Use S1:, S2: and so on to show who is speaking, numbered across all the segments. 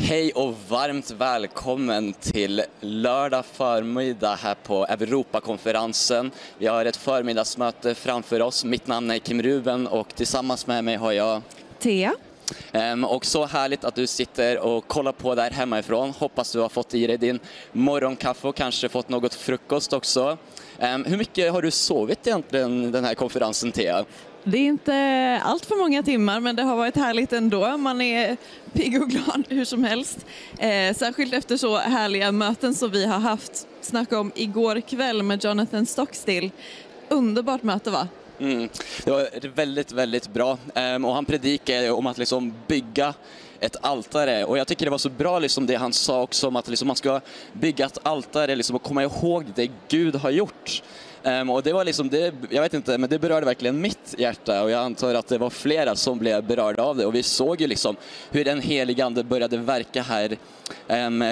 S1: Hej och varmt välkommen till lördag förmiddag här på Europakonferensen. Vi har ett förmiddagsmöte framför oss. Mitt namn är Kim Ruben och tillsammans med mig har jag
S2: Thea.
S1: Ehm, Och så härligt att du sitter och kollar på där hemifrån. Hoppas du har fått i dig din morgonkaffe och kanske fått något frukost också. Ehm, Hur mycket har du sovit egentligen den här konferensen, Thea?
S2: Det är inte allt för många timmar men det har varit härligt ändå. Man är pigg och glad hur som helst. Eh, särskilt efter så härliga möten som vi har haft. Snacka om igår kväll med Jonathan Stockstill. Underbart möte va?
S1: Mm. Det var väldigt, väldigt bra. Ehm, och han predikade om att liksom bygga ett altare. Och jag tycker det var så bra liksom det han sa också om att liksom man ska bygga ett altare liksom och komma ihåg det Gud har gjort. Um, och det var liksom, det, jag vet inte, men det berörde verkligen mitt hjärta och jag antar att det var flera som blev berörda av det. Och vi såg ju liksom hur den helige Ande började verka här um,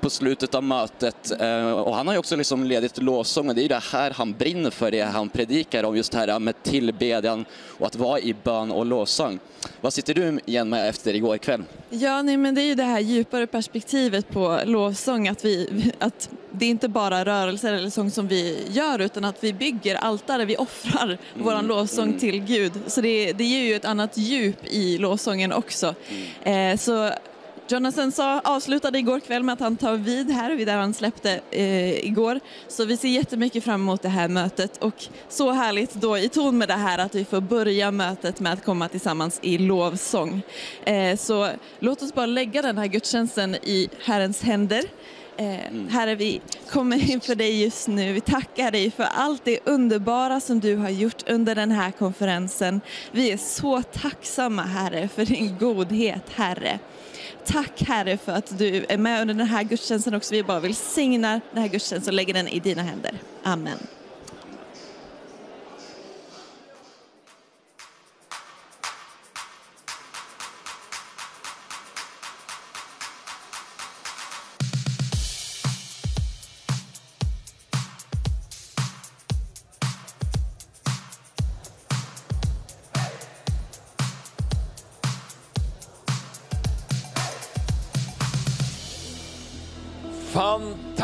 S1: på slutet av mötet. Eh, Och han har ju också liksom ledit lovsång och det är ju det här han brinner för, det han predikar om, just det här med tillbedjan och att vara i bön och lovsång. Vad sitter du igen med efter igår kväll?
S2: Ja, nej, men det är ju det här djupare perspektivet på lovsång. Att, vi, att det är inte bara rörelser eller sång som vi gör utan att vi bygger altare, vi offrar våran lovsång till Gud. Så det, det ger ju ett annat djup i lovsången också. Eh, så Jonathan sa, avslutade igår kväll med att han tar vid här, vid där han släppte eh, igår. Så vi ser jättemycket fram emot det här mötet och så härligt då i ton med det här att vi får börja mötet med att komma tillsammans i lovsång. Eh, så låt oss bara lägga den här gudstjänsten i Herrens händer. Eh, Herre, vi kommer inför dig just nu. Vi tackar dig för allt det underbara som du har gjort under den här konferensen. Vi är så tacksamma, Herre, för din godhet, Herre. Tack Herre för att du är med under den här gudstjänsten också. Vi bara vill signa den här gudstjänsten och lägga den i dina händer. Amen.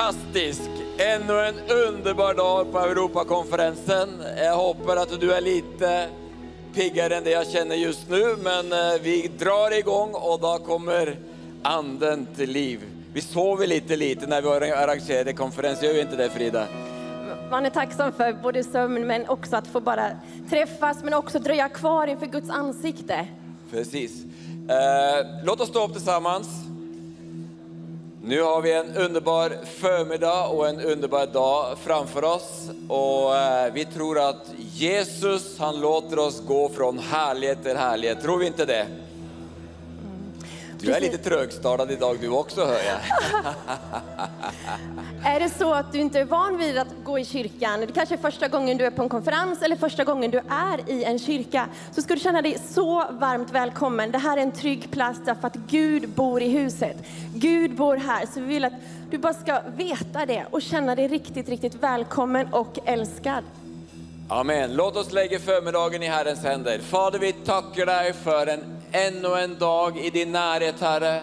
S3: Fantastisk! Ännu en underbar dag på Europakonferensen. Jag hoppas att du är lite piggare än det jag känner just nu, men eh, vi drar igång och då kommer anden till liv. Vi sover lite lite när vi arrangerade konferens, gör vi inte det Frida?
S4: Man är tacksam för både sömn men också att få bara träffas men också dröja kvar inför Guds ansikte.
S3: Precis. Eh, låt oss stå upp tillsammans. Nu har vi en underbar förmiddag och en underbar dag framför oss. Och eh, vi tror att Jesus, han låter oss gå från härlighet till härlighet. Tror vi inte det? Du är lite trögstartad idag du också hör jag.
S4: Är det så att du inte är van vid att gå i kyrkan, det kanske är första gången du är på en konferens eller första gången du är i en kyrka, så ska du känna dig så varmt välkommen. Det här är en trygg plats därför att Gud bor i huset. Gud bor här, så vi vill att du bara ska veta det och känna dig riktigt, riktigt välkommen och älskad.
S3: Amen. Låt oss lägga förmiddagen i Herrens händer. Fader, vi tackar dig för en ännu en dag i din närhet, Herre.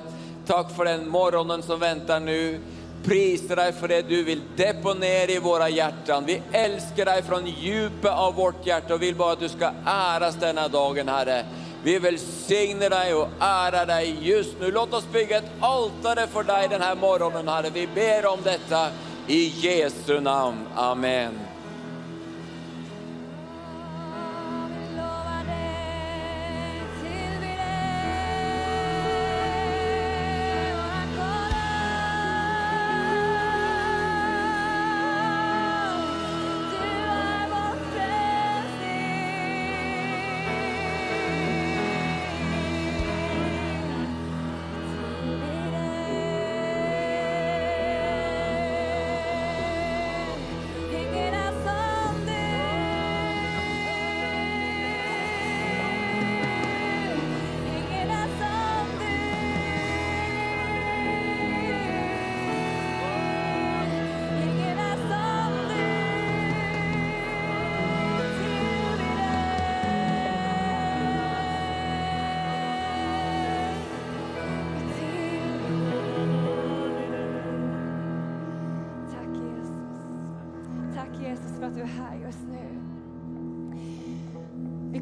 S3: Tack för den morgonen som väntar nu. Prisa dig för det du vill deponera i våra hjärtan. Vi älskar dig från djupet av vårt hjärta och vill bara att du ska äras denna dagen, Herre. Vi välsignar dig och ärar dig just nu. Låt oss bygga ett altare för dig den här morgonen, Herre. Vi ber om detta i Jesu namn. Amen.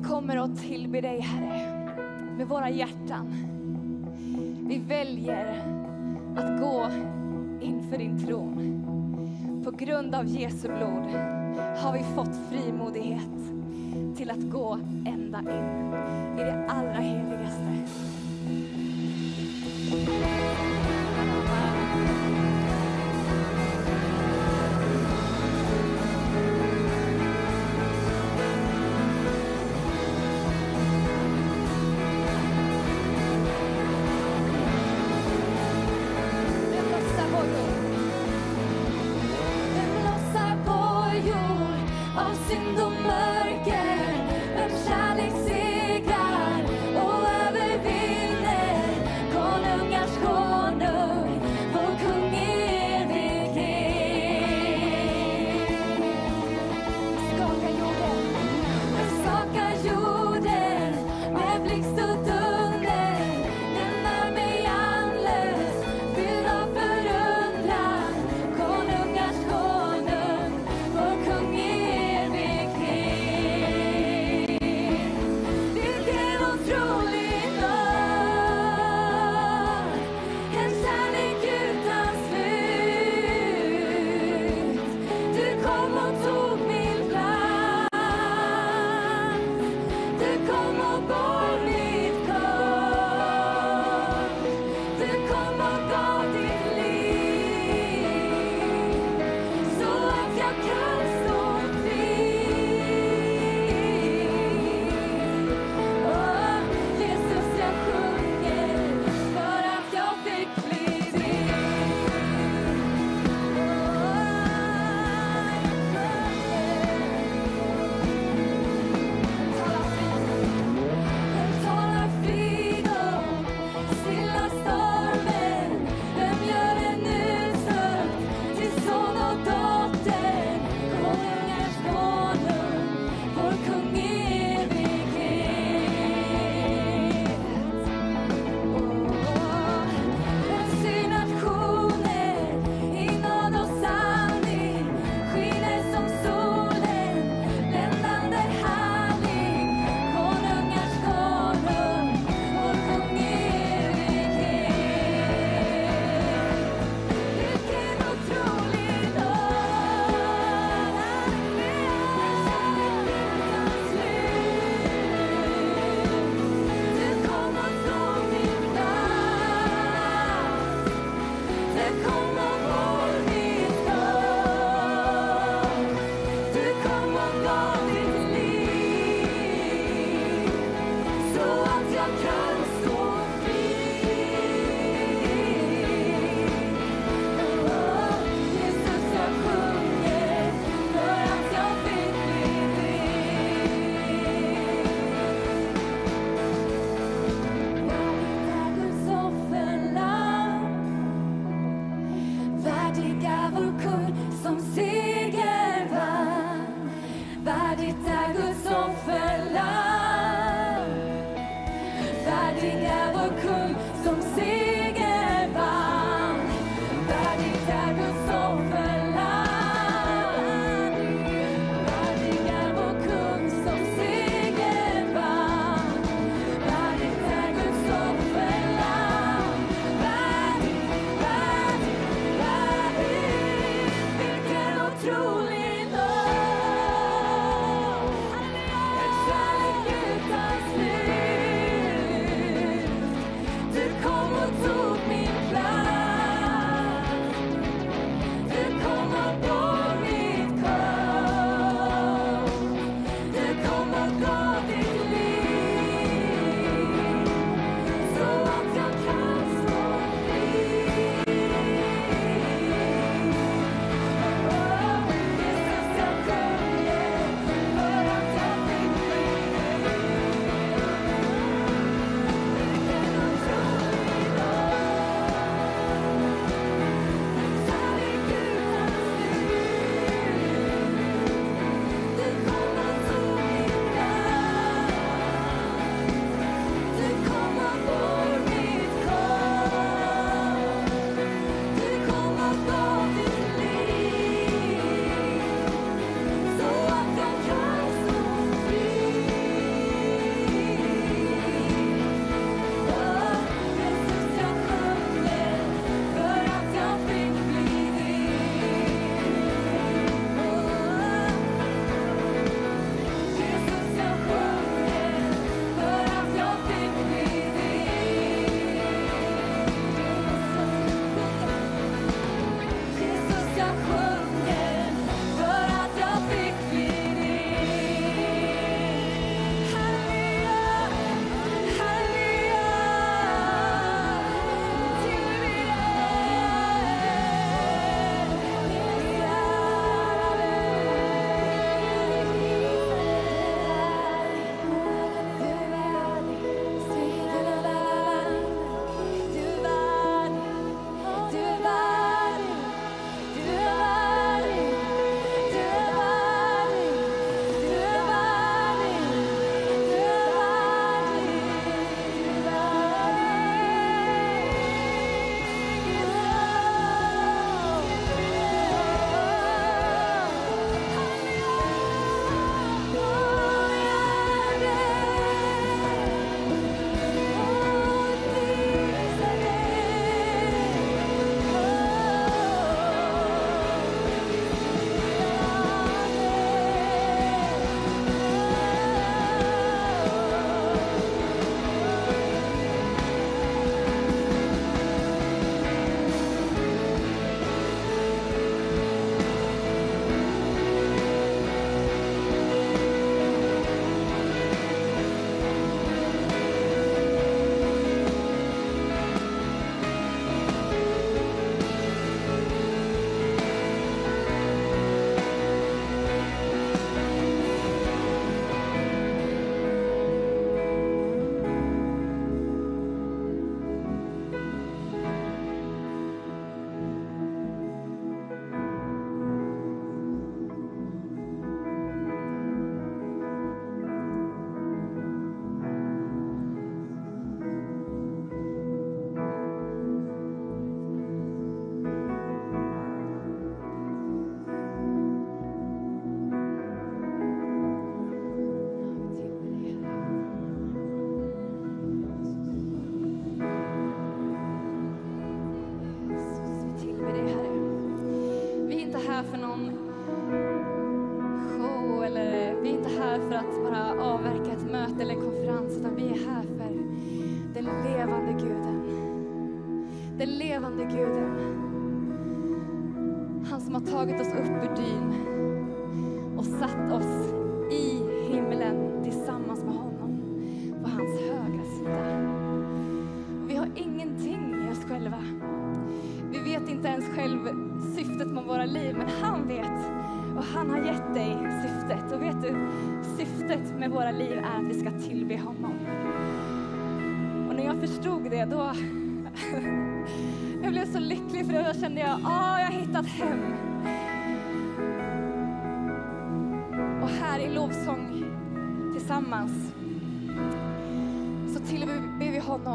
S5: kommer att tillbe dig, Herre, med våra hjärtan. Vi väljer att gå inför din tron. På grund av Jesu blod har vi fått frimodighet till att gå ända in i det allra heligaste.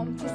S5: Tillber vi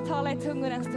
S5: tala i tungor en stund.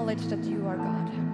S5: acknowledge that you are God.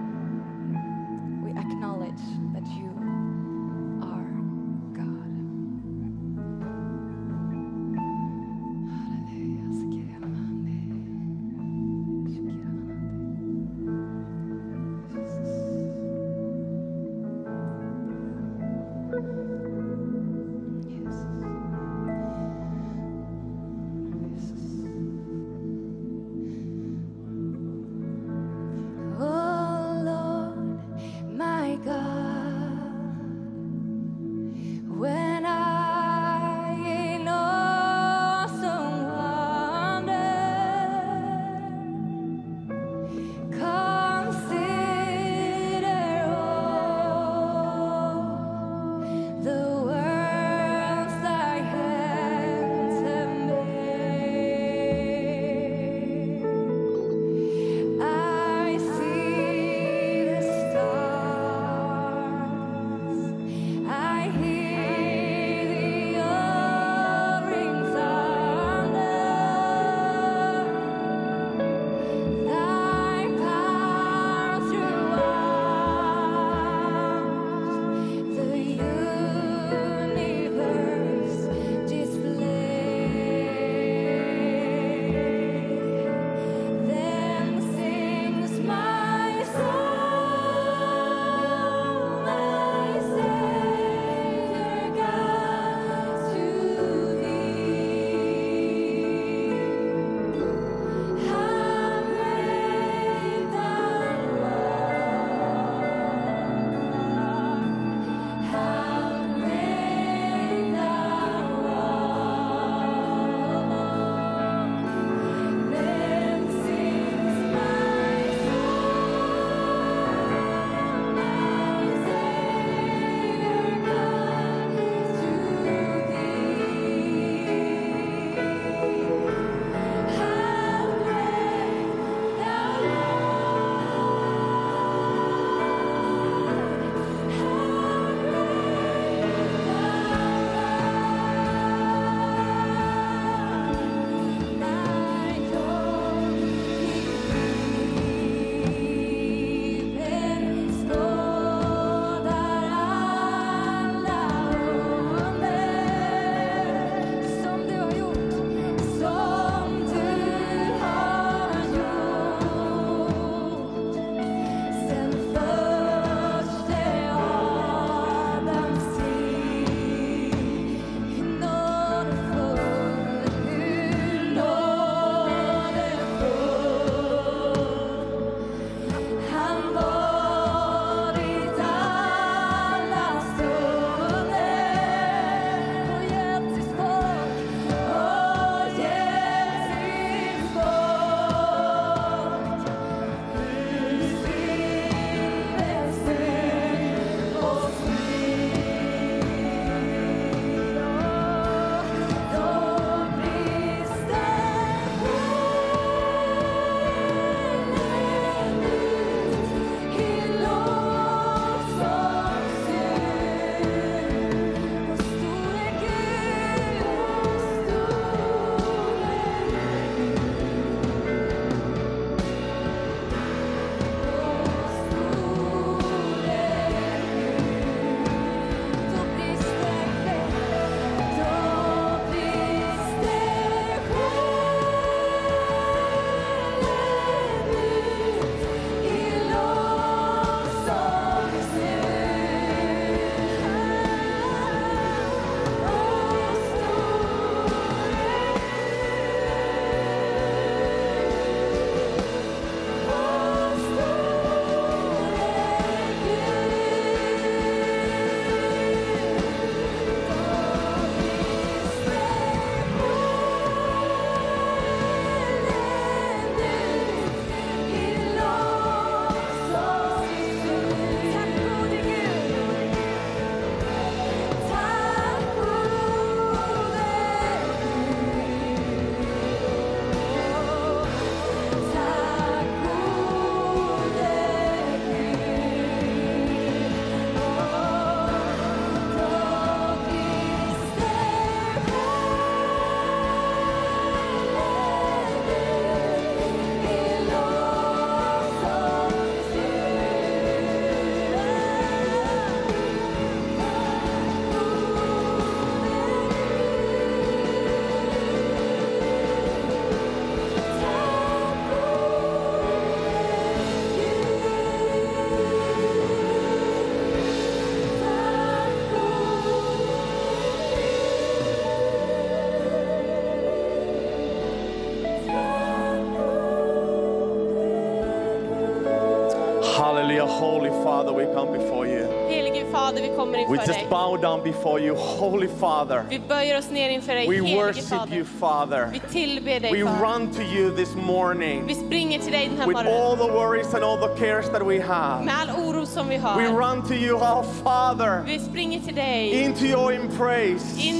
S5: We
S6: just bow down before you, Holy Father.
S7: Vi böjer oss ner inför dig,
S6: We worship you, Father.
S7: Vi tillber dig,
S6: We
S7: Fader.
S6: run to you this morning
S7: Vi springer till dig den här
S6: with
S7: morgonen
S6: all the worries and all the cares that we have.
S7: med all oro som vi
S6: We run to you, our Father,
S7: Vi springer till dig,
S6: into your embrace
S7: in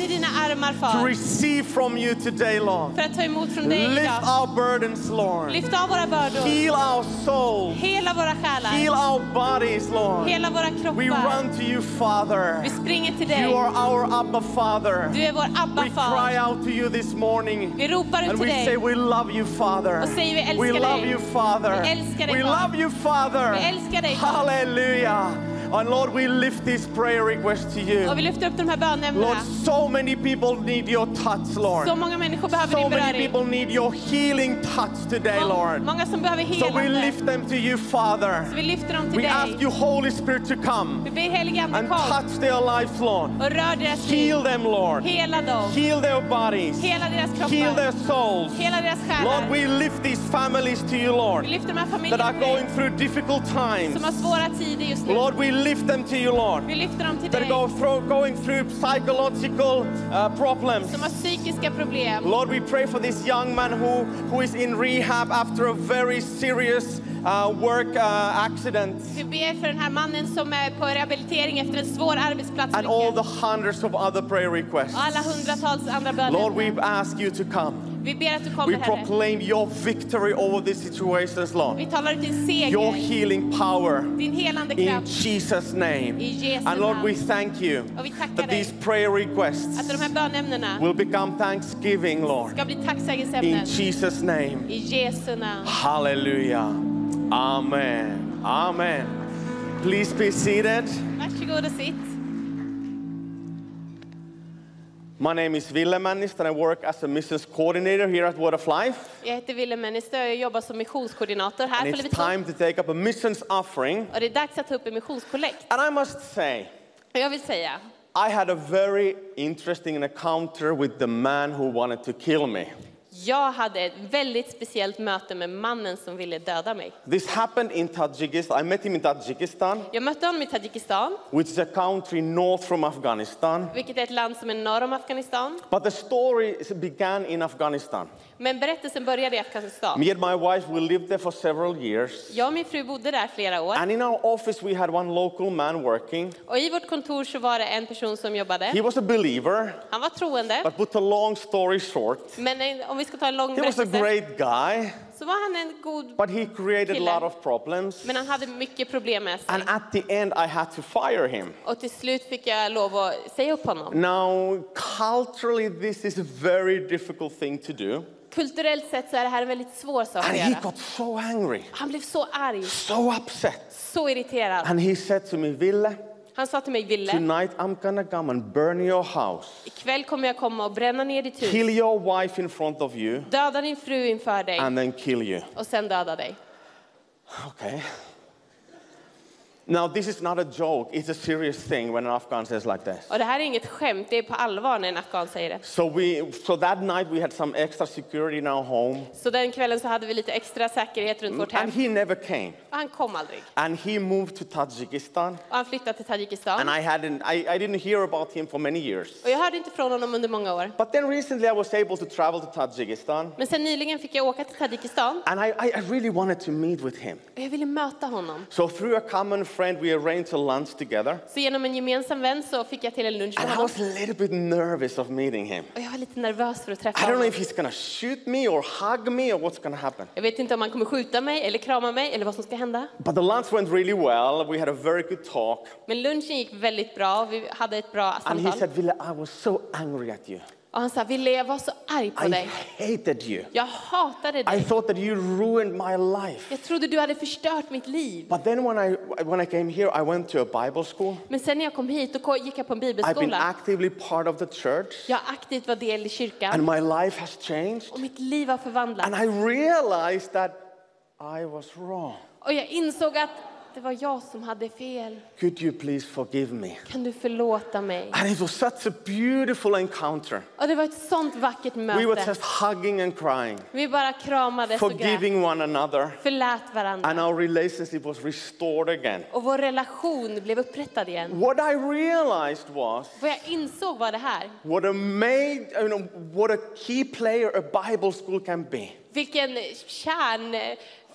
S7: dina armar,
S6: to
S7: Far,
S6: receive from you today, Lord.
S7: för att ta emot från dig
S6: Lift
S7: idag.
S6: our burdens, Lord.
S7: Lyft av våra bördor,
S6: Heal our souls.
S7: hela våra själar,
S6: Heal our bodies, Lord.
S7: hela våra
S6: We
S7: kroppar.
S6: run to you, Father.
S7: Vi springer till
S6: You
S7: dig.
S6: are our Abba Father.
S7: Du är vår
S6: We cry
S7: Abba-far.
S6: out to you this morning.
S7: Vi ropar ut
S6: And
S7: till
S6: we say
S7: dig.
S6: we love you Father.
S7: Och säger vi älskar
S6: We love
S7: dig.
S6: you Father.
S7: Vi älskar dig,
S6: We
S7: Far.
S6: love you Father.
S7: Vi älskar dig, Far.
S6: And Lord, we lift this prayer request to you.
S7: Och vi lyfter upp de här bönämnena.
S6: Lord, so many people need your touch, Lord.
S7: Så många människor behöver
S6: So
S7: din
S6: many
S7: beröring.
S6: people need your healing touch today, Lord.
S7: Många som behöver
S6: So we
S7: helande.
S6: lift them to you, Father.
S7: Så vi lyfter dem till
S6: We ask
S7: dig.
S6: you, Holy Spirit, to come
S7: Vi ber helige Ande
S6: and
S7: kom
S6: touch their lives, Lord.
S7: och rör deras liv.
S6: Heal them, Lord.
S7: Hela dem.
S6: Heal their bodies.
S7: Hela deras
S6: Heal
S7: kroppar.
S6: their souls.
S7: Hela deras
S6: Lord,
S7: själar.
S6: we lift these families to you, Lord,
S7: Vi lyfter de här
S6: that
S7: familjerna
S6: are
S7: till dig,
S6: going through difficult times.
S7: som har svåra tider just nu.
S6: Lord, we lift them to you, Lord,
S7: Vi lyfter dem till dig.
S6: go through, going through psychological uh, problems.
S7: Som har psykiska problem.
S6: Lord, we pray for this young man who, who is in rehab after a very serious uh, work uh, accident.
S7: Vi ber för den här mannen som är på rehabilitering efter en svår
S6: And all the hundreds of other prayer requests.
S7: Alla hundratals andra
S6: Lord, we ask you to come.
S7: Vi ber att du
S6: We
S7: Herre.
S6: proclaim your victory over these situations, Lord.
S7: Vi talar ut din
S6: Your healing power.
S7: din helande
S6: In. Jesus' name.
S7: I Jesu
S6: And Lord, we thank you
S7: Och vi tackar
S6: that
S7: dig
S6: these prayer requests
S7: att de här bönämnena
S6: will become thanksgiving, Lord.
S7: ska bli
S6: In. Jesus' name.
S7: I Jesu namn.
S6: Hallelujah. Amen. Amen. Please be seated.
S7: Varsågod och sitt.
S6: My name is Ville Mannist and I work as a missions coordinator here at Word of Life.
S7: Jag heter Wille Mennister och jag jobbar som missionskoordinator här
S6: And
S7: på
S6: it's
S7: Livets Ord.
S6: time to take up a missions offering.
S7: Och det är dags att ta upp en missionskollekt.
S6: And I must say,
S7: Och jag vill säga,
S6: I had a very interesting encounter with the man who wanted to kill me.
S7: Jag hade ett väldigt speciellt möte med mannen som ville döda mig.
S6: This happened in Tajikistan. I met him in Tajikistan,
S7: Jag mötte honom i Tadzjikistan,
S6: which is a country north from Afghanistan.
S7: vilket är ett land som är norr om Afghanistan.
S6: But the story began in Afghanistan.
S7: Men berättelsen började i Afghanistan.
S6: Me and my wife, we lived there for several years.
S7: Jag och min fru bodde där flera år.
S6: And in our office, we had one local man working.
S7: Och i vårt kontor så var det en person som
S6: He
S7: jobbade.
S6: was a believer,
S7: Han var troende.
S6: but put a long story short,
S7: Men om vi ska ta en lång
S6: he was a
S7: berättelse
S6: great guy,
S7: så var han en god,
S6: but he created a
S7: Kille.
S6: lot of problems.
S7: men han hade mycket problem med sig.
S6: And at the end, I had to fire him.
S7: Och till slut fick jag lov att säga upp honom.
S6: Now, culturally, this is a very difficult thing to do.
S7: Kulturellt sett så är det här en väldigt svår sak
S6: And
S7: att
S6: he
S7: göra.
S6: got so angry,
S7: Han blev så arg,
S6: so upset.
S7: så irriterad.
S6: And he said to me, Ville,
S7: Han sa till mig, Ville,
S6: tonight I'm gonna come and burn your house,
S7: ikväll kommer jag komma och bränna ner ditt
S6: kill
S7: hus,
S6: your wife in front of you,
S7: döda din fru inför dig
S6: and then kill you.
S7: och sen döda dig.
S6: Okay. Now, this is not a joke, it's a serious thing when an Afghan says like this.
S7: Och det här är inget skämt, det är på allvar när en afghan säger det.
S6: So, we, so that night we had some extra security in our home,
S7: Så den kvällen så hade vi lite extra säkerhet runt vårt hem.
S6: and he never came.
S7: Och han kom aldrig.
S6: And he moved to Tajikistan,
S7: Och han flyttade till Tadzjikistan.
S6: and I, hadn't, I, I didn't hear about him for many years.
S7: Och jag hörde inte från honom under många år.
S6: But then recently I was able to travel to Tajikistan,
S7: Men sen nyligen fick jag åka till Tadzjikistan
S6: and I, I, I really wanted to meet with him.
S7: och jag ville möta honom.
S6: So through a common friend, we arranged a lunch together,
S7: Så genom en gemensam vän så fick jag till en lunch med
S6: and I
S7: honom.
S6: was a little bit nervous of meeting him.
S7: Och jag var lite nervös för att
S6: I
S7: träffa
S6: don't know
S7: honom.
S6: if he's gonna shoot me or hug me or what's gonna happen.
S7: Jag vet inte om han kommer skjuta mig eller krama mig eller vad som ska hända.
S6: But the lunch went really well. We had a very good talk.
S7: Men lunchen gick väldigt bra. Vi hade ett bra
S6: And he
S7: samtal.
S6: said, Ville, I was so angry at you.
S7: Och han sa, Ville jag var så arg på
S6: I
S7: dig.
S6: hated you.
S7: Jag hatade
S6: I
S7: dig.
S6: thought that you ruined my life.
S7: Jag trodde du hade förstört mitt liv.
S6: But then when I, when I came here, I went to a Bible school.
S7: Men sen när jag kom hit då gick jag på en
S6: I've been
S7: bibelskola.
S6: actively part of the church,
S7: Jag aktivt var del i
S6: and
S7: kyrkan.
S6: my life has changed.
S7: Och mitt liv har förvandlats.
S6: And I realized that I was wrong.
S7: Och jag insåg att det var jag som hade fel.
S6: Could you please forgive me?
S7: Kan du förlåta mig?
S6: And it was such a beautiful encounter.
S7: Och det var ett sånt vackert
S6: We were
S7: möte.
S6: just hugging and crying,
S7: Vi bara kramades och
S6: forgiving one another,
S7: Förlät
S6: and
S7: varandra.
S6: our relationship was restored again.
S7: Och vår relation blev upprättad igen.
S6: What I realized was
S7: Vad jag insåg var det här.
S6: what a made, you know, what a key player a Bible school can be.
S7: Vilken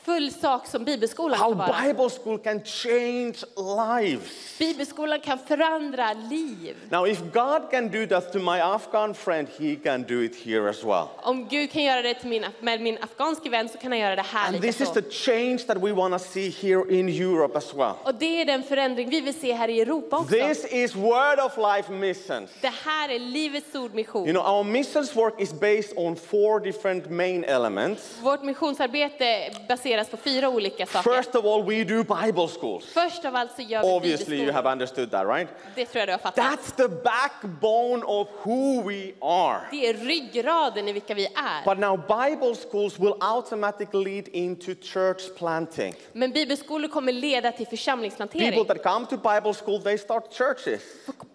S7: kärnfull sak som bibelskolan
S6: How
S7: kan vara.
S6: Bible school can change lives.
S7: Bibelskolan kan förändra liv.
S6: Now, if God can do that to my Afghan friend, He can do it here as well.
S7: Om Gud kan göra det till min, med min afghanske vän så kan han göra det här
S6: And this is
S7: likaså.
S6: the change that we want to see here in Europe as well.
S7: Och det är den förändring vi vill se här i Europa också.
S6: This is Word of Life missions.
S7: Det här är Livets Ord mission.
S6: You know, our missions work is based on four different main elements.
S7: Vårt missionsarbete baseras på fyra olika saker.
S6: First of all, we do Bible schools.
S7: Först av allt så gör vi
S6: Obviously, you have understood that, right?
S7: Det tror jag du har fattat.
S6: That's the backbone of who we are.
S7: Det är ryggraden i vilka vi är.
S6: But now, Bible schools will automatically lead into church planting.
S7: Men bibelskolor kommer leda till
S6: People
S7: församlingsplantering.
S6: that come to Bible school, they start churches.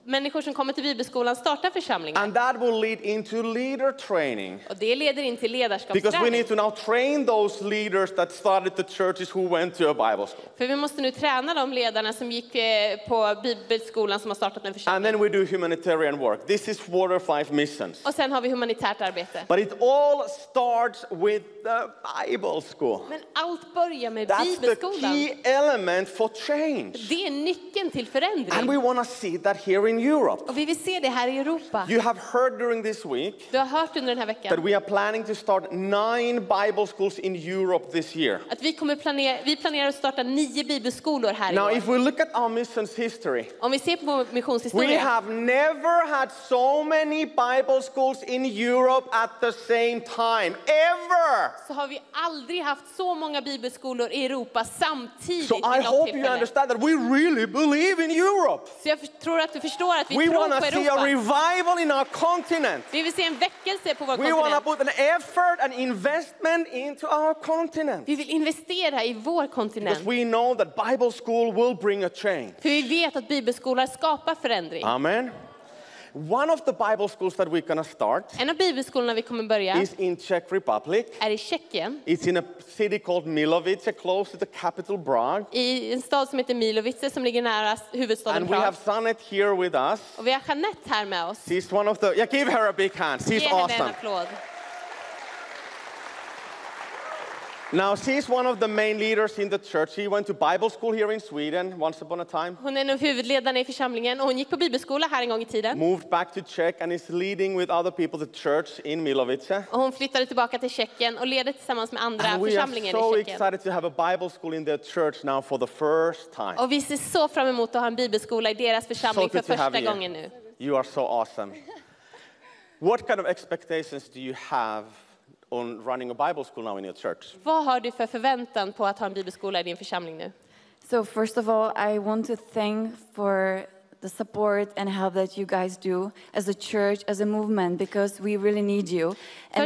S7: Människor som kommer till bibelskolan startar församlingar.
S6: And that will lead into leader training.
S7: Och det leder in till
S6: Because we
S7: ledarskapsträning.
S6: need to now train those leaders that started the churches who went to a Bible school.
S7: För vi måste nu träna de ledarna som gick eh, på bibelskolan som har startat en
S6: And
S7: församling.
S6: then we do humanitarian work. This is Water of Life missions.
S7: Och sen har vi humanitärt arbete.
S6: But it all starts with the Bible school.
S7: Men allt börjar med
S6: That's the
S7: bibelskolan.
S6: key element for change.
S7: Det är nyckeln till
S6: And we
S7: förändring.
S6: want to see that here in Europe.
S7: Och vi vill se det här i Europa.
S6: You have heard during this week
S7: Du har hört under den här
S6: that
S7: veckan
S6: we are planning to start nine Bible schools in Europe this year.
S7: att vi, kommer planera, vi planerar att starta nio bibelskolor här i
S6: Now, if
S7: år.
S6: we look at our missions history,
S7: Om vi ser på vår
S6: we
S7: missionshistoria
S6: have never had so many Bible schools in Europe at the same time, ever.
S7: så har vi aldrig haft så många bibelskolor i Europa samtidigt
S6: So I hope you understand that we really believe in Europe.
S7: Så jag tror att du förstår att vi
S6: We
S7: tror på
S6: see a
S7: Europa.
S6: revival in our continent.
S7: Vi vill se en väckelse på vår
S6: We want to
S7: kontinent.
S6: put an effort and investment into our continent.
S7: Vi vill investera i vår
S6: Because
S7: kontinent.
S6: we know that Bible school will bring a change.
S7: För vi vet att bibelskolor skapar förändring.
S6: Amen. One of the Bible schools that we're to start
S7: En av bibelskolorna vi kommer börja
S6: is in Czech Republic.
S7: är i Tjeckien,
S6: It's in a city called Milovice, close to the capital Prague.
S7: i en stad som heter Milovice som ligger nära huvudstaden
S6: And we have
S7: Prag.
S6: Sanet here with us.
S7: Och vi har Jeanette här med oss.
S6: She's one of the, yeah, give her a big hand. She's
S7: Ge henne en
S6: awesome.
S7: applåd.
S6: Now, she's one of the main leaders in the church. She went to Bible school here in Sweden once upon a time,
S7: Hon är en av huvudledarna i församlingen och hon gick på bibelskola här en gång i tiden.
S6: moved back to Czech, and is leading with other people the church in Milovice.
S7: Och hon flyttade tillbaka till Tjeckien och leder tillsammans med andra
S6: And we are
S7: församlingen
S6: so
S7: i Tjeckien.
S6: excited to have a Bible school in their church now for the first time.
S7: Och vi ser så fram emot att ha en bibelskola i deras församling
S6: So
S7: för första gången nu.
S6: You are so awesome. What kind of expectations do you have on running a Bible school now in your church?
S7: Vad har du för förväntan på att ha en bibelskola i din församling nu?
S8: So first of all, I want to thank for the support and help that you guys do as a church, as a movement, because we really need you. And,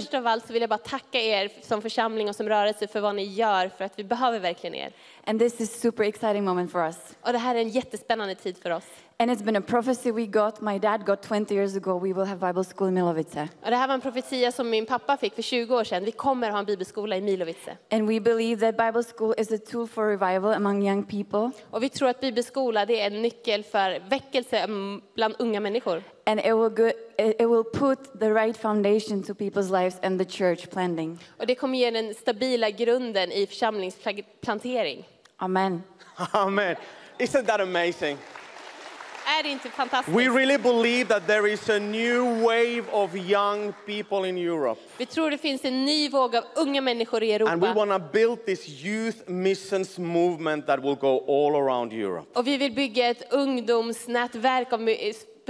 S7: Först av allt så vill jag bara tacka er som församling och som rörelse för vad ni gör, för att vi behöver verkligen er.
S8: And this is super exciting moment for us.
S7: Och det här är en jättespännande tid för oss.
S8: And it's been a prophecy we got. My dad got 20 years ago. We will have Bible school in Milovice.
S7: Och det här var en profetia som min pappa fick för 20 år sedan. Vi kommer ha en bibelskola i Milovice.
S8: And we believe that Bible school is a tool for revival among young people.
S7: Och vi tror att bibelskola det är en nyckel för väckelse bland unga människor.
S8: And it will, go, it will put the right foundation to people's lives and the church planting.
S7: Och det kommer ge den stabila grunden i församlingsplantering.
S8: Amen.
S6: Amen. Isn't that amazing?
S7: Är det inte fantastiskt?
S6: We really believe that there is a new wave of young people in Europe.
S7: Vi tror det finns en ny våg av unga människor i
S6: And we
S7: Europa.
S6: want to build this youth missions movement that will go all around Europe.
S7: Och vi vill bygga ett ungdomsnätverk av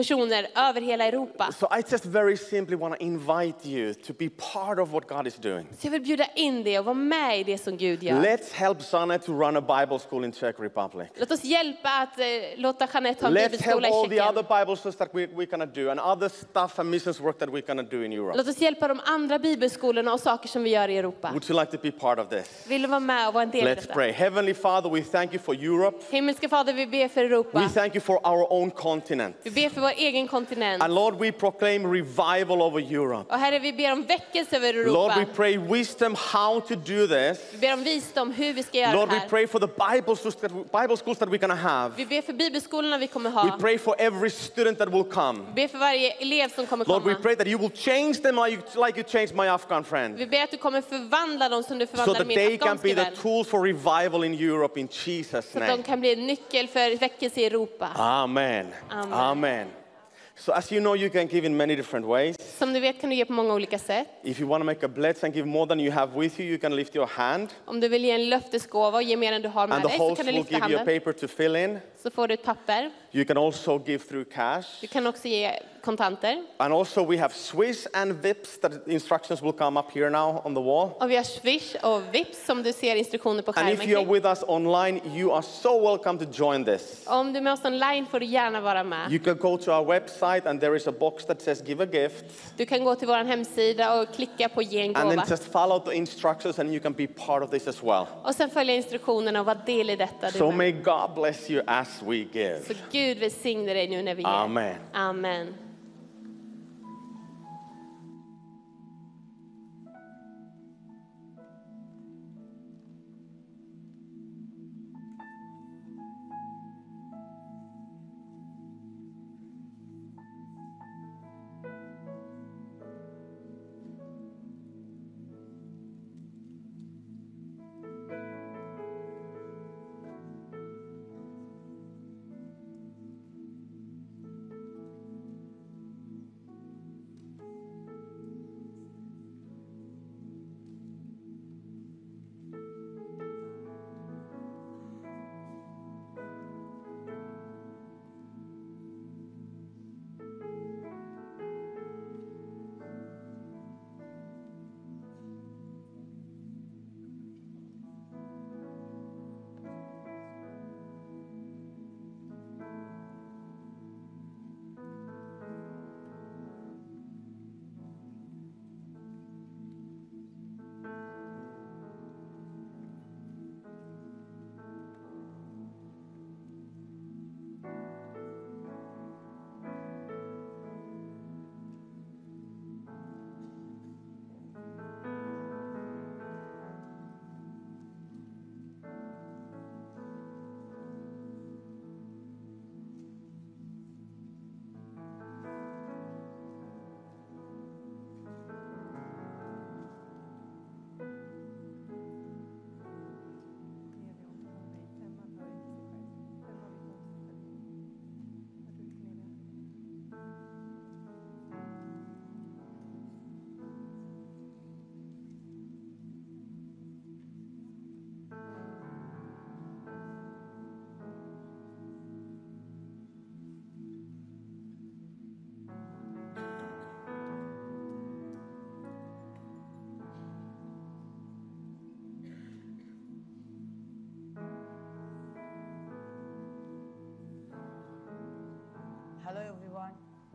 S7: personer över hela Europa.
S6: So I just very simply want to invite you to be part of what God is doing.
S7: Så jag vill bjuda in dig och vara med i det som Gud gör.
S6: Let's help Sana to run a Bible school in Czech Republic.
S7: Låt oss hjälpa att eh, låta Jeanette ha en
S6: Let's help
S7: bibelskola i
S6: all the other
S7: Tjeckien.
S6: Bible schools that we, we're to do and other stuff and missions work that we're to do in Europe.
S7: Låt oss hjälpa de andra bibelskolorna och saker som vi gör i Europa.
S6: Would you like to be part of this?
S7: Vill du vara med och vara en del av
S6: Let's
S7: detta?
S6: pray. Heavenly Father, we thank you for Europe.
S7: Himmelska Fader, vi ber för
S6: We
S7: Europa.
S6: thank you for our own continent.
S7: Vi ber för vår egen kontinent.
S6: And Lord, we proclaim revival over Europe.
S7: Och Herre, vi ber om väckelse över
S6: Lord, we
S7: Europa.
S6: pray wisdom how to do this.
S7: Vi ber om visdom hur vi ska göra
S6: Lord,
S7: det
S6: we
S7: här.
S6: pray for the Bible schools that, Bible schools that we're going to have.
S7: Vi ber för bibelskolorna vi kommer
S6: We
S7: ha.
S6: pray for every student that will come.
S7: Vi ber för varje elev som kommer
S6: Lord, we
S7: komma.
S6: pray that you will change them like you, like you changed my Afghan friend.
S7: Vi ber att du kommer förvandla dem som du
S6: So
S7: förvandlade
S6: that
S7: min
S6: they can be the
S7: vän.
S6: tools for revival in Europe in Jesus'
S7: Så att de
S6: name.
S7: kan bli en nyckel för väckelse i Europa.
S6: Amen.
S7: Amen.
S6: Amen. So as you know, you can give in many different ways.
S7: Som du vet kan du ge på många olika sätt.
S6: If you want to make a pledge and give more than you have with you, you can lift your hand.
S7: Om du vill ge en löftesgåva och ge mer än du har med
S6: And the
S7: dig så
S6: host
S7: kan du
S6: will
S7: lyfta
S6: give you a
S7: handen.
S6: paper to fill in.
S7: Så får du ett papper.
S6: You can also give through cash.
S7: Du kan också ge kontanter.
S6: And also we have Swiss and Vips that instructions will come up here now on the wall.
S7: Och vi har Swish och Vips som du ser instruktioner på
S6: And if
S7: skärmen
S6: you are with us online, you are so welcome to join this.
S7: Om du är med oss online får du gärna vara med.
S6: You can go to our website and there is a box that says give a gift.
S7: Du kan gå till vår hemsida och klicka på ge en
S6: And then
S7: gåva.
S6: just follow the instructions and you can be part of this as well.
S7: Och sen följa instruktionerna och vara del i detta.
S6: So may God bless you as we give.
S7: Så Gud välsigne dig nu när vi ger.
S6: Amen.
S7: Amen.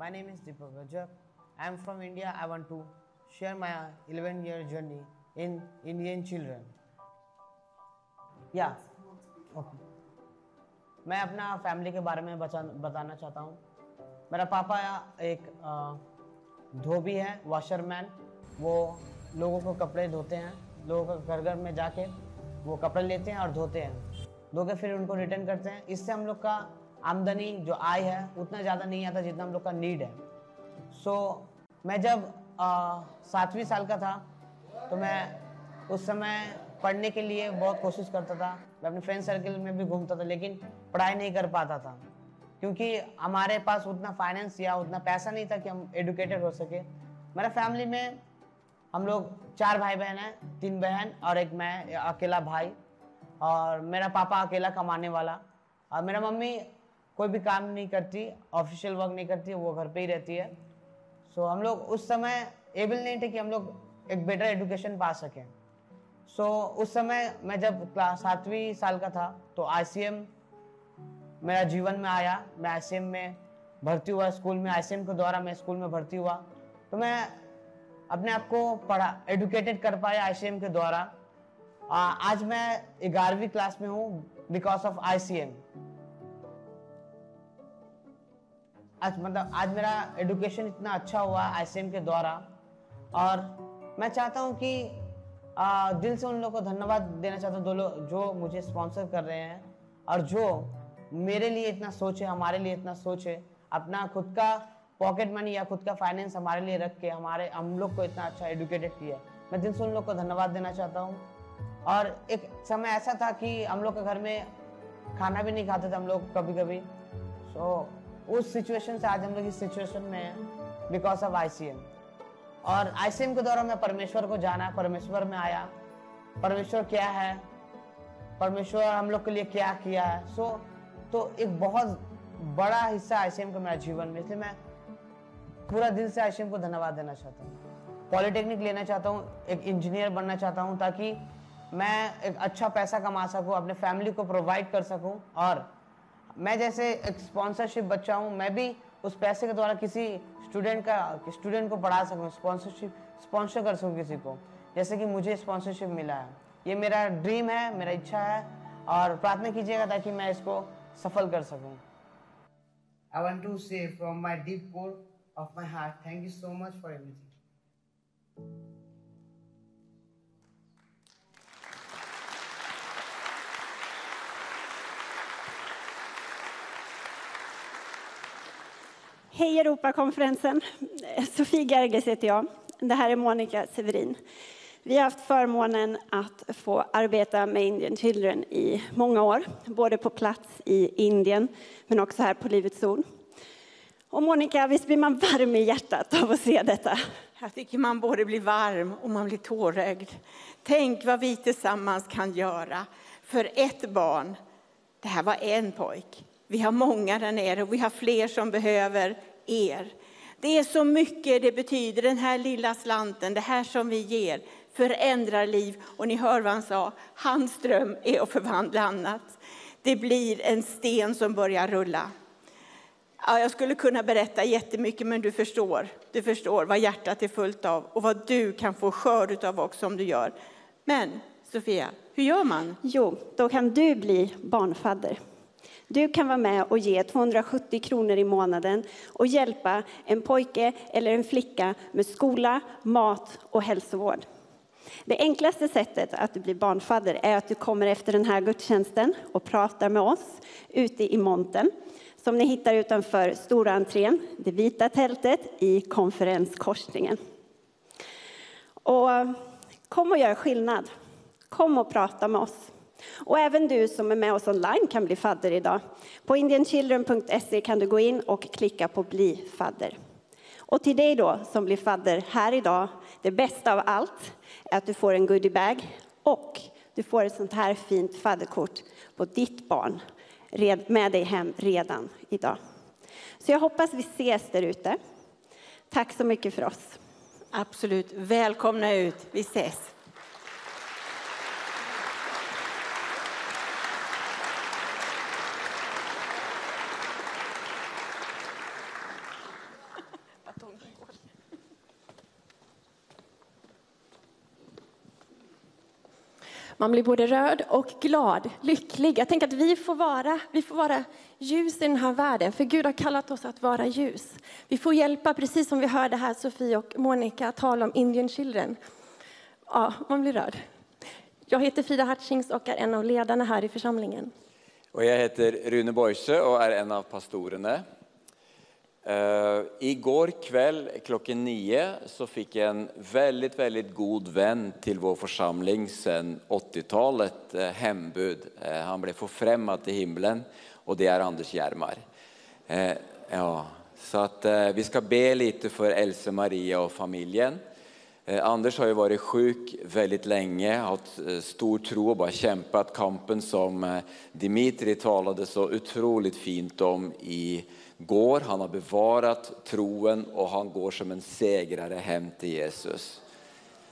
S9: My name is Deepak Rajab. I am from India. I want to share my 11 year journey in Indian children. या okay मैं अपना फैमिली के बारे में बचा बताना चाहता हूँ। मेरा पापा एक धोबी है वॉशरमैन वो लोगों को कपड़े धोते हैं। लोगों के घर घर में जाके वो कपड़े लेते हैं और धोते हैं। धो के फिर उनको रिटर्न करते हैं। इससे हम लोग का आमदनी जो आय है उतना ज़्यादा नहीं आता जितना हम लोग का नीड है। सो so, मैं जब सातवीं साल का था तो मैं उस समय पढ़ने के लिए बहुत कोशिश करता था। मैं अपने फ्रेंड सर्कल में भी घूमता था लेकिन पढ़ाई नहीं कर पाता था। क्योंकि हमारे पास उतना फाइनेंस या उतना पैसा नहीं था कि हम एडुकेटेड हो सके। मेरा फैमिली में हम लोग चार भाई बहन हैं तीन बहन और एक मैं अकेला भाई। और मेरा पापा अकेला कमाने वाला। और मेरा मम्मी कोई भी काम नहीं करती ऑफिशियल वर्क नहीं करती वो घर पे ही रहती है। सो so, हम लोग उस समय एबल नहीं थे कि हम लोग एक बेटर एजुकेशन पा सकें। सो so, उस समय मैं जब क्लास सातवीं साल का था तो आईसीएम मेरा जीवन में आया। मैं आईसीएम में भर्ती हुआ स्कूल में आईसीएम के द्वारा मैं स्कूल में भर्ती हुआ। तो मैं अपने आप को पढ़ा एडुकेटेड कर पाया आईसीएम के द्वारा। आज मैं ग्यारहवीं क्लास में हूँ बिकॉज़ ऑफ़ आईसीएम आज मतलब आज मेरा एडुकेशन इतना अच्छा हुआ आई के द्वारा। और मैं चाहता हूँ कि आ, दिल से उन लोगों को धन्यवाद देना चाहता हूँ दो लोग जो मुझे स्पॉन्सर कर रहे हैं और जो मेरे लिए इतना सोचे हमारे लिए इतना सोचे अपना खुद का पॉकेट मनी या खुद का फाइनेंस हमारे लिए रख के हमारे हम लोग को इतना अच्छा एडुकेटेड किया मैं दिल से उन लोग को धन्यवाद देना चाहता हूँ। और एक समय ऐसा था कि हम लोग के घर में खाना भी नहीं खाते थे हम लोग कभी कभी सो उस सिचुएशन से आज हम लोग इस सिचुएशन में हैं बिकॉज़ ऑफ़ आईसीएम और आईसीएम के द्वारा मैं परमेश्वर को जाना परमेश्वर में आया। परमेश्वर क्या है? परमेश्वर हम लोग के लिए क्या किया है? सो so, तो एक बहुत बड़ा हिस्सा आईसीएम का मेरा जीवन में इसलिए मैं पूरा दिल से आईसीएम को धन्यवाद देना चाहता हूँ। पॉलिटेक्निक लेना चाहता हूँ एक इंजीनियर बनना चाहता हूँ ताकि मैं एक अच्छा पैसा कमा सकूँ अपने फैमिली को प्रोवाइड कर सकूँ और मैं जैसे एक स्पॉन्सरशिप बच्चा हूँ मैं भी उस पैसे के द्वारा किसी स्टूडेंट का स्टूडेंट को पढ़ा सकूँ स्पॉन्सरशिप स्पॉन्सर कर सकूँ किसी को। जैसे कि मुझे स्पॉन्सरशिप मिला है। ये मेरा ड्रीम है मेरा इच्छा है और प्रार्थना कीजिएगा ताकि मैं इसको सफल कर सकूँ। I want to say from my deep core of my heart, thank you so much for everything.
S10: Hej Europakonferensen! Sofie Gerges heter jag. Det här är Monica Severin. Vi har haft förmånen att få arbeta med Indian Children i många år, både på plats i Indien men också här på Livets Ord. Och Monica, visst blir man varm i hjärtat av att se detta?
S11: Jag tycker man både blir varm och man blir tårögd. Tänk vad vi tillsammans kan göra för ett barn. Det här var en pojk. Vi har många där nere och vi har fler som behöver er. Det är så mycket det betyder, den här lilla slanten, det här som vi ger, förändrar liv. Och ni hör vad han sa, hans dröm är att förvandla annat. Det blir en sten som börjar rulla. Ja, jag skulle kunna berätta jättemycket, men du förstår. Du förstår vad hjärtat är fullt av och vad du kan få skörd av också om du gör. Men Sofia, hur gör man?
S10: Jo, då kan du bli barnfadder. Du kan vara med och ge 270 kronor i månaden och hjälpa en pojke eller en flicka med skola, mat och hälsovård. Det enklaste sättet att bli barnfadder är att du kommer efter den här gudstjänsten och pratar med oss ute i montern som ni hittar utanför stora entrén, det vita tältet i konferenskorsningen. Och kom och gör skillnad. Kom och prata med oss. Och även du som är med oss online kan bli fadder idag. På indianchildren.se kan du gå in och klicka på bli fadder. Och till dig då som blir fadder här idag, det bästa av allt är att du får en goodiebag och du får ett sånt här fint fadderkort på ditt barn med dig hem redan idag. Så jag hoppas vi ses där ute. Tack så mycket för oss.
S11: Absolut. Välkomna ut. Vi ses.
S4: Man blir både rörd och glad, lycklig. Jag tänker att vi får, vara, vi får vara ljus i den här världen, för Gud har kallat oss att vara ljus. Vi får hjälpa, precis som vi hörde här Sofie och Monica tala om Indian Children. Ja, man blir rörd. Jag heter Frida Hartings och är en av ledarna här i församlingen.
S3: Och jag heter Rune Boise och är en av pastorerna. Uh, igår kväll klockan nio så fick jag en väldigt, väldigt god vän till vår församling sedan 80-talet, uh, eh, hembud. Uh, han blev förfrämmad till himlen och det är Anders Järmar. ja, så att vi ska be lite för Else Maria och familjen. Anders har ju varit sjuk väldigt länge, haft stor tro och bara kämpat kampen som Dimitri talade så otroligt fint om i går. Han har bevarat troen och han går som en segrare hem till Jesus.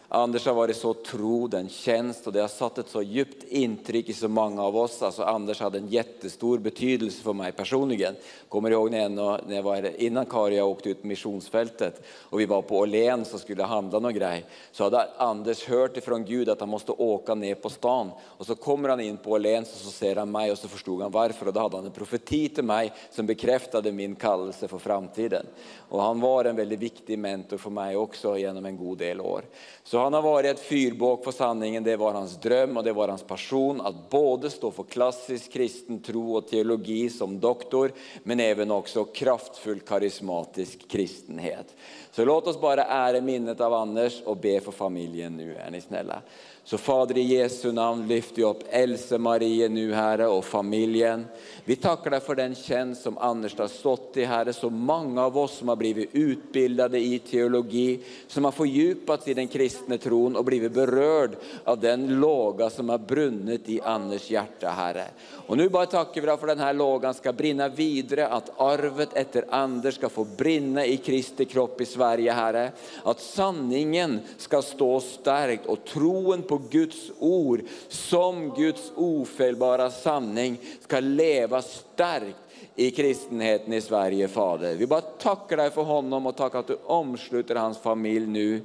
S3: Anders har varit så trodd en tjänst och det har satt ett så djupt intryck i så många av oss. Alltså Anders hade en jättestor betydelse för mig personligen. Kommer ihåg när jag, när jag var, innan Kari jag åkte ut på missionsfältet och vi var på Åhléns och skulle handla någon grej. Så hade Anders hört ifrån Gud att han måste åka ner på stan. Och så kommer han in på Åhléns och så ser han mig och så förstod han varför. Och då hade han en profeti till mig som bekräftade min kallelse för framtiden. Och han var en väldigt viktig mentor för mig också genom en god del år. Så han har varit ett fyrbåk för sanningen, det var hans dröm och det var hans passion att både stå för klassisk kristen tro och teologi som doktor, men även också kraftfull karismatisk kristenhet. Så låt oss bara ära minnet av Anders och be för familjen nu, är ni snälla. Så Fader i Jesu namn lyfter jag upp Else Marie nu Herre och familjen. Vi tackar dig för den tjänst som Anders har stått i Herre, så många av oss som har blivit utbildade i teologi, som har fördjupats i den kristna tron och blivit berörd av den låga som har brunnit i Anders hjärta Herre. Och nu bara tackar vi dig för att den här lågan ska brinna vidare, att arvet efter Anders ska få brinna i Kristi kropp i Sverige Herre. Att sanningen ska stå starkt och troen på Guds ord som Guds ofelbara sanning ska leva starkt i kristenheten i Sverige Fader. Vi bara tackar dig för honom och tackar att du omsluter hans familj nu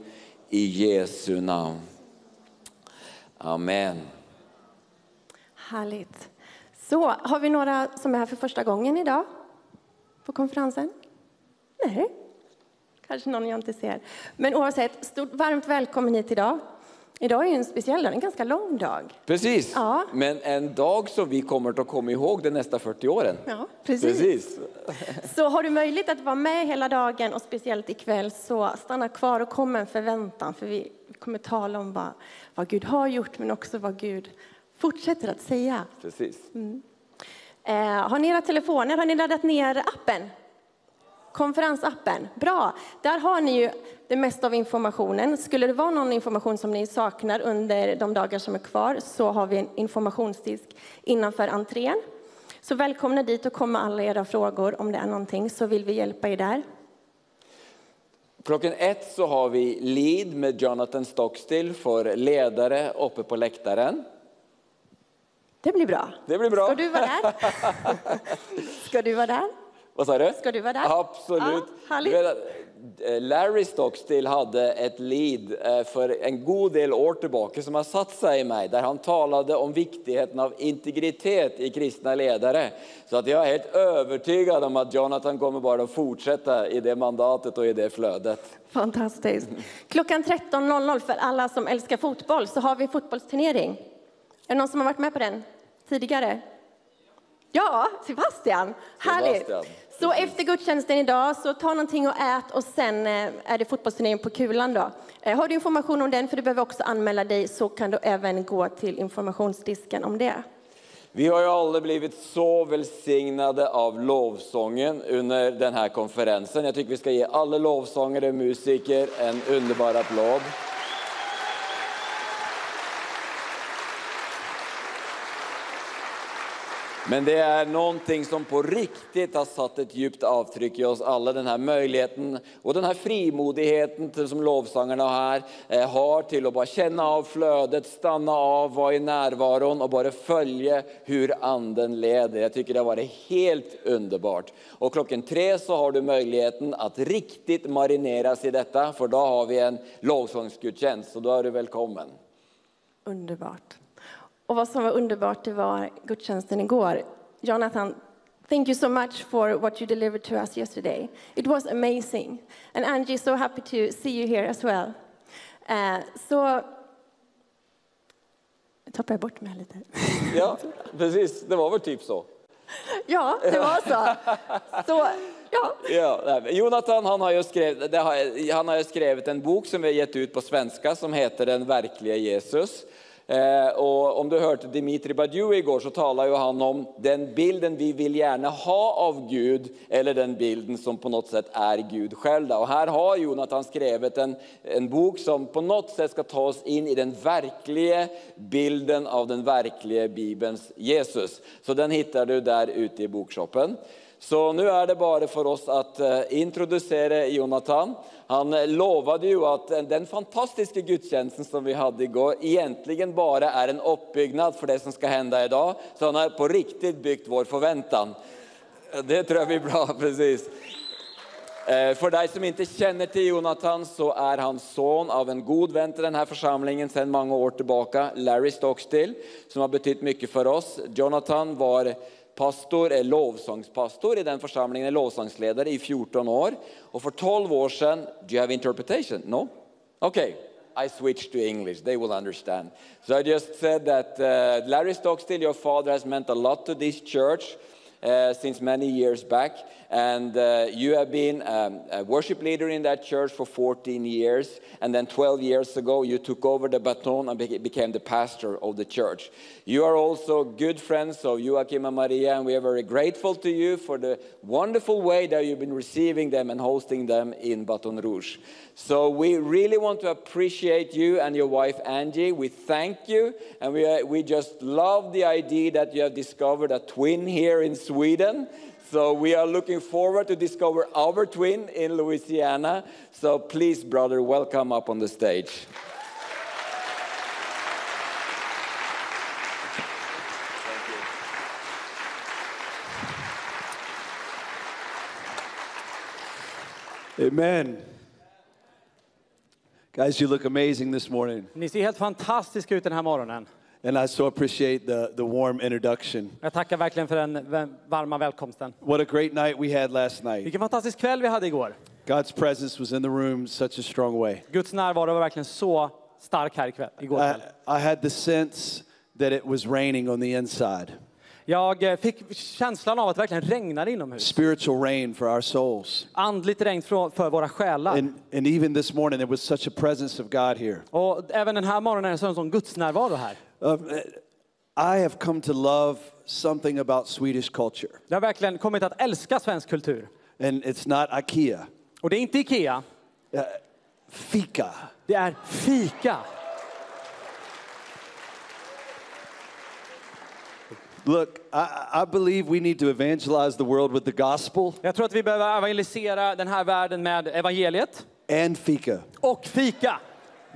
S3: i Jesu namn. Amen.
S4: Härligt. Så, har vi några som är här för första gången idag på konferensen? Nej, kanske någon jag inte ser. Men oavsett, stort varmt välkommen hit idag. Idag är en speciell dag, en ganska lång dag.
S3: Precis,
S4: Ja.
S3: men en dag som vi kommer att komma ihåg de nästa 40 åren.
S4: Ja, precis.
S3: precis.
S4: Så har du möjlighet att vara med hela dagen och speciellt ikväll så stanna kvar och kom med en förväntan för vi kommer tala om vad, vad Gud har gjort men också vad Gud fortsätter att säga.
S3: precis.
S4: Eh, har ni era telefoner, har ni laddat ner appen? Konferensappen, bra. Där har ni ju det mesta av informationen. Skulle det vara någon information som ni saknar under de dagar som är kvar så har vi en informationsdisk innanför entrén. Så välkomna dit och kom med alla era frågor om det är någonting så vill vi hjälpa er där.
S3: Klockan ett så har vi lead med Jonathan Stockstill för ledare uppe på läktaren.
S4: Det blir bra.
S3: Det blir bra.
S4: Ska du vara där? Ska du vara där?
S3: Vad sa du?
S4: Ska du vara där?
S3: Absolut.
S4: Ja,
S3: eh, Larry Stockstill hade ett lead eh, för en god del år tillbaka som har satt sig i mig där han talade om viktigheten av integritet i kristna ledare. Så att jag är helt övertygad om att Jonathan kommer bara att fortsätta i det mandatet och i det flödet.
S4: Fantastiskt. Klockan 13.00 för alla som älskar fotboll så har vi fotbollsturnering. Är det någon som har varit med på den tidigare? Ja, Sebastian. Härligt.
S3: Sebastian.
S4: Så efter gudstjänsten idag så ta någonting och ät och sen eh, är det fotbollsturnering på Kulan då. Eh, Har du information om den, för du behöver också anmäla dig, så kan du även gå till informationsdisken om det.
S3: Vi har ju alla blivit så välsignade av lovsången under den här konferensen. Jag tycker vi ska ge alla lovsångare och musiker en underbar applåd. Men det är någonting som på riktigt har satt ett djupt avtryck i oss alla. Den här möjligheten och den här frimodigheten som lovsångarna här eh, har till att bara känna av flödet, stanna av, vara i närvaron och bara följa hur anden leder. Jag tycker det har varit helt underbart. Och klockan tre så har du möjligheten att riktigt marineras i detta för då har vi en lovsångsgudstjänst så då är du välkommen.
S4: Underbart. Och vad som var underbart det var gudstjänsten igår. Jonathan, thank you so much for what you delivered to us yesterday. It was amazing. And Angie, so happy to see you here as well. Eh, så... Nu tappade jag bort mig lite.
S3: Ja, precis. Det var väl typ så.
S4: Ja, det var så. Så, ja.
S3: Ja, Jonathan han har, ju skrivit, har, han har ju skrivit en bok som vi har gett ut på svenska som heter Den verkliga Jesus. Eh, och om du hörde Dimitri Badiou igår så talade ju han om den bilden vi vill gärna ha av Gud eller den bilden som på något sätt är Gud själv. Och här har Jonathan skrivit en, en bok som på något sätt ska ta oss in i den verkliga bilden av den verkliga Bibelns Jesus. Så den hittar du där ute i bokshoppen. Så nu är det bara för oss att eh, introducera Jonathan. Han eh, lovade ju att eh, den fantastiska gudstjänsten som vi hade igår egentligen bara är en uppbyggnad för det som ska hända idag. Så han har på riktigt byggt vår förväntan. Det tror jag blir bra, precis. För dig som inte känner till Jonathan så är han son av en god vän till den här församlingen sedan många år tillbaka, Larry Stockstill, som har betytt mycket för oss. Jonathan var pastor, är lovsångspastor i den församlingen, är lovsångsledare i 14 år. Och för 12 år sedan, do you have interpretation? No? Okay. I switched to English, they will understand. So I just said that uh, Larry Stockstill, your father, has meant a lot to this church uh, since many years back. And uh, you have been um, a worship leader in that church for 14 years. And then 12 years ago, you took over the baton and beca- became the pastor of the church. You are also good friends of Joachim and Maria, and we are very grateful to you for the wonderful way that you've been receiving them and hosting them in Baton Rouge. So we really want to appreciate you and your wife Angie. We thank you, and we, uh, we just love the idea that you have discovered a twin here in Sweden. So we are looking forward to discover our twin in Louisiana. So please, brother, welcome up on the stage.
S12: Amen. Guys, you look amazing this morning.
S13: Ni ser helt fantastiska ut den här morgonen.
S12: And I so appreciate the, the warm introduction.
S13: Jag tackar verkligen för den varma välkomsten.
S12: What a great night we had last night.
S13: Vilken fantastisk kväll vi hade igår.
S12: God's presence was in the room such a strong way.
S13: Guds närvaro var verkligen så stark här ikväll, igår
S12: I,
S13: kväll.
S12: I had the sense that it was raining on the inside.
S13: Jag eh, fick känslan av att det verkligen regnade inomhus.
S12: Spiritual rain for our souls.
S13: Andligt regn för, våra själar.
S12: And, and even this morning, there was such a presence of God here.
S13: Och även den här morgonen är det en sån Guds närvaro här.
S12: Um, I have come to love something about Swedish culture.
S13: Jag har verkligen kommit att älska svensk kultur.
S12: And it's not IKEA.
S13: Och det är inte Ikea.
S12: Uh, fika.
S13: Det är fika.
S12: Look, I, I believe we need to evangelize the world with the gospel
S13: Jag tror att vi behöver evangelisera den här världen med evangeliet
S12: and fika.
S13: och fika.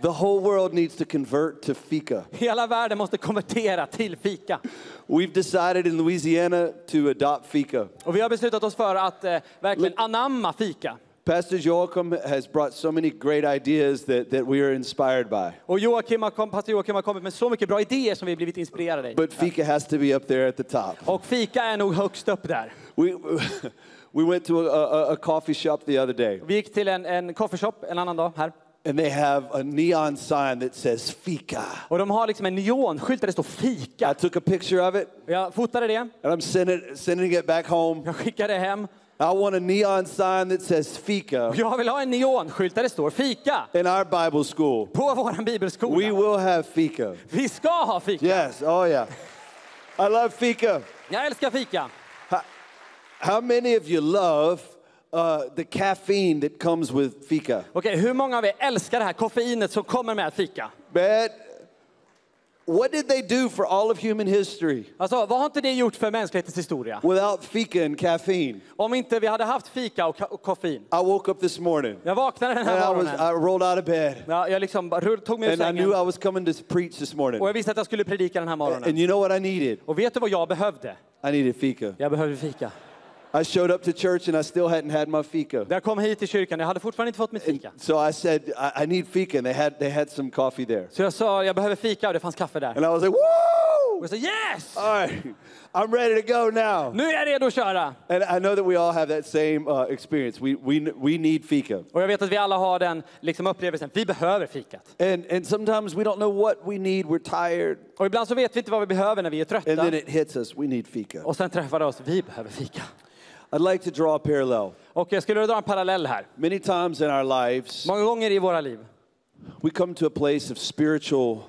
S12: The whole world needs to convert to fika.
S13: Hela världen måste konvertera till fika.
S12: We've decided in Louisiana to adopt fika.
S13: Och vi har beslutat oss för att eh, verkligen anamma fika.
S12: Pastor Joachim has brought so many great ideas that, that we are inspired by.
S13: Och Joakim har, kom, pastor Joakim har kommit med så mycket bra idéer som vi blivit inspirerade i.
S12: But fika has to be up there at the top.
S13: Och fika är nog högst upp där.
S12: We, we went to a, a, a coffee shop the other day,
S13: Vi gick till en, en coffeeshop en annan dag här.
S12: and they have a neon sign that says fika.
S13: Och de har liksom en neonskylt där det står fika.
S12: I took a picture of it,
S13: Jag fotade det,
S12: and I'm sending, sending it back home.
S13: jag skickade hem.
S12: I want a neon sign that says fika
S13: jag vill ha en neonskylt där det står fika.
S12: in our Bible school.
S13: På
S12: We
S13: bibelskola.
S12: will have fika.
S13: Vi ska ha fika.
S12: Yes, oh yeah. I love fika.
S13: Jag älskar fika.
S12: How many of you love uh, the caffeine that comes with fika?
S13: Okej, hur många av er älskar det här koffeinet som kommer med fika?
S12: Man, what did they do for all of human history
S13: Alltså, vad har inte det gjort för mänsklighetens historia?
S12: without fika and caffeine?
S13: Om inte vi hade haft fika och, och koffein.
S12: I woke up this morning
S13: Jag vaknade den
S12: and
S13: här
S12: I, was,
S13: morgonen.
S12: I rolled out of bed
S13: Ja, jag liksom tog mig ur
S12: and I
S13: sängen
S12: knew I was coming to preach this morning.
S13: och jag visste att jag skulle predika den här
S12: And
S13: morgonen.
S12: you know what I needed?
S13: Och vet du vad jag behövde?
S12: I needed fika.
S13: Jag behövde fika.
S12: I showed up to church and I still hadn't had my fika.
S13: Jag kom hit till kyrkan, jag hade fortfarande inte fått mitt fika.
S12: So I said, I, I need fika, and they had, they had some coffee there.
S13: Så jag sa, jag behöver fika och det fanns kaffe där.
S12: And I was like, woo!
S13: Och jag sa yes!
S12: All right, I'm ready to go now.
S13: Nu är jag redo att köra!
S12: And I know that we all have that same uh, experience. We, we, we need fika.
S13: Och jag vet att vi alla har den liksom, upplevelsen, vi behöver fikat.
S12: And, and sometimes we don't know what we need. We're tired.
S13: Och ibland så vet vi inte vad vi behöver när vi är
S12: And
S13: trötta.
S12: then it hits us. We need fika.
S13: Och sen träffar det oss, vi behöver fika.
S12: I'd like to draw a parallel.
S13: Och jag skulle dra en parallell här.
S12: Many times in our lives,
S13: Många gånger i våra liv
S12: we come to a place of spiritual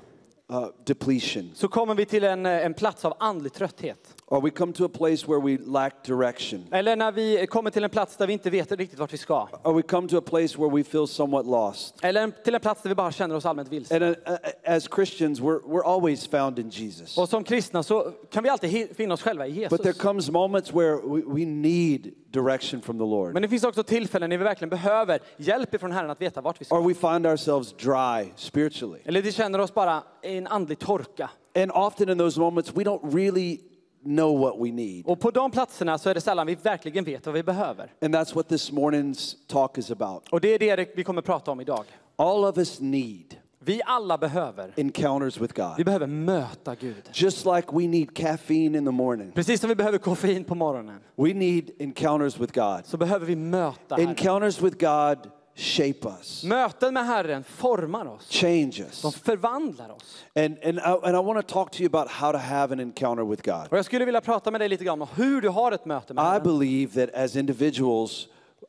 S12: uh, depletion,
S13: så kommer vi till en, eh, en plats av andlig trötthet.
S12: Or we come to a place where we lack direction,
S13: Eller när vi kommer till en plats där vi inte vet riktigt vart vi ska.
S12: or we come to a place where we feel somewhat lost.
S13: Eller till en plats där vi bara känner oss allmänt vilsna.
S12: And uh, uh, as Christians, we're, we're always found in Jesus.
S13: Och som kristna så kan vi alltid finna oss själva i
S12: But there
S13: Jesus.
S12: comes moments where we, we need direction from the Lord.
S13: Men det finns också tillfällen när vi verkligen behöver hjälp ifrån Herren att veta vart vi ska.
S12: Or we find ourselves dry spiritually.
S13: Eller vi känner oss bara i en andlig torka.
S12: And often in those moments, we don't really know what we need.
S13: Och på de platserna så är det sällan vi verkligen vet vad vi behöver.
S12: And that's what this morning's talk is about.
S13: Och det är det vi kommer prata om idag.
S12: All of us need
S13: Vi alla behöver.
S12: encounters with God.
S13: Vi behöver möta Gud.
S12: Just like we need caffeine in the morning,
S13: Precis som vi behöver koffein på morgonen
S12: we need encounters with God.
S13: så behöver vi möta.
S12: Encounters with God shape us,
S13: Möten med Herren formar oss.
S12: change
S13: De förvandlar oss.
S12: And, and, I, and I want to talk to you about how to have an encounter with God.
S13: Och jag skulle vilja prata med dig lite grann om hur du har ett möte med
S12: I
S13: Herren.
S12: believe that as individuals,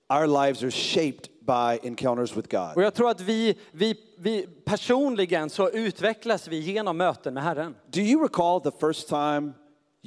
S12: our lives are shaped by encounters with
S13: Och
S12: God.
S13: jag tror att vi, vi, vi personligen så utvecklas vi genom möten med Herren.
S12: Do you recall the first time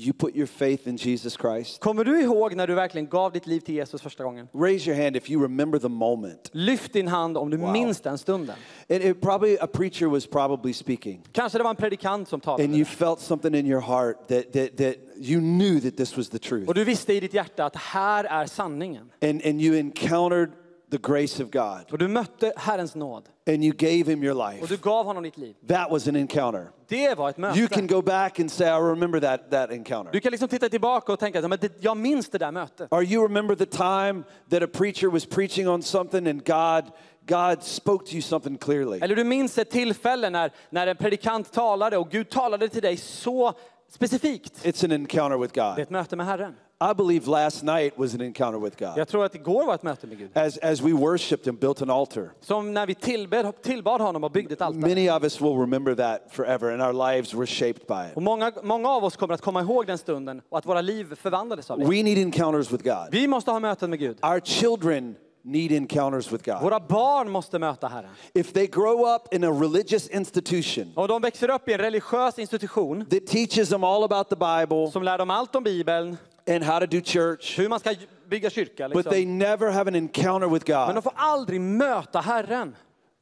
S12: you put your faith in Jesus Christ?
S13: Kommer du ihåg när du verkligen gav ditt liv till Jesus första gången?
S12: Raise your hand if you remember the moment.
S13: Lyft din hand om du
S12: Wow.
S13: minns den stunden.
S12: And it probably a preacher was probably speaking,
S13: Kanske det var en predikant som
S12: and
S13: talade.
S12: you felt something in your heart that, that, that you knew that this was the truth.
S13: Och du visste i ditt hjärta att här är sanningen.
S12: And, and you encountered the grace of God,
S13: Och du mötte Herrens nåd.
S12: and you gave him your
S13: Och
S12: life.
S13: du gav honom ditt liv.
S12: That was an encounter.
S13: Det var ett möte.
S12: You can go back and say, I remember that, that encounter.
S13: Du kan liksom titta tillbaka och tänka att jag minns det där mötet.
S12: Or you remember the time that a preacher was preaching on something and God, God spoke to you something clearly.
S13: Eller du minns ett tillfälle när, när en predikant talade och Gud talade till dig så specifikt.
S12: It's an encounter with
S13: Det är
S12: God.
S13: ett möte med Herren.
S12: I believe last night was an encounter with God.
S13: Jag tror att igår var ett möte med Gud.
S12: As, as we worshiped and built an altar.
S13: Som när vi tillbad, tillbad honom och byggde ett altare.
S12: Many of us will remember that forever, and our lives were shaped by it.
S13: Och många, många av oss kommer att komma ihåg den stunden och att våra liv förvandlades av det.
S12: We need encounters with God.
S13: Vi måste ha möten med Gud.
S12: Our children need encounters with God.
S13: Våra barn måste möta Herren.
S12: If they grow up in a religious institution
S13: Och de växer upp i en religiös institution
S12: that teaches them all about the Bible
S13: som lär dem allt om Bibeln,
S12: and how to do church,
S13: hur man ska bygga kyrka.
S12: but they
S13: Liksom.
S12: never have an encounter with
S13: Men de
S12: God,
S13: får aldrig möta Herren.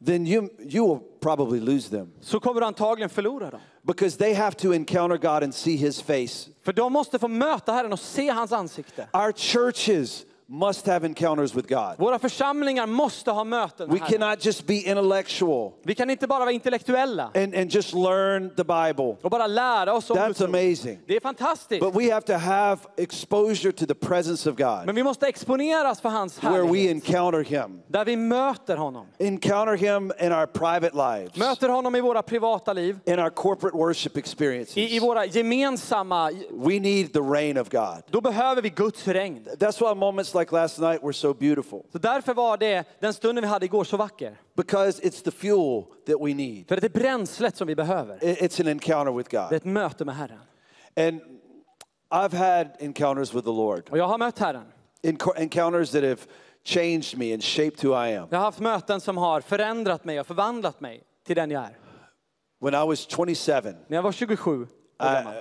S12: then you, you will probably lose them
S13: Så kommer du antagligen förlora dem.
S12: because they have to encounter God and see His face.
S13: För de måste få möta Herren och se hans ansikte.
S12: Our churches must have encounters with God.
S13: Våra församlingar måste ha möten
S12: We cannot just be intellectual
S13: Vi kan inte bara vara intellektuella
S12: and, and just learn the Bible.
S13: och bara lära oss om
S12: That's amazing.
S13: Det är fantastiskt.
S12: But we have to have exposure to the presence of God
S13: Men vi måste exponeras för hans
S12: where we
S13: härlighet.
S12: encounter Him.
S13: Där vi möter honom.
S12: Encounter Him in our private lives,
S13: Möter honom i våra privata liv.
S12: in our corporate worship experiences.
S13: I, i våra gemensamma...
S12: We need the reign of God.
S13: Då behöver vi Guds regn.
S12: That's why moments like last night were so beautiful
S13: Så därför var det den stunden vi hade igår så vacker.
S12: because it's the fuel that we need.
S13: För det är bränslet som vi behöver.
S12: It's an encounter with
S13: Det är
S12: God.
S13: ett möte med Herren.
S12: And I've had encounters with the Lord,
S13: Och jag har mött Herren.
S12: Enco- encounters that have changed me and shaped who I am.
S13: Jag har haft möten som har förändrat mig och förvandlat mig till den jag är.
S12: When I was 27,
S13: När jag var 27 år
S12: I,
S13: gammal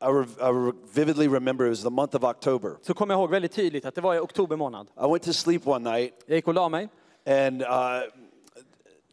S12: I, re- I vividly remember it was the month of October.
S13: så kommer jag ihåg väldigt tydligt att det var i oktober månad.
S12: I went to sleep one night
S13: Jag gick och la mig
S12: and uh,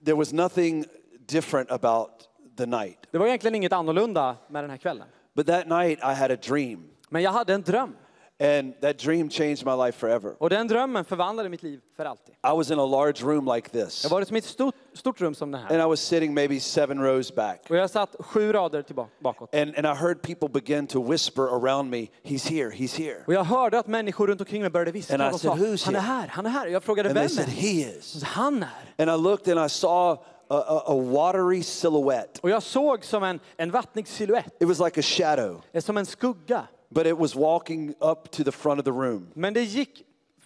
S12: there was nothing different about the night.
S13: Det var egentligen inget annorlunda med den här kvällen.
S12: But that night I had a dream,
S13: Men jag hade en dröm.
S12: And that dream changed my life forever.
S13: Och den drömmen förvandlade mitt liv för alltid.
S12: I was in a large room like this,
S13: Jag var i ett stort, stort rum som det här.
S12: and I was sitting maybe seven rows back.
S13: Och jag satt sju rader tillbaka bakåt.
S12: And, and I heard people begin to whisper around me, He's here, He's here.
S13: Och jag hörde att människor runt omkring mig började viska
S12: And I said,
S13: sa
S12: "Who's
S13: han är
S12: here?"
S13: här, han är här. Jag frågade
S12: And
S13: vem
S12: they said? He is.
S13: Han är.
S12: And I looked and I saw a, a, a watery silhouette.
S13: Och jag såg som en, en vattnig silhuett,
S12: It was like a shadow,
S13: som en skugga.
S12: But it was walking up to the front of the room.
S13: Men det gick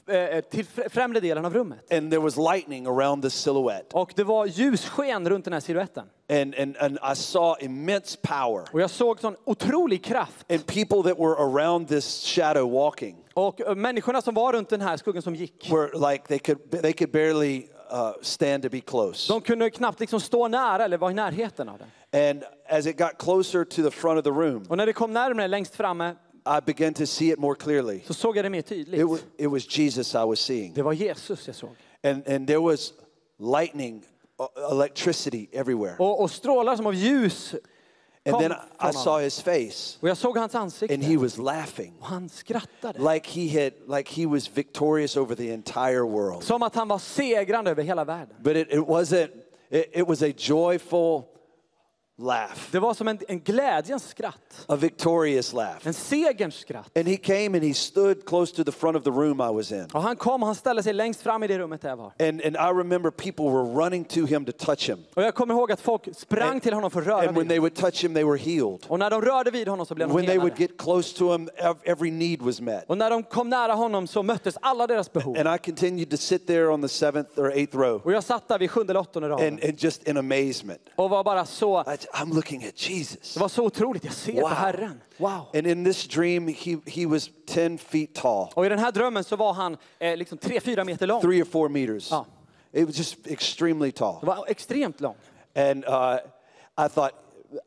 S13: eh, till fr- främre delen av rummet.
S12: And there was lightning around the silhouette.
S13: Och det var ljussken runt den här siluetten.
S12: And, and, and I saw immense power.
S13: Och jag såg sån otrolig kraft.
S12: And people that were around this shadow walking
S13: Och eh, människorna som var runt den här skuggan som gick,
S12: were like, they could, they could barely uh, stand to be close.
S13: de kunde knappt liksom stå nära eller vara i närheten av den.
S12: And as it got closer to the front of the room,
S13: Och när det kom närmare, längst framme,
S12: I began to see it more clearly.
S13: så såg jag det mer tydligt.
S12: It was, it was Jesus I was seeing.
S13: Det var Jesus jag såg.
S12: And, and there was lightning, uh, electricity everywhere.
S13: Och, och strålar som av ljus
S12: And then I
S13: från
S12: saw his face,
S13: Och jag såg hans ansikte.
S12: and he was laughing
S13: Och han skrattade.
S12: like he had, like he was victorious over the entire world.
S13: Som att han var segrande över hela världen.
S12: But it, it wasn't. It, it was a joyful laugh,
S13: Det var som en, en glädjens skratt.
S12: a victorious laugh.
S13: En segerns skratt.
S12: And he came and he stood close to the front of the room I was in.
S13: Och han kom och han ställde sig längst fram i det rummet där jag var.
S12: And, and I remember people were running to him to touch him.
S13: Och jag kommer ihåg att folk sprang till honom för att röra
S12: And when
S13: vid
S12: they
S13: honom.
S12: would touch him, they were healed.
S13: Och när de rörde vid honom så blev de
S12: When they would
S13: helade.
S12: get close to him, ev- every need was met.
S13: Och när de kom nära honom så möttes alla deras behov.
S12: And I continued to sit there on the seventh or eighth row
S13: Och jag satt där vid sjunde eller åttonde raden.
S12: and, and just in amazement.
S13: Och var bara så,
S12: I, I'm looking at Jesus.
S13: det var så otroligt. Jag ser på
S12: Wow.
S13: Herren. Wow.
S12: And in this dream, he, he was 10 feet tall,
S13: Och i den här drömmen så var han eh, liksom tre, fyra meter lång.
S12: three or four meters.
S13: Ja.
S12: It was just extremely tall.
S13: Det var extremt lång.
S12: And uh, I thought,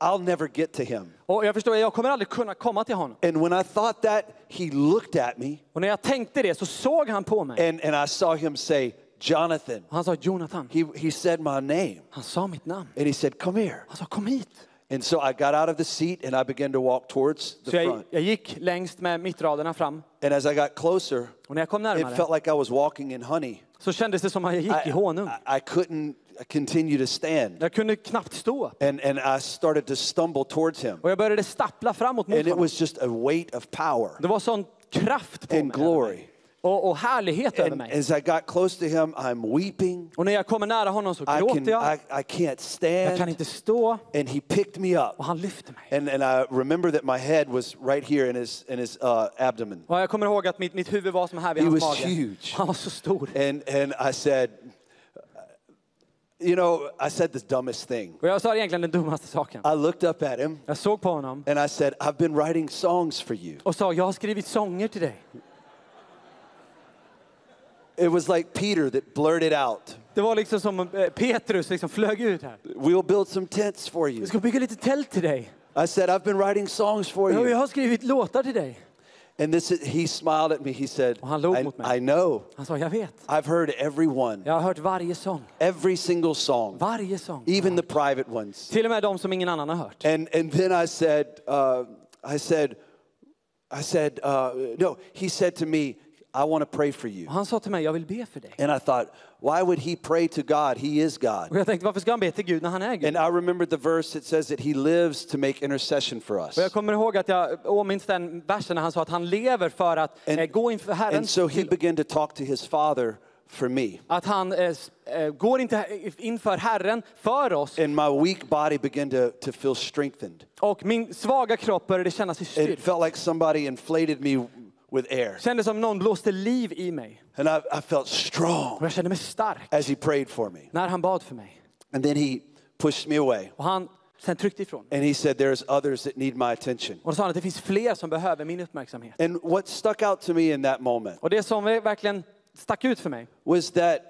S12: I'll never get to him.
S13: Och jag förstår, jag kommer aldrig kunna komma till honom.
S12: And when I thought that, he looked at me
S13: Och när jag tänkte det så såg han på mig.
S12: and, and I saw him say, Jonathan.
S13: Han sa Jonathan.
S12: He, he said my name
S13: Han sa mitt namn.
S12: and he said, Come here.
S13: Han sa kom hit.
S12: And so I got out of the seat and I began to walk towards the
S13: Så jag,
S12: front.
S13: jag gick längst med mittraderna fram.
S12: And as I got closer,
S13: Och när jag kom
S12: it
S13: närmare
S12: felt like I was walking in honey.
S13: så kändes det som att jag gick i
S12: I,
S13: honung.
S12: I, I couldn't continue to stand.
S13: Jag kunde knappt stå.
S12: And, and I started to stumble towards him.
S13: Och jag började stappla framåt mot
S12: And it
S13: honom.
S12: was just a weight of power
S13: Det var sån kraft på
S12: and
S13: mig.
S12: glory.
S13: Och, och härlighet över mig.
S12: as I got close to him, I'm weeping.
S13: Och när jag kommer nära honom så
S12: I,
S13: gråter
S12: can,
S13: jag.
S12: I, I can't
S13: Jag kan
S12: stand.
S13: inte stå.
S12: And he picked me up.
S13: Och han lyfte mig.
S12: And, and I remember that my head was right here in his, in his uh, abdomen.
S13: Och jag kommer ihåg att mitt, mitt huvud var som här vid
S12: He
S13: hans
S12: was
S13: mage.
S12: huge.
S13: Han var så stor.
S12: And, and I said, you know, I said the dumbest thing.
S13: Och jag sa egentligen den dummaste saken.
S12: I looked up at him
S13: Jag såg på honom
S12: and I said, I've been writing songs for you.
S13: och sa jag har skrivit sånger till dig.
S12: It was like Peter that blurted out,
S13: Det var liksom som eh, Petrus liksom flög ut här.
S12: We'll build some tents for you.
S13: Jag ska bygga lite tält till dig.
S12: I said, I've been writing songs for
S13: Ja, Jag
S12: you.
S13: har skrivit låtar till dig.
S12: And this is, he smiled at me. He said,
S13: Och han log
S12: I,
S13: mot mig.
S12: I know.
S13: Han sa jag vet.
S12: I've heard every one,
S13: Jag har hört varje sång.
S12: every single song,
S13: Varje sång.
S12: even the private ones.
S13: Till och med de som ingen annan har hört.
S12: And, and then I said, uh, I said, I said, uh, no, he said to me, I want to pray for you.
S13: Och han sa till mig jag vill be för dig.
S12: And I thought, why would he pray to God? He is God.
S13: Och jag tänkte varför ska han be till Gud när han är Gud?
S12: And I remembered the verse that says that he lives to make intercession for us.
S13: Och jag kommer ihåg att jag åminns den versen när han sa att han lever för att eh, gå inför Herren.
S12: And so he began to talk to his father for me.
S13: Att han eh, eh, går inte inför Herren för oss.
S12: And my weak body began to, to feel strengthened.
S13: Och min svaga kropp började känna sig
S12: It
S13: styrkt.
S12: felt like somebody inflated me with air.
S13: Kändes som någon blåste liv i mig.
S12: And I, I felt
S13: Och
S12: strong
S13: jag kände mig stark
S12: as he prayed for me.
S13: när han bad för mig.
S12: And then he pushed me away.
S13: Och han sen tryckte ifrån.
S12: And he said, There's others that need my attention.
S13: Och då sa han att det finns fler som behöver min uppmärksamhet.
S12: And what stuck out to me in that moment
S13: Och det som verkligen stack ut för mig
S12: was that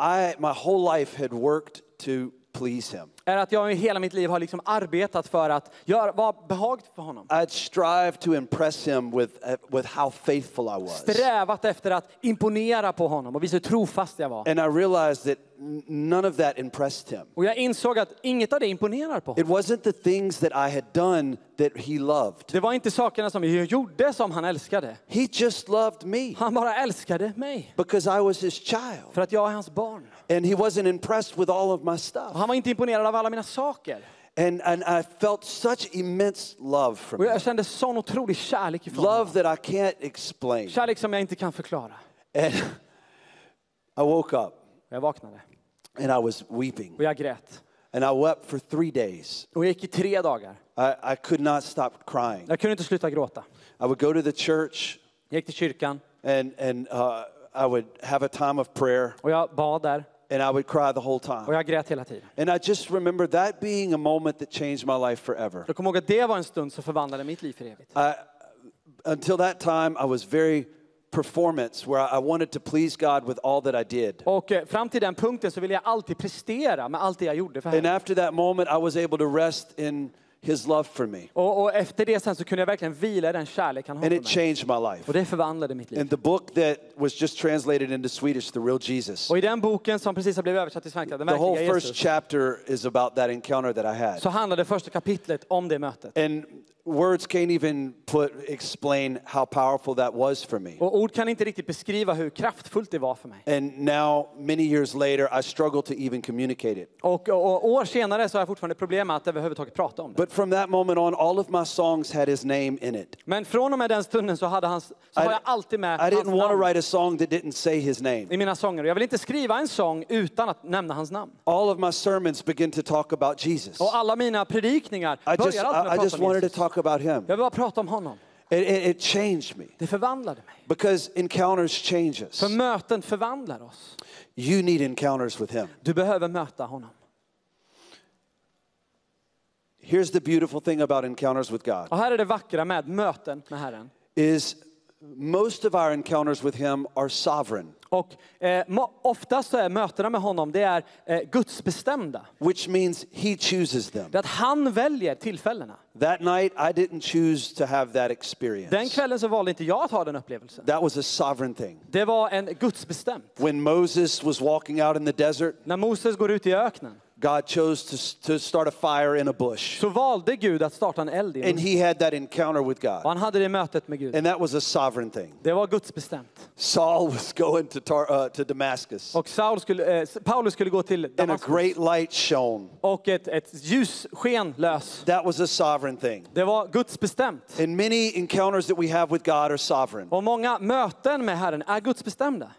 S12: I, my whole life had worked to please him.
S13: är att jag i hela mitt liv har liksom arbetat för att göra, vara behaglig för honom.
S12: I'd strived to impress him with, uh, with how faithful I was.
S13: Strävat efter att imponera på honom och visa hur trofast jag var.
S12: And I realized that none of that impressed him.
S13: Och jag insåg att inget av det imponerar på
S12: It
S13: honom.
S12: wasn't the things that I had done that he loved.
S13: Det var inte sakerna som jag gjorde som han älskade.
S12: He just loved me
S13: Han bara älskade mig.
S12: because I was his child.
S13: För att jag är hans barn.
S12: And he wasn't impressed with all of my
S13: Och
S12: stuff.
S13: han var inte imponerad av alla mina saker.
S12: And, and I felt such immense love from
S13: Och
S12: him.
S13: jag kände sån otrolig kärlek ifrån
S12: Love
S13: honom.
S12: that I can't explain.
S13: Kärlek som jag inte kan förklara.
S12: And I woke up
S13: Jag vaknade
S12: and I was weeping.
S13: och jag grät.
S12: And I wept for three days.
S13: Och jag gick i tre dagar.
S12: I, I could not stop crying.
S13: Jag kunde inte sluta gråta.
S12: I would go to the church
S13: Jag gick till kyrkan
S12: and, and uh, I would have a time of prayer
S13: och jag bad där
S12: and I would cry the whole
S13: och
S12: time.
S13: jag grät hela tiden.
S12: And I just remember that being a moment that changed my life forever.
S13: Jag kommer ihåg att det var en stund som förvandlade mitt liv för evigt.
S12: I, until that time, I was very performance where I wanted to please God with all that I did.
S13: Och eh, fram till den punkten så ville jag alltid prestera med allt det jag gjorde för
S12: And after that moment, I was able to rest in His love for me.
S13: Och, och efter det sen så kunde jag verkligen vila i den kärlek han har
S12: And it changed my life.
S13: Och det förvandlade mitt liv.
S12: In the book that was just translated into Swedish, The Real Jesus,
S13: Och i den boken som precis har blivit översatt till svenska, Den
S12: the whole
S13: verkliga
S12: first
S13: Jesus,
S12: chapter is about that encounter that I had.
S13: så första kapitlet om det mötet.
S12: And words can't even put explain how powerful that was for me.
S13: Och ord kan inte riktigt beskriva hur kraftfullt det var för mig.
S12: And now, many years later, I struggle to even communicate it.
S13: Och, och, år senare så har jag fortfarande problem med att överhuvudtaget prata om det.
S12: But from that moment on, all of my songs had his name in it.
S13: Men från och med den stunden så, hade han, så har jag alltid med
S12: I
S13: hans
S12: didn't want to write a song that didn't say his name.
S13: i mina sånger. Jag vill inte skriva en sång utan att nämna hans namn.
S12: All of my sermons begin to talk about Jesus.
S13: Och alla mina predikningar
S12: I
S13: börjar alltid med
S12: I, I
S13: att prata om Jesus.
S12: Talk about him.
S13: Jag vill bara prata om honom.
S12: It, it, it changed me
S13: Det förvandlade mig.
S12: because encounters change us.
S13: För möten förvandlar oss.
S12: You need encounters with him.
S13: Du behöver möta honom.
S12: Here's the beautiful thing about encounters with God
S13: Och här är det vackra med möten med Herren.
S12: is most of our encounters with him are sovereign,
S13: Och eh, oftast så är mötena med honom, det är eh, gudsbestämda.
S12: which means he chooses them.
S13: Det att han väljer tillfällena.
S12: That night I didn't choose to have that
S13: Den
S12: experience.
S13: kvällen så valde inte jag att ha den upplevelsen.
S12: That was a sovereign thing.
S13: Det var en gudsbestämt.
S12: When Moses was walking out in the desert,
S13: När Moses går ut i öknen
S12: God chose to, to start a fire in a bush.
S13: så valde Gud att starta en eld i
S12: And he had that encounter with
S13: Och
S12: God.
S13: han hade det mötet med Gud.
S12: And that was a sovereign thing.
S13: Det var gudsbestämt.
S12: Saul was going to, Tar, uh, to Damascus.
S13: Och Saul skulle, eh, Paulus skulle gå till
S12: And a
S13: Damaskus.
S12: great light shone.
S13: Och ett, ett ljus sken lös.
S12: That was a sovereign thing.
S13: Det var gudsbestämt.
S12: And many encounters that we have with God are sovereign.
S13: Och många möten med Herren är gudsbestämda.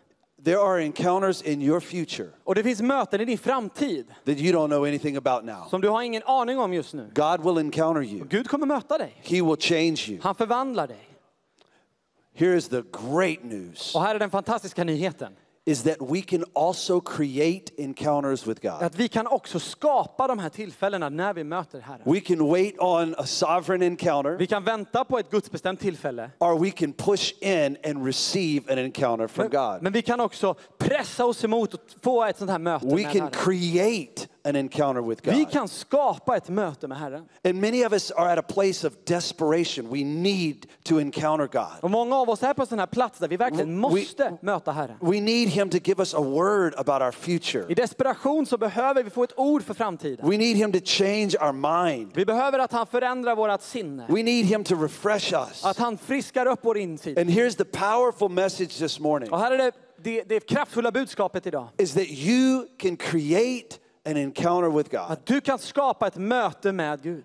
S12: There are encounters in your future
S13: Och det finns möten i din framtid
S12: that you don't know anything about now.
S13: som du har ingen aning om just nu.
S12: God will encounter you.
S13: Gud kommer möta dig.
S12: He will change you.
S13: Han förvandlar dig.
S12: Here is the great news
S13: Och här är den fantastiska nyheten.
S12: Is that we can also create encounters with God.
S13: Att vi kan också skapa de här tillfällena när vi möter Herren.
S12: We can wait on a sovereign encounter
S13: Vi kan vänta på ett gudsbestämt tillfälle.
S12: or we can push in and receive an encounter from God.
S13: Men vi kan också pressa oss emot och få ett sånt här möte
S12: We
S13: med
S12: can
S13: Herren.
S12: create an encounter with
S13: Vi
S12: God.
S13: kan skapa ett möte med Herren.
S12: And many of us are at a place of desperation. We need to encounter God.
S13: Och många av oss är på sån här plats där vi verkligen
S12: We-
S13: måste möta Herren.
S12: We need Him to give us a word about our future.
S13: I desperation så behöver vi få ett ord för framtiden.
S12: We need Him to change our mind.
S13: Vi behöver att han förändrar vårt sinne.
S12: We need Him to refresh us.
S13: Att han friskar upp vår insida.
S12: And here's the powerful message this morning
S13: Och här är det, det, det kraftfulla budskapet idag.
S12: is that you can create an encounter with God.
S13: Att du kan skapa ett möte med Gud.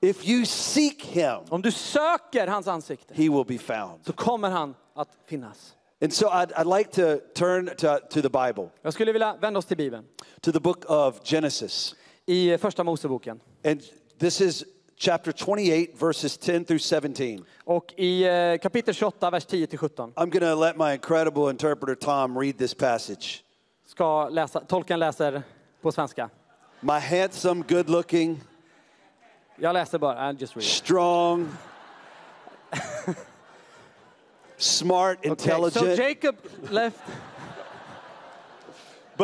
S12: If you seek Him,
S13: Om du söker hans ansikte
S12: He will be found.
S13: så kommer han att finnas.
S12: And so I'd, I'd like to turn to, to the Bible,
S13: Jag skulle vilja vända oss till Bibeln.
S12: to the book of Genesis.
S13: I första Moseboken.
S12: And this is chapter 28, verses 10 through 17.
S13: Och i eh, kapitel 28, vers 10-17
S12: I'm going to let my incredible interpreter Tom read this passage.
S13: ska läsa, tolken läser på svenska.
S12: My handsome, good looking,
S13: Jag läser bara, I just read.
S12: strong, smart, intelligent.
S13: Okay,
S12: intelligent.
S13: so Jacob left.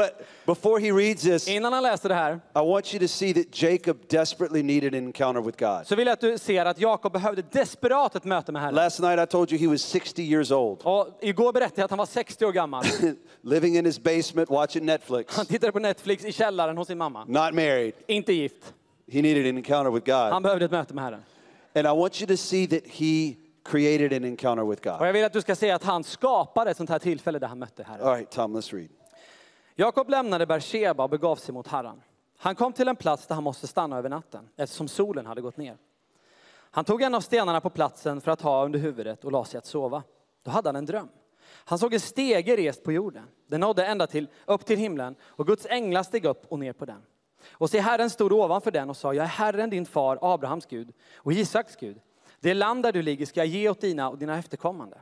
S12: But before he reads this,
S13: Innan han läste det här
S12: I want you to see that Jacob desperately needed an encounter with God.
S13: så vill jag att du ser att Jakob behövde desperat ett möte med Herren.
S12: Last night I told you he was 60 years old,
S13: Och igår berättade jag att han var 60 år gammal.
S12: living in his basement, watching Netflix,
S13: Han tittade på Netflix i källaren hos sin mamma.
S12: not married.
S13: Inte gift.
S12: He needed an encounter with
S13: Han
S12: God.
S13: behövde ett möte med Herren.
S12: And I want you to see that he created an encounter with
S13: Och
S12: God.
S13: jag vill att du ska se att han skapade ett sånt här tillfälle där han mötte Herren.
S12: All right, Tom, let's read.
S13: Jakob lämnade Beersheba och begav sig mot Harran. Han kom till en plats där han måste stanna över natten eftersom solen hade gått ner. Han tog en av stenarna på platsen för att ha under huvudet och la sig att sova. Då hade han en dröm. Han såg en stege rest på jorden. Den nådde ända till, upp till himlen och Guds änglar steg upp och ner på den. Och se, Herren stod ovanför den och sa, jag är Herren din far Abrahams Gud och Isaks Gud. Det land där du ligger ska jag ge åt dina och dina efterkommande.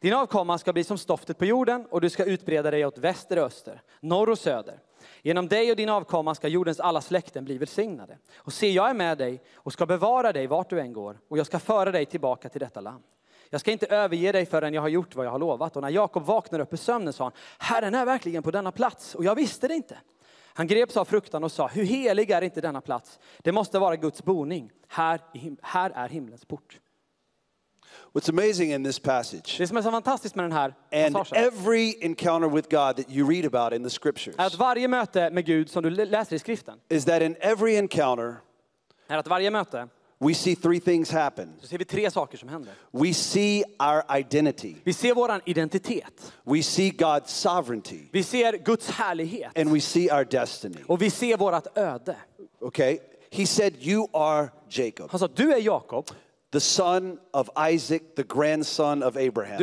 S13: Din avkomma ska bli som stoftet på jorden och du ska utbreda dig åt väster och öster, norr och söder. Genom dig och din avkomma ska jordens alla släkten bli välsignade. Och se, jag är med dig och ska bevara dig vart du än går och jag ska föra dig tillbaka till detta land. Jag ska inte överge dig förrän jag har gjort vad jag har lovat. Och när Jakob vaknade upp ur sömnen sa han, Herren är verkligen på denna plats. Och jag visste det inte. Han greps av fruktan och sa, hur helig är inte denna plats? Det måste vara Guds boning. Här, här är himlens port.
S12: What's amazing in this passage,
S13: Det som är så fantastiskt med den här
S12: and
S13: passagen
S12: every encounter with God that you read about in the scriptures,
S13: är att varje möte med Gud som du lä- läser i skriften,
S12: is that in every encounter,
S13: är att varje möte
S12: we see three things happen.
S13: så ser vi tre saker som händer.
S12: We see our identity,
S13: Vi ser våran identitet,
S12: we see God's sovereignty,
S13: vi ser Guds härlighet
S12: and we see our destiny.
S13: och vi ser vårat öde.
S12: Okay? He said, You are Jacob,
S13: Han sa, du är Jakob,
S12: the son of Isaac, the grandson of Abraham,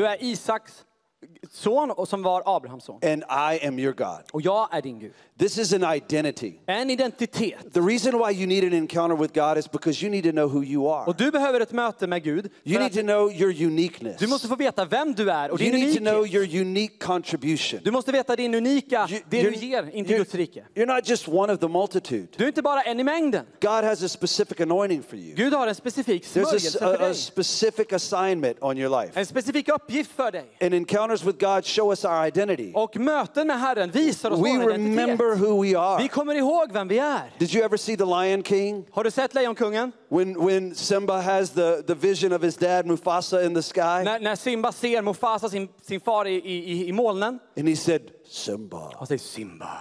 S13: son och som var Abrahams son.
S12: and I am your God.
S13: Och jag är din Gud.
S12: This is an identity.
S13: En identitet.
S12: The reason why you need an encounter with God is because you need to know who you are.
S13: Och du behöver ett möte med Gud.
S12: You need to know your uniqueness.
S13: Du måste få veta vem du är och
S12: You
S13: din
S12: need to know
S13: unikhet.
S12: your unique contribution.
S13: Du måste veta din unika, det du ger in till Guds rike.
S12: You're not just one of the multitude.
S13: Du är inte bara en i mängden.
S12: God has a specific anointing for you.
S13: Gud har en specifik
S12: There's a,
S13: smörjelse för
S12: a, a
S13: dig.
S12: specific assignment on your life.
S13: En specifik uppgift för dig.
S12: And encounters with God show us our identity.
S13: Och möten med Herren visar oss
S12: We
S13: vår
S12: remember who we are.
S13: Vi kommer ihåg vem vi är.
S12: Did you ever see The Lion King?
S13: Har du sett Lejonkungen?
S12: When, when Simba has the, the vision of his dad Mufasa in the sky?
S13: När, när Simba ser Mufasa, sin, sin far, i, i, i molnen.
S12: And he said, Simba,
S13: Han säger Simba,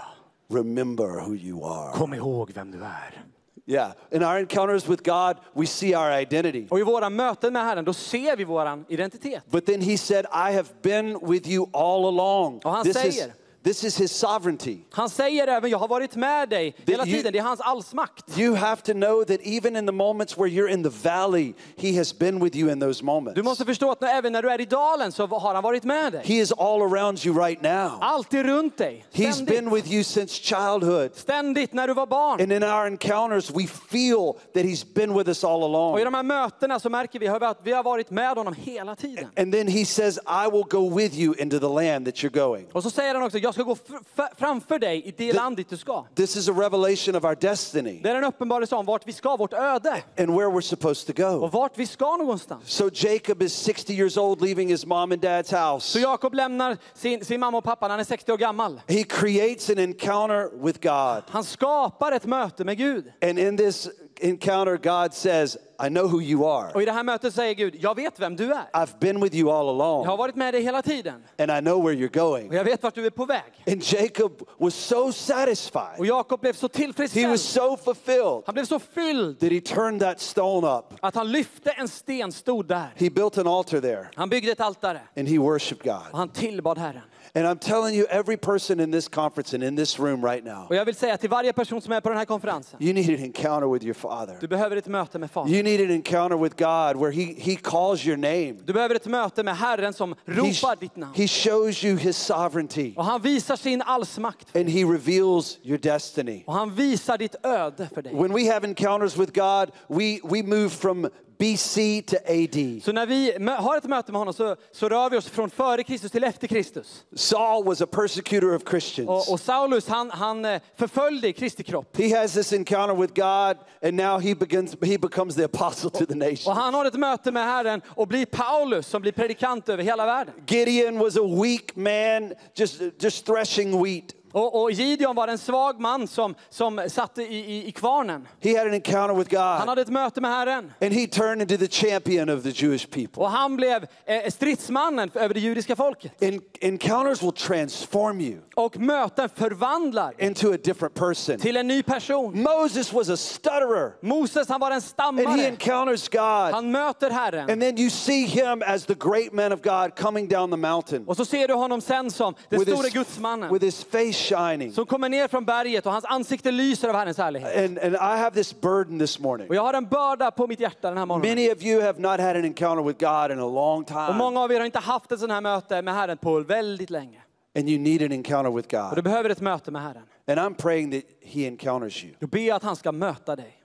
S12: remember who you are.
S13: kom ihåg vem du är.
S12: Yeah. In our encounters with God, we see our identity.
S13: Och i våra möten med Herren, då ser vi vår identitet.
S12: But then he said, I have been with you all along.
S13: Och han
S12: This is,
S13: säger-
S12: this is his sovereignty.
S13: Han säger även, jag har varit med dig hela
S12: you-
S13: tiden. Det är hans allsmakt.
S12: You have to know that even in the moments where you're in the valley, he has been with you in those moments.
S13: Du måste förstå att även när du är i dalen så har han varit med dig.
S12: He is all around you right now.
S13: Alltid runt dig.
S12: He's
S13: Ständigt.
S12: been with you since childhood.
S13: Ständigt när du var barn.
S12: And in our encounters, we feel that he's been with us all
S13: Och i
S12: along.
S13: de här mötena så märker vi att vi har varit med honom hela tiden.
S12: And then he says, I will go with you into the land that you're going.
S13: Och så säger han också, jag ska gå framför dig i det land dit du ska.
S12: This is a revelation of our destiny
S13: Det är en uppenbarelse om vart vi ska, vårt öde.
S12: and where we're supposed to go.
S13: Och vart vi ska någonstans.
S12: So Jacob is 60 years old, leaving his mom and dad's house.
S13: Så Jakob lämnar sin, sin mamma och pappa när han är 60 år gammal.
S12: He creates an encounter with God.
S13: Han skapar ett möte med Gud.
S12: And in this encounter, God says, I know who you are.
S13: Och i det här mötet säger Gud, jag vet vem du är.
S12: I've been with you all
S13: Jag har
S12: along,
S13: varit med dig hela tiden.
S12: and I know where you're
S13: Och
S12: going.
S13: jag vet vart du är på väg.
S12: And Jacob was so
S13: Och
S12: satisfied.
S13: Jakob blev så
S12: He
S13: tillfredsställd.
S12: was so fulfilled
S13: Han blev så fylld
S12: that he turned that stone up.
S13: att han lyfte en sten, stod där.
S12: He built an altar there,
S13: Han byggde ett altare
S12: and he worshiped
S13: och
S12: God.
S13: han tillbad Herren.
S12: And I'm telling you, every person in this conference and in this room right now,
S13: Och jag vill säga till varje person som är på den här konferensen.
S12: you need an encounter with your Father.
S13: Du behöver ett möte med Fadern.
S12: You need an encounter with God where he, he calls your name.
S13: Du behöver ett möte med Herren som
S12: He,
S13: ropar ditt namn.
S12: he shows you his sovereignty,
S13: Och han visar sin allsmakt.
S12: and he reveals your destiny.
S13: Och han visar ditt öde för dig.
S12: When we have encounters with God, we, we move from BC to AD.
S13: Så när vi har ett möte med honom så, så rör vi oss från före Kristus till efter Kristus.
S12: Saul was a persecutor of Christians.
S13: Och, och Saulus han, han eh, förföljde Kristi kropp.
S12: He has this encounter with God, and now he begins. He becomes the apostle to the
S13: Och
S12: nation.
S13: han har ett möte med Herren och blir Paulus som blir predikant över hela världen.
S12: Gideon was a weak man, just just threshing wheat.
S13: Och, och Gideon var en svag man som, som satt i, i, i kvarnen.
S12: He had an encounter with
S13: Han
S12: God,
S13: hade ett möte med Herren.
S12: and he turned into the champion of the Jewish people.
S13: Och han blev eh, stridsmannen över det judiska folket.
S12: En- encounters will transform you
S13: Och möten förvandlar
S12: into a different person.
S13: till en ny person.
S12: Moses was a stutterer,
S13: Moses han var en
S12: and he
S13: stammare.
S12: encounters God.
S13: Han möter Herren.
S12: And then you see him as the great man of God coming down the mountain
S13: Och så ser du honom sen som den store gudsmannen.
S12: with his face shining.
S13: Som kommer ner från berget och hans ansikte lyser av Herrens härlighet.
S12: And, and I have this burden this morning.
S13: Och jag har en börda på mitt hjärta den här morgonen.
S12: Many of you have not had an encounter with God in a long
S13: Och
S12: time,
S13: många av er har inte haft ett sånt här möte med Herren på väldigt länge.
S12: and you need an encounter with
S13: Och du
S12: God.
S13: behöver ett möte med Herren.
S12: And I'm praying that He encounters you.
S13: Då ber jag att han ska möta dig.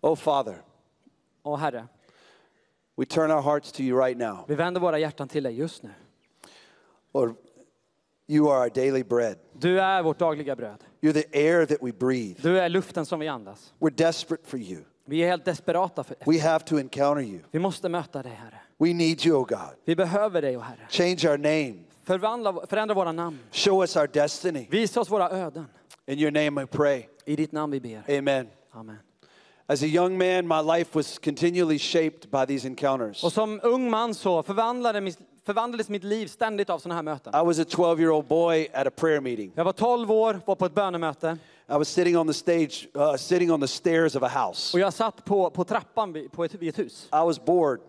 S12: Oh, Father,
S13: Och Herre,
S12: we turn our hearts to you right now.
S13: vi vänder våra hjärtan till dig just nu.
S12: Lord, you are our daily bread.
S13: Du är vårt dagliga bröd.
S12: You're the air that we breathe.
S13: Du är luften som vi andas.
S12: We're desperate for you.
S13: Vi är helt desperata för
S12: We have to encounter you.
S13: Vi måste möta dig, Herre.
S12: We need you, O God.
S13: Vi behöver dig, oh Herre.
S12: Change our name.
S13: Förvandla, förändra våra namn.
S12: Show us our destiny.
S13: Visa oss våra öden.
S12: In your name I pray.
S13: I ditt namn vi ber.
S12: Amen.
S13: Amen.
S12: As a young man, my life was continually shaped by these encounters.
S13: Och som ung man så förvandlade förvandlades mitt liv ständigt av sådana här möten.
S12: I was a 12 year old boy at a prayer meeting.
S13: Jag var 12 år, var på ett bönemöte
S12: I was sitting on the stage, uh, sitting on the stairs of a house.
S13: och jag satt på, på trappan vid, på ett, vid ett hus.
S12: I was bored,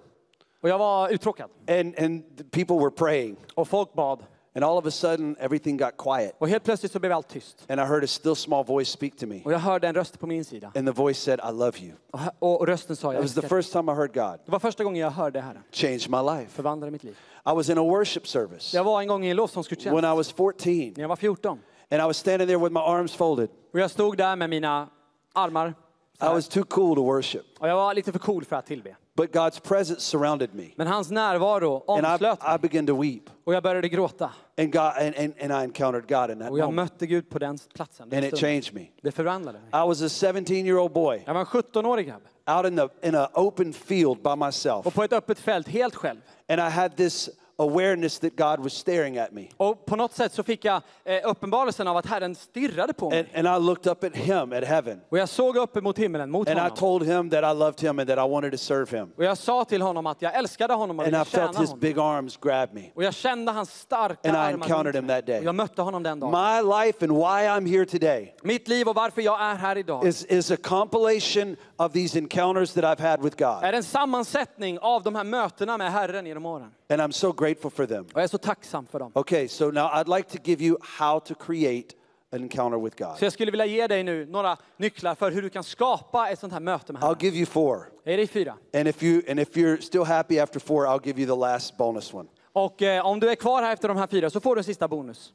S13: Och jag var uttråkad.
S12: and, and people were praying.
S13: Och folk bad.
S12: And all of a sudden, everything got quiet.
S13: Och helt plötsligt så blev allt tyst.
S12: And I heard a still small voice speak to me.
S13: Och jag hörde en röst på min sida.
S12: And the voice said, I love you.
S13: Och, och, rösten sa,
S12: It
S13: jag
S12: was the first time I heard God
S13: Det var första gången jag hörde Herren.
S12: change my life.
S13: Förvandlade mitt liv.
S12: I was in a worship service
S13: Jag var en gång i en lovsångsgudstjänst.
S12: when I was 14.
S13: När jag var 14.
S12: And I was standing there with my arms folded.
S13: Och jag stod där med mina armar. så
S12: I
S13: här.
S12: was too cool to worship.
S13: Och jag var lite för cool för att tillbe.
S12: But God's presence surrounded me.
S13: Men hans närvaro
S12: And
S13: omslöt
S12: I, I
S13: mig.
S12: began to weep.
S13: Och jag började gråta.
S12: And, God, and, and, and I encountered God in that
S13: Och jag
S12: moment.
S13: mötte Gud på den platsen. den
S12: And it
S13: stunden.
S12: changed me.
S13: Det förvandlade mig.
S12: I was a 17 year old boy
S13: Jag var en 17-årig grabb.
S12: Out in, the, in an open field by myself.
S13: Och på ett öppet fält, helt själv.
S12: And I had this awareness that God was staring at me.
S13: Och på något sätt så fick jag eh, uppenbarelsen av att Herren stirrade på mig.
S12: And, and I looked up at him, at heaven.
S13: Och jag såg upp mot himlen, mot
S12: And I
S13: honom.
S12: told him that I loved him and that I wanted to serve him.
S13: Och jag sa till honom att jag älskade honom och
S12: And
S13: ville
S12: I felt
S13: tjäna
S12: his
S13: honom.
S12: big arms grab me.
S13: Och jag kände hans starka
S12: And I
S13: armar
S12: encountered him that day.
S13: Och jag mötte honom den dagen.
S12: My life and why I'm here today
S13: Mitt liv och varför jag är här idag
S12: is, is a compilation of these encounters that I've had with God.
S13: är en sammansättning av de här mötena med Herren genom åren.
S12: And I'm so grateful for them.
S13: Och jag är så tacksam för dem.
S12: Okay, so now I'd like to give you how to create an encounter with God.
S13: Så jag skulle vilja ge dig nu några nycklar för hur du kan skapa ett sånt här möte med
S12: I'll
S13: Herren.
S12: give you four.
S13: Jag ger dig fyra.
S12: And if you and if you're still happy after four, I'll give you the last bonus one.
S13: Och eh, om du är kvar här efter de här fyra så får du en sista bonus.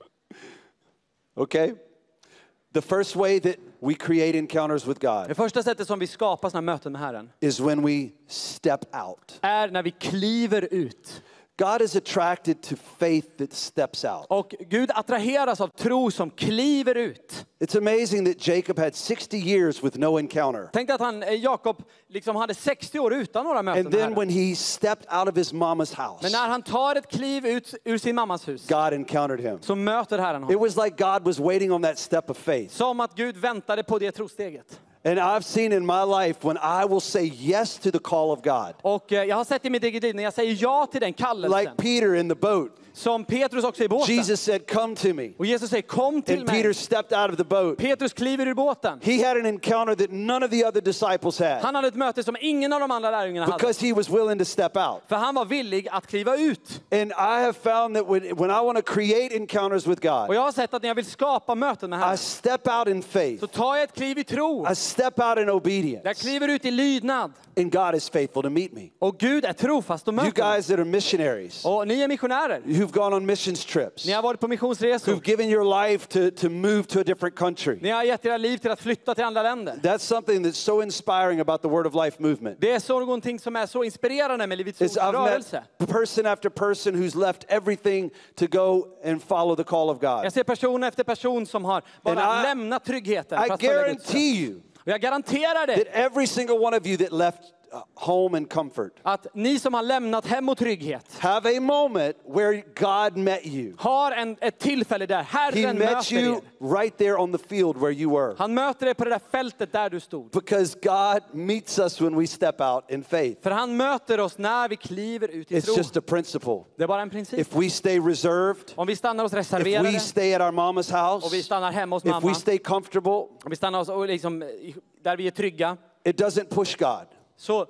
S12: Okay? The first way that we create encounters with
S13: Det
S12: God
S13: första sättet som vi skapar sådana möten med Herren
S12: is when we step out.
S13: är när vi kliver ut.
S12: God is attracted to faith that steps out.
S13: Och Gud attraheras av tro som kliver ut.
S12: It's amazing that Jacob had 60 years with no encounter.
S13: Tänk att han, eh, Jakob liksom hade 60 år utan några möten
S12: And then when he stepped out of his mama's house,
S13: Men när han tar ett kliv ut ur sin mammas hus
S12: God encountered him.
S13: så möter Herren
S12: It
S13: honom.
S12: was like God was waiting on that step of faith.
S13: Som att Gud väntade på det trosteget.
S12: And I've seen in my life when I will say yes to the call of God,
S13: Och eh, jag har sett i mitt eget liv när jag säger ja till den kallelsen.
S12: like Peter in the boat.
S13: Som Petrus också i båten.
S12: Jesus said, Come to me.
S13: Och Jesus säger kom till
S12: And
S13: mig.
S12: Peter stepped out of the boat.
S13: Petrus kliver ur båten.
S12: He had an encounter that none of the other disciples had
S13: Han hade ett möte som ingen av de andra lärjungarna hade.
S12: because he was willing to step out.
S13: För han var villig att kliva ut.
S12: And I have found that when, when I want to create encounters with
S13: Och
S12: God,
S13: jag har sett att när jag vill skapa möten med
S12: I
S13: Herren
S12: step out in faith,
S13: så tar jag ett kliv i tro.
S12: I step out in
S13: Jag
S12: obedience,
S13: kliver ut i lydnad.
S12: and God is faithful to meet me.
S13: Och Gud är trofast och
S12: You
S13: möter mig.
S12: guys that are missionaries,
S13: Och ni är missionärer.
S12: Who've gone on missions trips,
S13: Ni har varit på missionsresor.
S12: who've given your life to, to move to a different country.
S13: Ni har gett era liv till att flytta till andra länder.
S12: That's something that's so inspiring about the Word of Life movement.
S13: Det är så någonting som är så inspirerande med Livets Ords rörelse.
S12: met person after person who's left everything to go and follow the call of God.
S13: Jag ser person efter person som har bara
S12: I-
S13: lämnat tryggheten
S12: I
S13: för att följa Guds röst.
S12: guarantee you
S13: Och jag garanterar
S12: that
S13: det,
S12: every single one of you that left home and comfort
S13: att ni som har lämnat hem och trygghet
S12: have a moment where God met you.
S13: har en, ett tillfälle där
S12: He
S13: Herren
S12: met
S13: möter
S12: you
S13: er.
S12: right there on the field where you were.
S13: Han möter er på det där fältet där du stod.
S12: Because God meets us when we step out in faith.
S13: För han möter oss när vi kliver ut i
S12: It's
S13: tro.
S12: just a principle.
S13: Det är bara en princip.
S12: If we stay reserved,
S13: Om vi stannar oss
S12: if
S13: reserverade
S12: we stay at our mama's
S13: och vi
S12: house,
S13: stannar hemma hos
S12: if
S13: mamma,
S12: we stay comfortable,
S13: om vi stannar oss och liksom, där vi är trygga,
S12: it doesn't push God.
S13: Så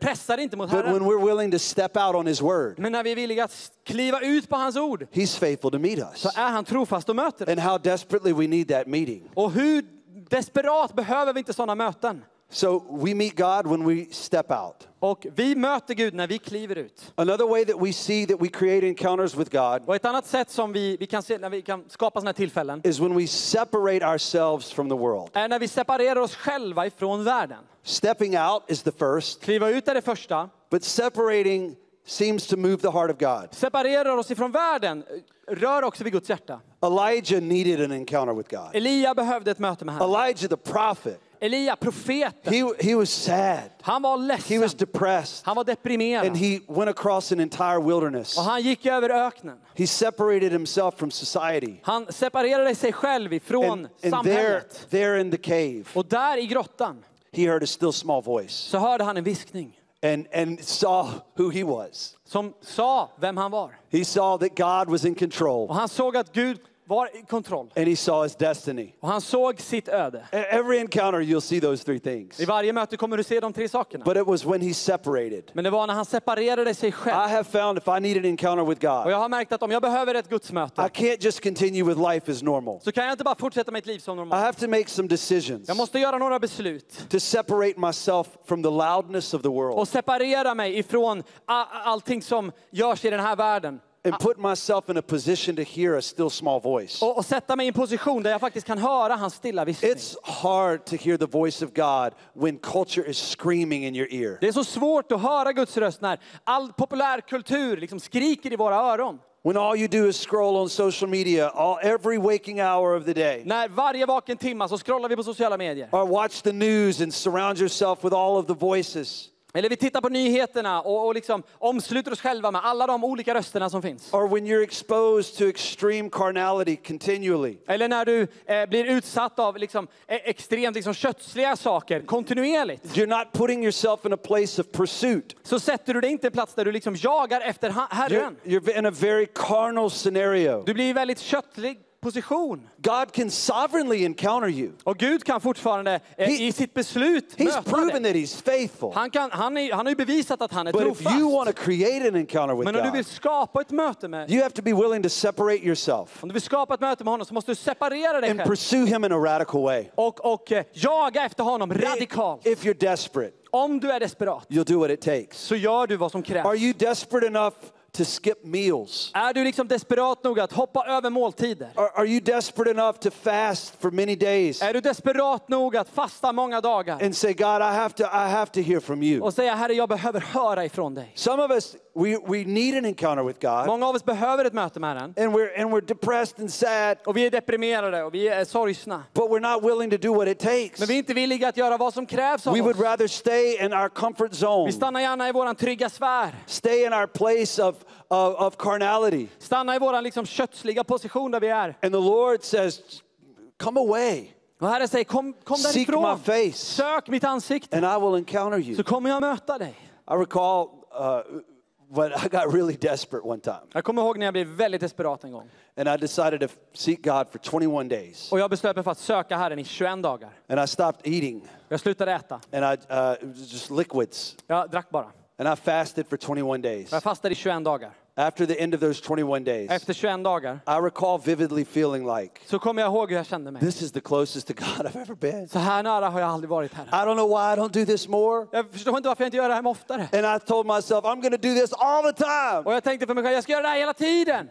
S13: pressar inte mot
S12: But when
S13: Herren.
S12: we're willing to step out on His word,
S13: Men när vi är villiga att kliva ut på hans ord
S12: He's faithful to meet
S13: så
S12: us.
S13: är han trofast och möter.
S12: And how desperately we need that meeting.
S13: Och hur desperat behöver vi inte sådana möten?
S12: So we meet God when we step out.
S13: Och vi möter Gud när vi kliver ut.
S12: Another way that we see that we create encounters with God
S13: Och ett annat sätt som vi, vi kan se när vi kan skapa sådana här tillfällen
S12: is when we separate ourselves from the world.
S13: är när vi separerar oss själva ifrån världen.
S12: Stepping out is the first,
S13: Kliva ut är det första.
S12: but separating seems to move the heart of God.
S13: Separerar oss ifrån världen rör också vid Guds hjärta.
S12: Elijah needed an encounter with God.
S13: Elia behövde ett möte med Herren.
S12: Elijah the prophet
S13: Elia, profeten,
S12: he, he was sad.
S13: han var
S12: He
S13: ledsen.
S12: was depressed.
S13: Han var deprimerad.
S12: And he went across an entire wilderness.
S13: Och han gick över öknen.
S12: He separated himself from society.
S13: Han separerade sig själv ifrån
S12: And, and there,
S13: samhället.
S12: there in the cave,
S13: Och där i grottan
S12: he heard a still small voice
S13: så hörde han en viskning
S12: and, and saw who he was.
S13: som sa vem han var.
S12: He saw that God was in control
S13: Och han såg att Gud var i kontroll.
S12: and he saw his destiny.
S13: Och han såg sitt öde.
S12: E- Every encounter, you'll see those three things.
S13: I varje möte kommer du se de tre sakerna.
S12: But it was when he separated.
S13: Men det var när han separerade sig
S12: I
S13: själv.
S12: have found if I need an encounter with
S13: Och
S12: God,
S13: jag har märkt att om jag behöver ett
S12: I
S13: gudsmöte
S12: can't just continue with life as normal.
S13: så kan jag inte bara fortsätta mitt liv som
S12: I
S13: normalt.
S12: have to make some decisions
S13: Jag måste göra några beslut
S12: to separate myself from the loudness of the
S13: och
S12: world
S13: separera mig ifrån allting som görs i den här världen.
S12: And put myself in a position to hear a still small voice.
S13: Och, och sätta mig i en position där jag faktiskt kan höra hans stilla viskning.
S12: It's hard to hear the voice of God when culture is screaming in your ear.
S13: Det är så svårt att höra Guds röst när all populärkultur liksom skriker i våra öron.
S12: When all you do is scroll on social media all, every waking hour of the day,
S13: När varje vaken timma så scrollar vi på sociala medier.
S12: or watch the news and surround yourself with all of the voices,
S13: Eller vi tittar på nyheterna och, och liksom omsluter oss själva med alla de olika rösterna som finns.
S12: or when you're exposed to extreme carnality continually.
S13: Eller när du eh, blir utsatt av liksom, eh, extremt liksom, kötsliga saker kontinuerligt.
S12: You're not putting yourself in a place of pursuit.
S13: Så sätter du dig inte i en plats där du liksom jagar efter ha-
S12: You're,
S13: Herren.
S12: you're in a very carnal scenario.
S13: Du blir väldigt köttlig position.
S12: God can sovereignly encounter you.
S13: Och Gud kan fortfarande eh,
S12: He-
S13: i sitt beslut
S12: He's
S13: möta
S12: proven
S13: dig.
S12: that He's faithful.
S13: Han, kan, han, är, han har ju bevisat att han är
S12: But if
S13: trofast.
S12: you want to create an encounter with
S13: Men om du vill
S12: God,
S13: skapa ett möte med
S12: you have to be willing to separate yourself
S13: om du vill skapa ett möte med honom så måste du separera dig
S12: and
S13: själv
S12: pursue Him in a radical way.
S13: och, och eh, jaga efter honom radikalt.
S12: If you're desperate,
S13: Om du är desperat
S12: you'll do what it takes.
S13: så gör du vad som
S12: Are
S13: krävs.
S12: you desperate enough to skip meals?
S13: Är du liksom desperat nog att hoppa över måltider?
S12: Are, are you desperate enough to fast for many days
S13: Är du desperat nog att fasta många dagar
S12: and say, God, I have to, I have to hear from you?
S13: och säga Herre, jag behöver höra ifrån dig.
S12: Some of us, we, we need an encounter with God,
S13: Många av oss behöver ett möte med Herren
S12: and we're, and we're depressed and sad,
S13: och vi är deprimerade och vi är sorgsna.
S12: but we're not willing to do what it takes.
S13: Men vi är inte villiga att göra vad som krävs av
S12: We would
S13: oss.
S12: rather stay in our comfort zone,
S13: Vi stannar gärna i våran trygga sfär.
S12: stay in our place of, of, of carnality.
S13: Stanna i våran liksom kötsliga position där vi är.
S12: And the Lord says, Come away,
S13: Och Herren säger kom, kom
S12: seek my
S13: därifrån.
S12: face,
S13: Sök mitt ansikte
S12: and I will encounter you.
S13: så kommer jag möta dig.
S12: I recall uh, when I got really desperate one time,
S13: Jag kommer ihåg när jag blev väldigt desperat en gång.
S12: and I decided to seek God for 21 days.
S13: Och jag beslöt mig för att söka Herren i 21 dagar.
S12: And I stopped eating,
S13: Jag slutade äta.
S12: and I, uh, just liquids.
S13: Jag drack bara.
S12: And I fasted for 21 days.
S13: Jag fastade i 21 dagar.
S12: After the end of those 21 days,
S13: Efter 21 dagar
S12: I recall vividly feeling like,
S13: så kommer jag ihåg hur jag kände mig.
S12: this is the closest to God I've ever been.
S13: Så här nära har jag aldrig varit Herren.
S12: I don't know why I don't do this more.
S13: Jag förstår inte varför jag inte gör det här oftare.
S12: And I told myself, I'm going to do this all the time.
S13: Och jag tänkte för mig själv, jag ska göra det här hela tiden.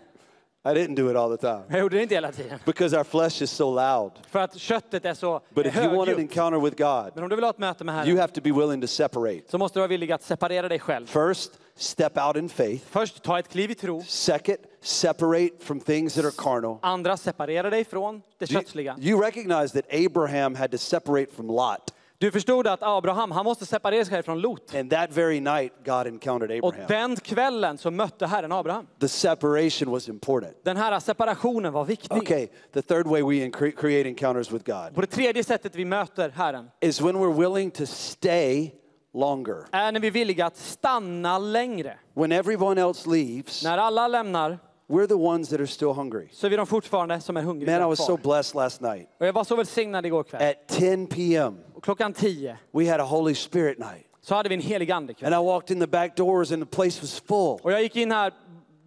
S12: I didn't do it all the time
S13: Jag gjorde det inte hela tiden.
S12: because our flesh is so loud.
S13: För att köttet är så
S12: But if you want an encounter with God,
S13: Men om du vill ha ett möte med
S12: you
S13: Herren
S12: have to be willing to separate.
S13: så måste du vara villig att separera dig själv.
S12: First, step out in faith.
S13: Först, ta ett kliv i tro.
S12: Second, separate from things that are carnal.
S13: Andra, separera dig från det
S12: You,
S13: kötsliga.
S12: you recognize that Abraham had to separate from Lot.
S13: Du förstod att Abraham, han måste separera sig från Lot.
S12: And that very night, God encountered
S13: Och
S12: Abraham.
S13: den kvällen så mötte Herren Abraham.
S12: The separation was important.
S13: Den här separationen var viktig.
S12: Okay, the third way we create encounters with God
S13: På det tredje sättet vi möter Herren
S12: is when we're willing to stay longer.
S13: är när vi är villiga att stanna längre.
S12: When everyone else leaves,
S13: När alla lämnar
S12: we're the ones that are still hungry.
S13: så är vi de fortfarande som är hungriga
S12: Man, I was so blessed last night.
S13: Och jag var så välsignad igår kväll.
S12: At 10 p.m.,
S13: klockan 10
S12: we had a Holy Spirit night.
S13: så hade vi en helig ande kväll.
S12: And I walked in the back doors and the place was full
S13: Och jag gick in här,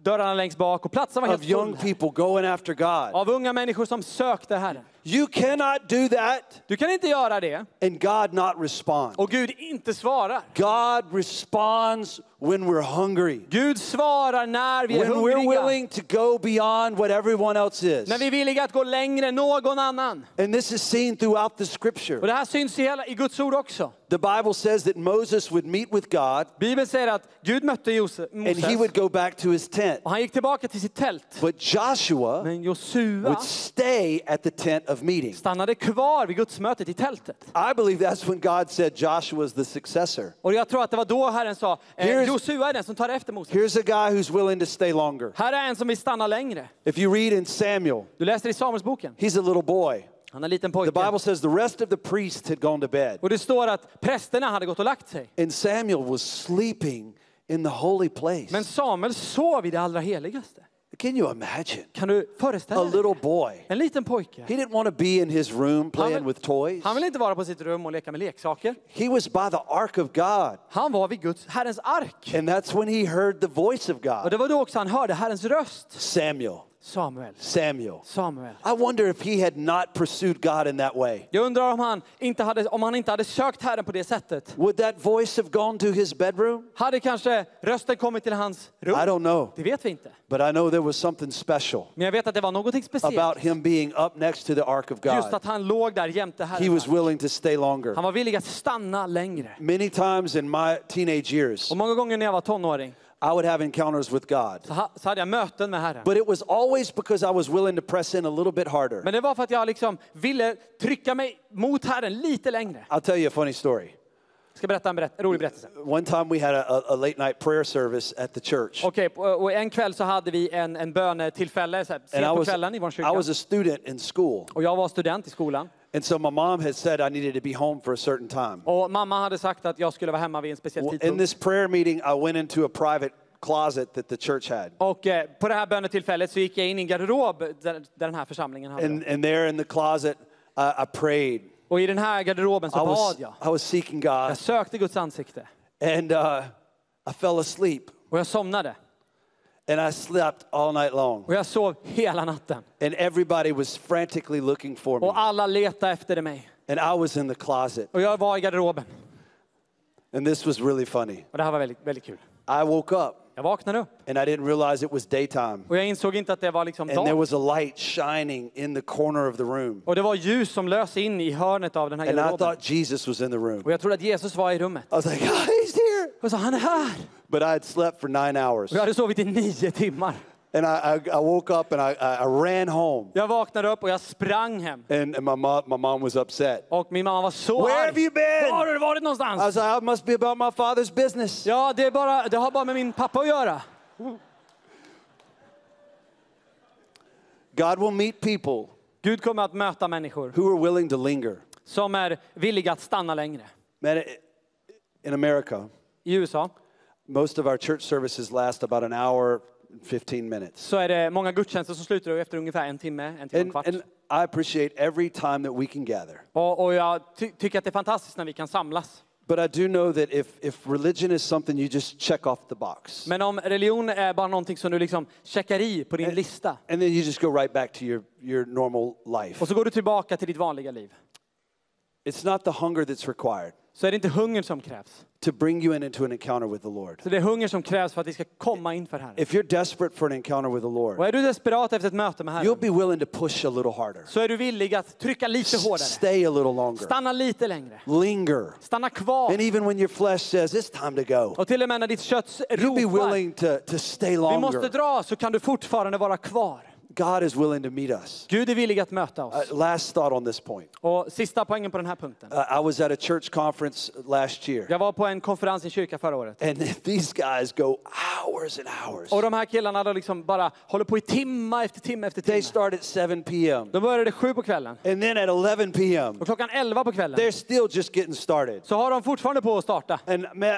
S13: dörrarna längst bak och platsen var
S12: of
S13: helt
S12: young
S13: full.
S12: people going after God.
S13: Av unga människor som sökte Herren.
S12: You cannot do that
S13: Du kan inte göra det
S12: and God not respond.
S13: och Gud inte svarar.
S12: God responds when we're hungry.
S13: Gud svarar när vi är
S12: When we're willing to go beyond what everyone else is.
S13: När vi är villiga att gå längre än någon annan.
S12: And this is seen throughout the scripture.
S13: Och det här syns i, hela, i Guds ord också.
S12: The Bible says that Moses would meet with God
S13: Bibeln säger att Gud mötte Josef,
S12: and he would go back to his tent.
S13: och han gick tillbaka till sitt tält.
S12: But Joshua
S13: Men Josua,
S12: would stay at the tent of of meeting.
S13: Stannade kvar vid gudsmötet i tältet.
S12: I believe that's when God said Joshua was the successor.
S13: Och jag tror att det var då Herren sa, eh, Josua är den som tar efter Moses.
S12: Here's a guy who's willing to stay longer.
S13: Här är en som vill stanna längre.
S12: If you read in Samuel,
S13: Du läser i Samuelsboken.
S12: he's a little boy.
S13: Han är en liten
S12: The
S13: pojke.
S12: Bible says the rest of the priests had gone to bed,
S13: Och det står att prästerna hade gått och lagt sig.
S12: and Samuel was sleeping in the holy place.
S13: Men Samuel sov i det allra heligaste.
S12: Can you imagine?
S13: Kan du
S12: A
S13: föreställa dig?
S12: little boy.
S13: En liten pojke.
S12: He didn't want to be in his room playing
S13: vill,
S12: with toys.
S13: han vill inte vara på sitt rum och leka med leksaker.
S12: He was by the ark of God.
S13: Han var vid Guds, Herrens ark.
S12: And that's when he heard the voice of
S13: Och
S12: God.
S13: det var då också han hörde Herrens röst.
S12: Samuel.
S13: Samuel.
S12: Samuel.
S13: Samuel.
S12: I wonder if he had not pursued God in that way.
S13: Jag undrar om han, inte hade, om han inte hade sökt Herren på det sättet.
S12: Would that voice have gone to his bedroom?
S13: Hade kanske rösten kommit till hans rum?
S12: I don't know.
S13: Det vet vi inte.
S12: But I know there was something special
S13: Men jag vet att det var någonting speciellt.
S12: about him being up next to the ark of
S13: Just
S12: God.
S13: att han låg där jämte
S12: He
S13: Herren.
S12: was willing to stay longer.
S13: Han var villig att stanna längre.
S12: Many times in my teenage years,
S13: Och många gånger när jag var tonåring
S12: I would have encounters with God.
S13: så, ha, så hade jag möten med Herren.
S12: But it was always because I was willing to press in a little bit harder.
S13: Men det var för att jag liksom ville trycka mig mot Herren lite längre.
S12: I'll tell you a funny story.
S13: Ska berätta en berätt, rolig berättelse.
S12: One time we had a, a, late night prayer service at the church.
S13: Okej, och och en kväll så hade vi en, en bönetillfälle sent
S12: I
S13: på kvällen i vår
S12: I
S13: kyrka.
S12: was a student in school.
S13: Och jag var student i skolan.
S12: And so my mom had said I needed to be home for a certain time.
S13: Och mamma hade sagt att jag skulle vara hemma vid en speciell
S12: Well, in
S13: tidpunkt.
S12: this prayer meeting, I went into a private closet that the church had.
S13: Och eh, på det här bönetillfället så gick jag in i en garderob där, där den här församlingen hade.
S12: And, and there in the closet, I, I prayed.
S13: Och i den här garderoben så
S12: I was,
S13: bad jag.
S12: I was seeking God.
S13: Jag sökte Guds ansikte.
S12: And uh, I fell asleep.
S13: Och jag somnade.
S12: And I slept all night long.
S13: Och jag sov hela natten.
S12: And everybody was frantically looking for me.
S13: Och alla letade efter mig.
S12: And I was in the closet.
S13: Och jag var i garderoben.
S12: And this was really funny.
S13: Och det här var väldigt, väldigt kul.
S12: I woke up
S13: Jag vaknade upp.
S12: and I didn't realize it was daytime.
S13: Och jag insåg inte att det var liksom
S12: And there
S13: dag.
S12: was a light shining in the corner of the room.
S13: Och det var ljus som lös in i hörnet av den här
S12: And I
S13: garderoben.
S12: thought Jesus was in the room.
S13: Och jag trodde att Jesus var i rummet.
S12: I was like, here.
S13: Och så han är här.
S12: But I had slept for nine hours.
S13: Och jag hade sovit i nio timmar.
S12: And I, I, I woke up and I, I, I ran home.
S13: Jag vaknade upp och jag sprang hem.
S12: And, and my, mom, my mom was upset.
S13: Och min mamma var så
S12: Where
S13: arg.
S12: have you been?
S13: Var har du varit
S12: I
S13: någonstans?
S12: was like, I must be about my father's business.
S13: Ja, det, är bara, det har bara med min pappa att göra.
S12: God will meet people
S13: Gud kommer att möta människor
S12: who are willing to linger.
S13: som är villiga att stanna längre.
S12: Man, in America,
S13: I USA
S12: most of our church services last about an hour and 15 minutes.
S13: så är det många gudstjänster som slutar efter ungefär en timme, en timme och en
S12: And,
S13: kvart.
S12: and I appreciate every time that we can gather.
S13: Och, och jag ty tycker att det är fantastiskt när vi kan samlas.
S12: But I do know that if, if religion is something you just check off the box,
S13: Men om religion är bara någonting som du liksom checkar i på din lista
S12: and then you just go right back to your, your normal life,
S13: och så går du tillbaka till ditt vanliga liv.
S12: it's not the hunger that's required
S13: Så är det inte hunger som krävs.
S12: to bring you in into an encounter with the Lord.
S13: Så det är hunger som krävs för att vi ska komma inför Herren.
S12: If you're desperate for an encounter with the
S13: Och
S12: Lord,
S13: är du desperat efter ett möte med
S12: you'll
S13: Herren
S12: be willing to push a little harder,
S13: så är du villig att trycka lite hårdare.
S12: stay a little longer,
S13: Stanna lite längre.
S12: linger.
S13: Stanna kvar.
S12: And even when your flesh says it's time to go,
S13: Och till och med när ditt kött
S12: you'll be
S13: ropar,
S12: willing to, to stay
S13: vi måste
S12: longer.
S13: dra, så kan du fortfarande vara kvar.
S12: God is willing to meet us.
S13: Gud är villig att möta oss.
S12: Uh, last thought on this point.
S13: Och sista poängen på den här punkten.
S12: Uh, I was at a church conference last year,
S13: Jag var på en konferens i kyrka förra året.
S12: and these guys go hours and hours.
S13: Och de här killarna de liksom bara håller på i timma efter timme efter
S12: They
S13: timme.
S12: start at 7 p.m.
S13: De började sju på kvällen.
S12: And then at 11 p.m.,
S13: Och klockan elva på kvällen
S12: they're still just getting started.
S13: så har de fortfarande på att starta.
S12: And man,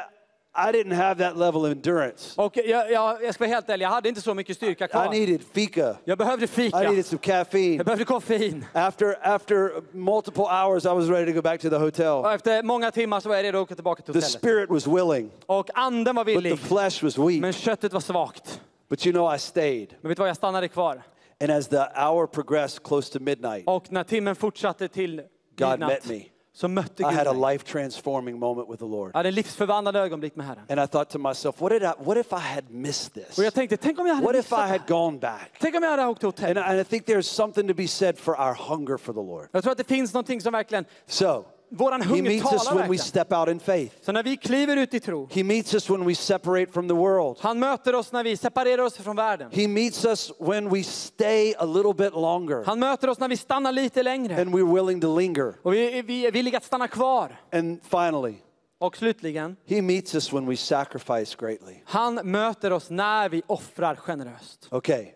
S12: I didn't have that level of endurance.
S13: Och jag, jag, jag ska vara helt ärlig, jag hade inte så mycket styrka
S12: I
S13: kvar.
S12: needed fika.
S13: Jag behövde
S12: I
S13: fika.
S12: needed some caffeine.
S13: Jag behövde koffein.
S12: After after multiple hours, I was ready to go back to the
S13: Och
S12: hotel.
S13: efter många timmar så var jag redo att åka tillbaka till
S12: The
S13: hotellet.
S12: spirit was willing,
S13: Och anden var
S12: but the
S13: villig,
S12: flesh was weak.
S13: men köttet var svagt.
S12: But you know, I stayed.
S13: Men vet du vad, jag stannade kvar.
S12: And as the hour progressed close to midnight,
S13: Och när timmen fortsatte till
S12: God
S13: midnatt
S12: met me.
S13: Så mötte
S12: I had a life transforming moment with the Lord.
S13: Jag hade livsförvandlande ögonblick med Herren.
S12: And I thought to myself, what did I what if I had missed this?
S13: Och jag tänkte, tänk om jag hade
S12: What if
S13: missat
S12: I
S13: det
S12: had
S13: här?
S12: gone back?
S13: Tänk om jag hade åkt till hotell.
S12: And I, and I think there's something to be said for our hunger for the Lord.
S13: Jag tror att det finns någonting som verkligen
S12: So,
S13: våran
S12: He
S13: hunger
S12: meets us
S13: talar
S12: when we
S13: verkligen.
S12: step out in faith.
S13: Så när vi kliver ut i tro,
S12: He meets us when we separate from the world.
S13: han möter oss när vi separerar oss från världen.
S12: He meets us when we stay a little bit longer
S13: Han möter oss när vi stannar lite längre.
S12: and we're willing to linger.
S13: Och vi, vi är villiga att stanna kvar.
S12: And finally,
S13: Och slutligen,
S12: He meets us when we sacrifice greatly.
S13: han möter oss när vi offrar generöst.
S12: Okay.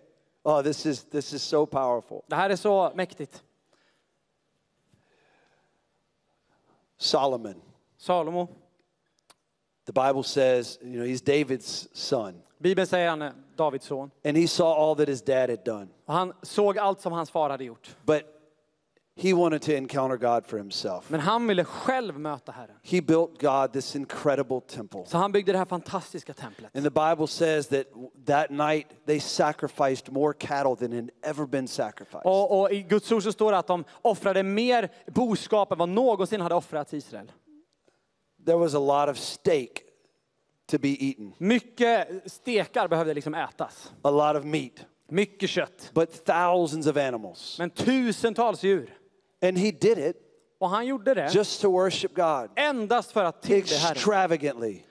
S12: Oh, this is this is so powerful.
S13: Det här är så mäktigt.
S12: Solomon.
S13: Salomo,
S12: The Bible says, you know, he's David's son.
S13: Bibeln säger han är Davids son.
S12: And he saw all that his dad had done.
S13: Och han såg allt som hans far hade gjort.
S12: But he wanted to encounter God for himself.
S13: Men han ville själv möta Herren.
S12: He built God this incredible temple.
S13: Så han byggde det här fantastiska templet.
S12: And the Bible says that that night they sacrificed more cattle than had ever been sacrificed.
S13: Och, och i Guds ord så står det att de offrade mer boskap än vad någonsin hade offrats i Israel.
S12: There was a lot of steak to be eaten,
S13: Mycket stekar behövde liksom ätas.
S12: a lot of meat,
S13: Mycket kött.
S12: but thousands of animals.
S13: Men tusentals djur.
S12: And he did it
S13: Och han gjorde det
S12: just to worship God
S13: endast för att tillbe
S12: extravagantly.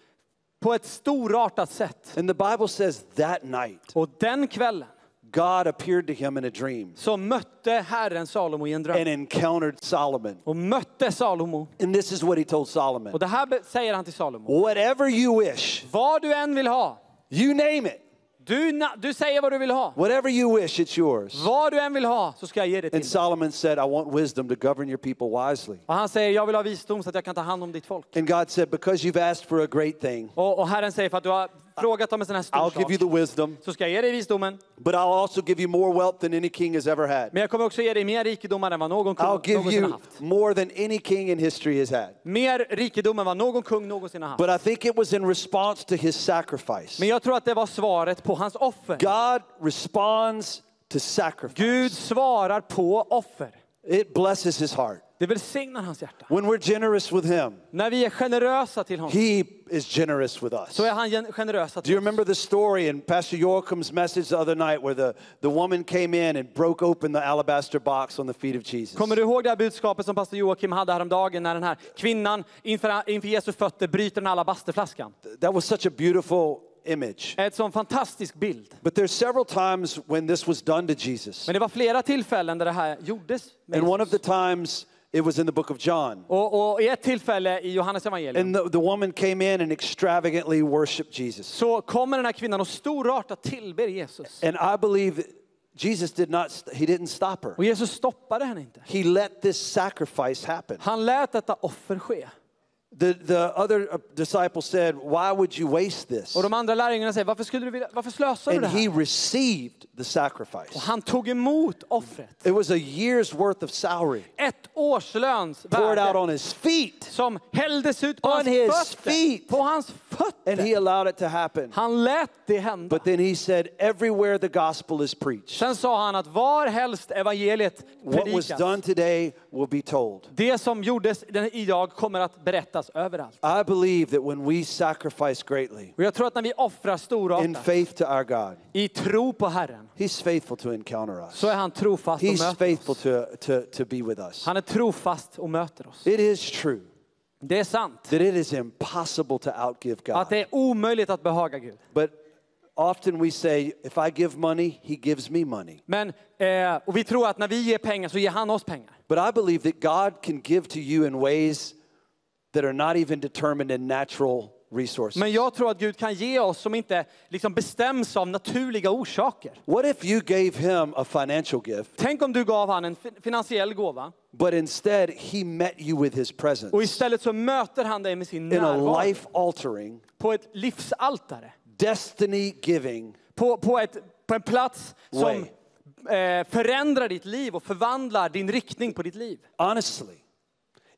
S13: På ett storartat sätt.
S12: And the Bible says that night,
S13: Och den kvällen
S12: God appeared to him in a dream
S13: så mötte Herren Salomo i en
S12: and encountered Solomon.
S13: Och mötte Salomo.
S12: And this is what he told Solomon
S13: Och det här säger han till Salomo.
S12: Whatever you wish,
S13: Vad du än vill ha.
S12: you name it.
S13: Du, du säger vad du vill ha.
S12: Whatever you wish, it's yours.
S13: Vad du än vill ha så ska jag ge det till
S12: And. Solomon said, I want wisdom to govern your people wisely.
S13: Och han säger, jag vill ha visdom så att jag kan ta hand om ditt folk.
S12: And God said, Because you've asked for a great thing,
S13: Och, och Herren säger, för att du har frågat om en sån här stor
S12: I'll give you the wisdom,
S13: så ska jag ge dig visdomen.
S12: but I'll also give you more wealth than any king has ever had.
S13: Men jag kommer också ge dig mer rikedomar än vad någon kung
S12: I'll give
S13: någonsin har
S12: you
S13: haft.
S12: more than any king in history has had.
S13: Mer rikedom än vad någon kung någonsin har haft.
S12: But I think it was in response to his sacrifice.
S13: Men jag tror att det var svaret på hans offer.
S12: God responds to sacrifice.
S13: Gud svarar på offer.
S12: It blesses his heart.
S13: Det välsignar hans hjärta.
S12: When we're generous with him,
S13: När vi är generösa till honom
S12: he is generous with us.
S13: så är han gen- generös
S12: Do
S13: till
S12: you
S13: oss.
S12: remember the story in Pastor Joachim's message the other night where the, the woman came in and broke open the alabaster box on the feet of Jesus?
S13: Kommer du ihåg det här budskapet som pastor Joakim hade häromdagen när den här kvinnan inför, inför Jesu fötter bryter den här alabasterflaskan?
S12: That was such a beautiful image.
S13: Ett sån fantastisk bild.
S12: But there's several times when this was done to Jesus.
S13: Men det var flera tillfällen där det här gjordes.
S12: And one of the times it was in the book of John.
S13: Och, och i ett tillfälle i Johannes evangelium
S12: And the, the woman came in and extravagantly worshiped Jesus.
S13: så kommer den här kvinnan och storartat tillber Jesus.
S12: And I believe Jesus did not, he didn't stop her.
S13: Och Jesus stoppade henne inte.
S12: He let this sacrifice happen.
S13: Han lät detta offer ske.
S12: The, the other uh, disciples said, Why would you waste this?
S13: Och de andra lärjungarna säger, varför, skulle du vilja, varför slösar du
S12: And
S13: det
S12: he
S13: här?
S12: received the
S13: Och
S12: sacrifice.
S13: han tog emot offret.
S12: It was a year's worth of salary
S13: Ett årslöns
S12: poured out
S13: värde
S12: on his feet,
S13: som hälldes ut på
S12: On
S13: hans
S12: his
S13: fötter.
S12: feet.
S13: På hans
S12: and he allowed it to happen.
S13: Han lät det hända.
S12: But then he said, Everywhere the gospel is preached,
S13: Sen sa han att var helst evangeliet
S12: what was
S13: predikas,
S12: done today will be told.
S13: det som gjordes idag kommer att berättas överallt.
S12: I believe that when we sacrifice greatly
S13: Och jag tror att när vi offrar
S12: in
S13: storartat
S12: faith to our God,
S13: i tro på Herren
S12: He's faithful to encounter us.
S13: så är han trofast och
S12: He's
S13: möter
S12: faithful
S13: oss.
S12: to, to, to be with us.
S13: Han är trofast och möter oss.
S12: It is true
S13: Det är sant
S12: that it is impossible to outgive
S13: att
S12: God.
S13: det är omöjligt att behaga Gud.
S12: But often we say, if I give money, He gives me money.
S13: Men, eh, och vi tror att när vi ger pengar så ger han oss pengar.
S12: But I believe that God can give to you in ways that are not even determined in natural resources.
S13: Men jag tror att Gud kan ge oss som inte liksom bestäms av naturliga orsaker.
S12: What if you gave Him a financial gift,
S13: Tänk om du gav han en fin- finansiell gåva
S12: but instead He met you with His
S13: och
S12: presence
S13: istället så möter han dig med sin
S12: in a
S13: närvaro
S12: life altering,
S13: på ett livsaltare.
S12: destiny giving
S13: På, på, ett, på en plats som eh, förändrar ditt liv och förvandlar din riktning på ditt liv.
S12: Honestly,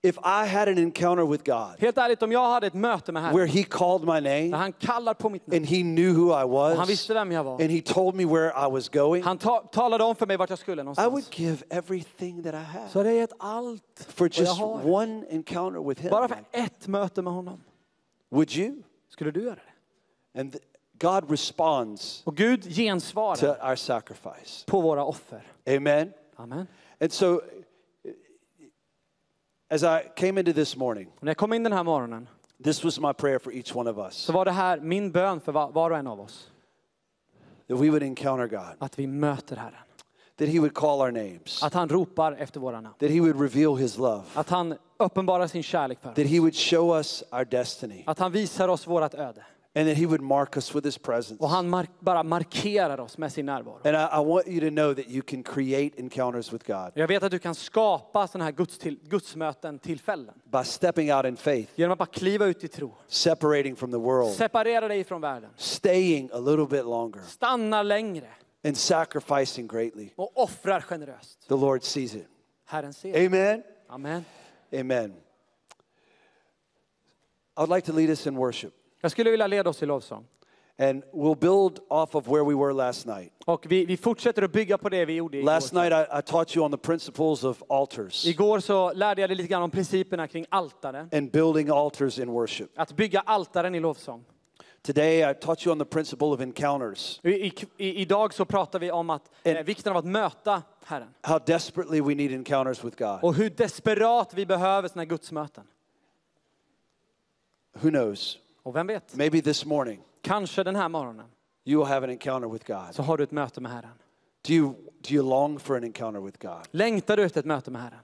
S12: if I had an encounter with God
S13: Helt ärligt, om jag hade ett möte med
S12: where
S13: Herren,
S12: He called my
S13: där
S12: name
S13: han kallar på mitt namn
S12: and He knew who I
S13: och han
S12: was
S13: visste vem jag var.
S12: and He told me where I was going,
S13: Han ta, talade om för mig vart jag skulle
S12: I would
S13: någonstans.
S12: give everything that I have
S13: Så hade jag gett allt
S12: for
S13: vad jag
S12: just
S13: har.
S12: one encounter with Him.
S13: Bara för ett möte med honom.
S12: Would you?
S13: Skulle du göra det?
S12: And th- God responds
S13: Och Gud
S12: to
S13: gensvarar
S12: our sacrifice.
S13: på våra offer.
S12: Amen.
S13: Amen.
S12: And so As I came into this morning,
S13: när jag kom in den här morgonen
S12: this was my prayer for each one of us
S13: så var det här min bön för var var och en av oss.
S12: that we would encounter God,
S13: Att vi möter Herren.
S12: that He would call our names,
S13: Att han ropar efter våra namn.
S12: that He would reveal His love,
S13: Att han uppenbarar sin kärlek för
S12: that
S13: oss.
S12: He would show us our destiny,
S13: Att han visar oss vårt öde.
S12: And that He would mark us with His presence.
S13: Och han mark bara markerar oss med sin närvaro.
S12: And I, I want you to know that you can create encounters with God
S13: Jag vet att du kan skapa sådana här guds till, gudsmöten, tillfällen.
S12: by stepping out in faith,
S13: Genom att bara kliva ut i tro.
S12: separating from the world,
S13: Separera dig från världen.
S12: staying a little bit longer,
S13: Stanna längre.
S12: and sacrificing greatly.
S13: Och offrar generöst.
S12: The Lord sees it.
S13: Herren ser.
S12: Amen.
S13: Amen.
S12: Amen. I would like to lead us in worship.
S13: Jag skulle vilja leda oss i lovsång.
S12: And we'll build off of where we were last night.
S13: Och vi, vi fortsätter att bygga på det vi gjorde igår.
S12: Last night, I, I taught you on the principles of altars
S13: Igår så lärde jag dig lite grann om principerna kring altare.
S12: and building altars in worship.
S13: Att bygga altaren i lovsång.
S12: Today, I taught you on the principle of encounters,
S13: I, i, i, idag så pratar vi om att, eh, vikten av att möta Herren.
S12: how desperately we need encounters with God.
S13: Och hur desperat vi behöver sådana här gudsmöten.
S12: Who knows?
S13: Och vem vet?
S12: Maybe this morning,
S13: Kanske den här morgonen
S12: you will have an encounter with God.
S13: så har du ett möte med Herren.
S12: Do you, do you long for an encounter with God?
S13: Längtar du efter ett möte med Herren?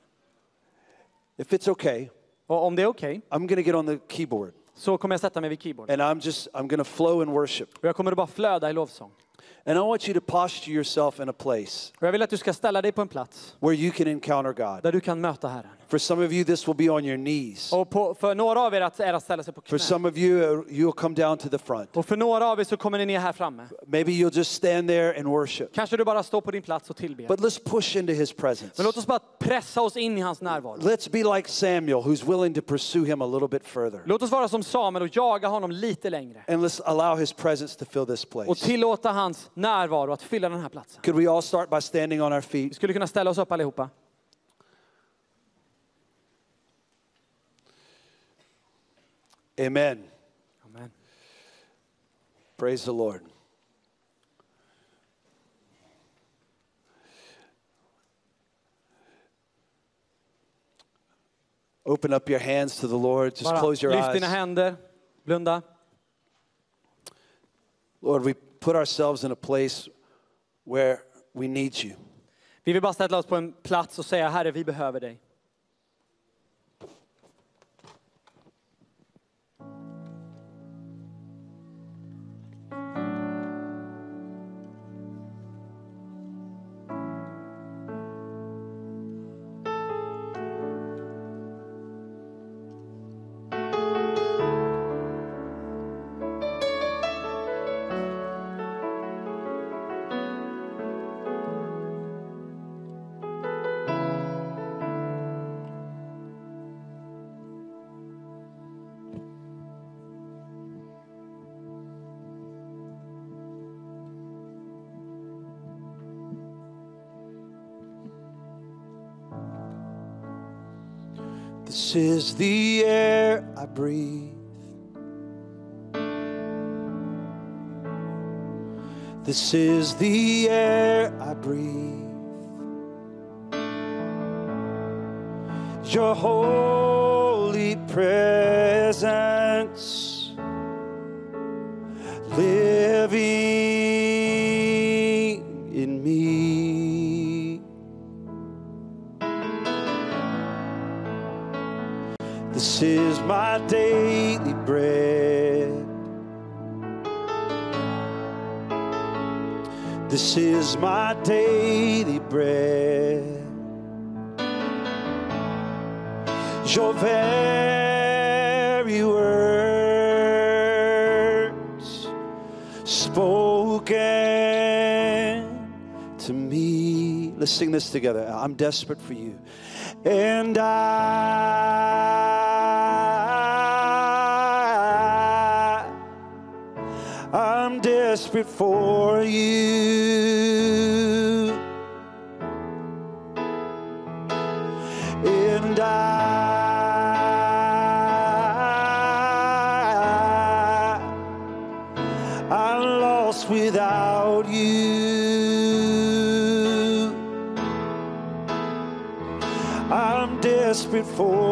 S12: If it's okay,
S13: Och om det är okej
S12: I'm going to get on the keyboard
S13: så kommer jag sätta mig vid keyboard.
S12: and I'm just, I'm to flow in worship.
S13: Och jag kommer att bara flöda i lovsång.
S12: And I want you to posture yourself in a place
S13: Och jag vill att du ska ställa dig på en plats
S12: where you can encounter God.
S13: där du kan möta Herren.
S12: For some of you, this will be on your knees.
S13: Och på, för några av er att- är att ställa sig på
S12: For
S13: knä.
S12: some of you, you'll come down to the front.
S13: Och för några av er så kommer ni ner här framme.
S12: Maybe you'll just stand there and worship.
S13: Kanske du bara står på din plats och tillber.
S12: But let's push into his presence.
S13: Men låt oss bara pressa oss in i hans närvaro.
S12: Let's be like Samuel, who's willing to pursue him a little bit further.
S13: Låt oss vara som Samuel och jaga honom lite längre.
S12: And let's allow his presence to fill this
S13: Och
S12: place.
S13: tillåta hans närvaro att fylla den här platsen.
S12: Could we all start by standing on our
S13: Vi
S12: feet?
S13: skulle kunna ställa oss upp allihopa.
S12: Amen.
S13: Amen.
S12: Praise the Lord. Open up your hands to the Lord. Just
S13: Bara
S12: close your
S13: lyft dina
S12: eyes.
S13: händer, blunda.
S12: Lord, we put ourselves in a place where we need you.
S13: Vi vill bara ställa oss på en plats och säga Herre, vi behöver dig.
S12: This is the air I breathe. This is the air I breathe. Your holy presence living This is my daily bread. Your very words spoken to me. Let's sing this together. I'm desperate for you. And I, desperate for you. And I, I'm lost without you. I'm desperate desperate for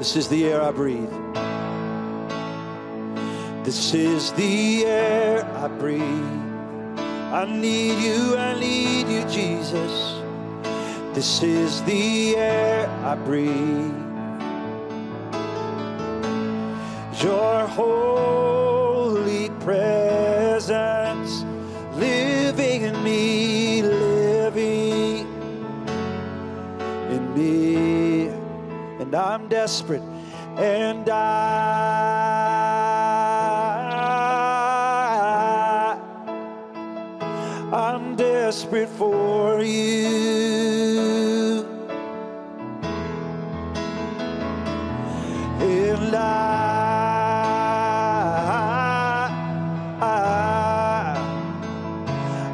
S12: This is the air I breathe. This is the air I breathe. I need you, I need you, Jesus. This is the air I breathe. Your holy I'm desperate, and I, I'm desperate for you. And I,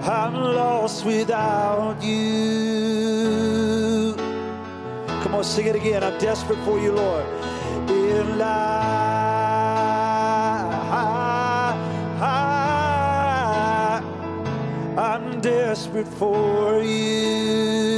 S12: I'm lost without Sing it again. I'm desperate for you, Lord. And I, I, I'm desperate for you.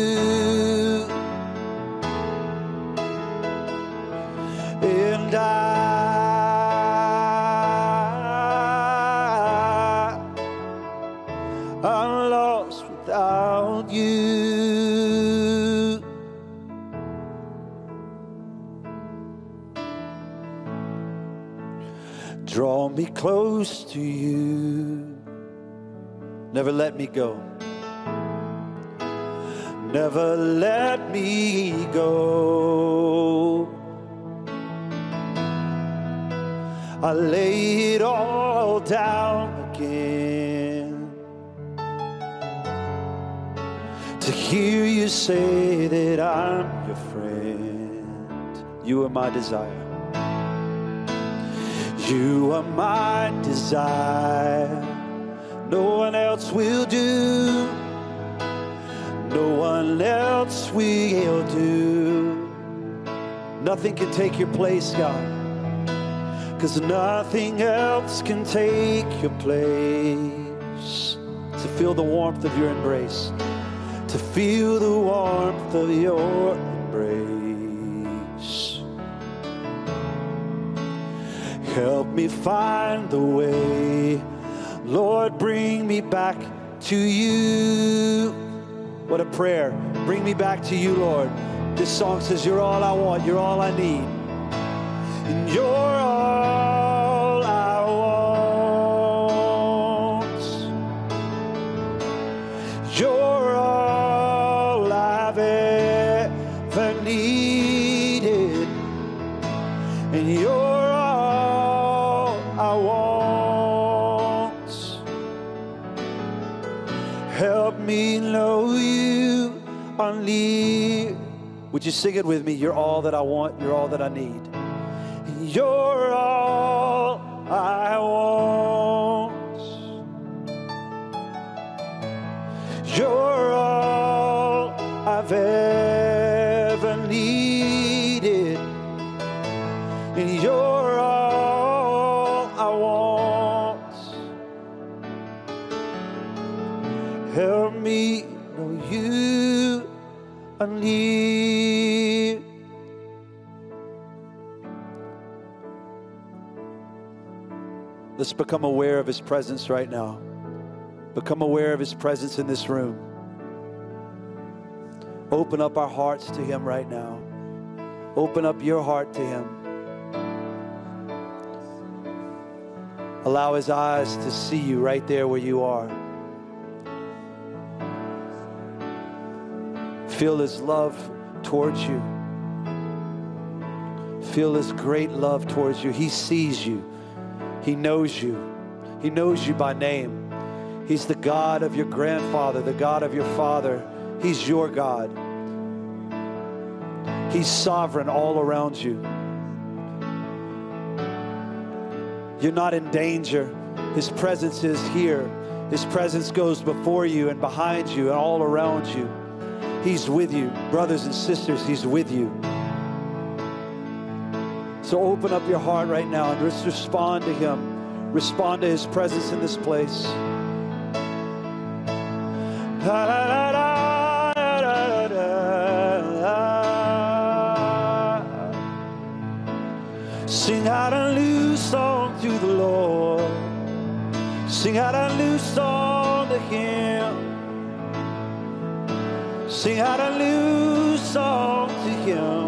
S12: Close to you. Never let me go. Never let me go. I lay it all down again to hear you say that I'm your friend. You are my desire. You are my desire. No one else will do. No one else will do. Nothing can take your place, God. Cause nothing else can take your place. To feel the warmth of your embrace. To feel the warmth of your embrace. Help me find the way. Lord, bring me back to you. What a prayer. Bring me back to you, Lord. This song says, You're all I want, you're all I need. And you're all Would you sing it with me? You're all that I want, you're all that I need. You're all I want. You're all I've ever needed. And you're all I want. Help me know you are near. Let's become aware of His presence right now. Become aware of His presence in this room. Open up our hearts to Him right now. Open up your heart to Him. Allow His eyes to see you right there where you are. Feel His love towards you. Feel His great love towards you. He sees you. He knows you. He knows you by name. He's the God of your grandfather, the God of your father. He's your God. He's sovereign all around you. You're not in danger. His presence is here. His presence goes before you and behind you and all around you. He's with you. Brothers and sisters, He's with you. So open up your heart right now and just respond to Him. Respond to His presence in this place. La, la, la, la, la, la, la. Sing out a new song to the Lord. Sing out a new song to Him. Sing out a new song to Him.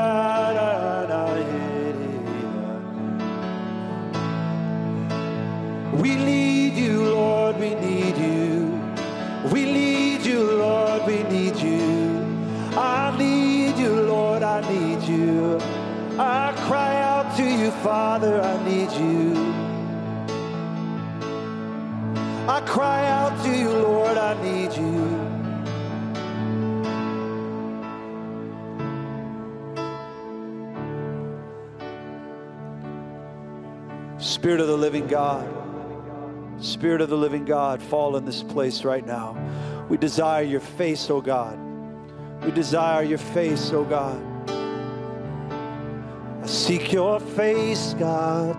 S12: to you, Father, I need you. I cry out to you, Lord, I need you. Spirit of the living God, Spirit of the living God, fall in this place right now. We desire your face, oh God. We desire your face, oh God. I seek your face, God.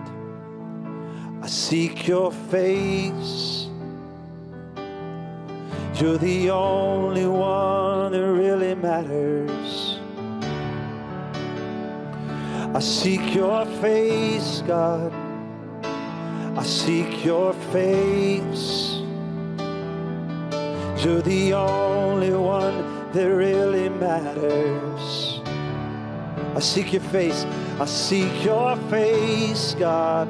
S12: I seek your face. You're the only one that really matters. I seek your face, God. I seek your face. You're the only one that really matters. I seek your face. I seek your face, God.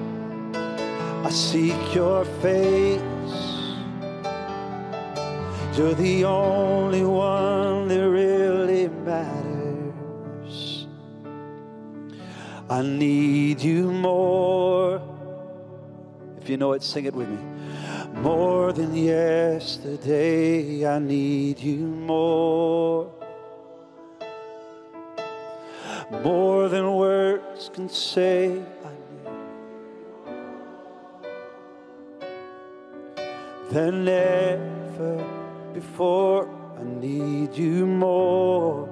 S12: I seek your face. You're the only one that really matters. I need you more. If you know it, sing it with me. More than yesterday, I need you more. More than words can say, I need. Than ever before, I need you more.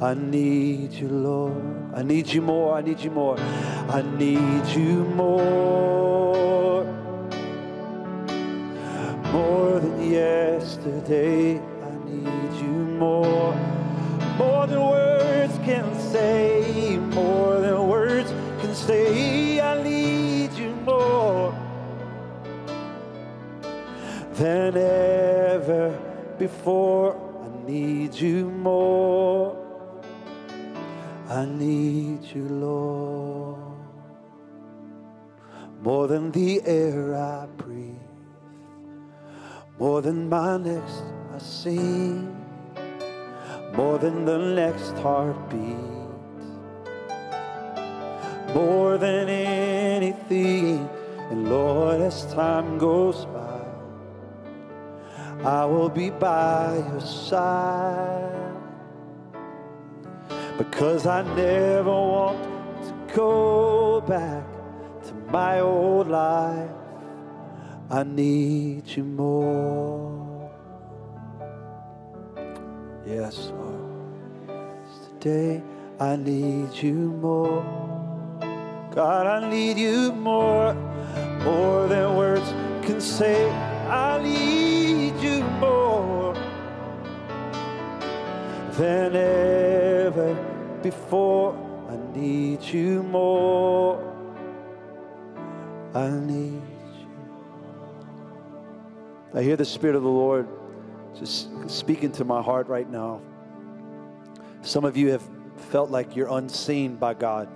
S12: I need you, Lord. I need you more. I need you more. I need you more. More than yesterday, I need you more. More than words can say, more than words can say, I need you more than ever before. I need you more. I need you, Lord, more than the air I breathe, more than my next I sing, more than the next heartbeat, more than anything. And Lord, as time goes by, I will be by your side because I never want to go back to my old life. I need you more. Yes, Lord. Today I need you more. God, I need you more, more than words can say. I need you more than ever before. I need you more. I need you. I hear the Spirit of the Lord just speaking to my heart right now. Some of you have felt like you're unseen by God.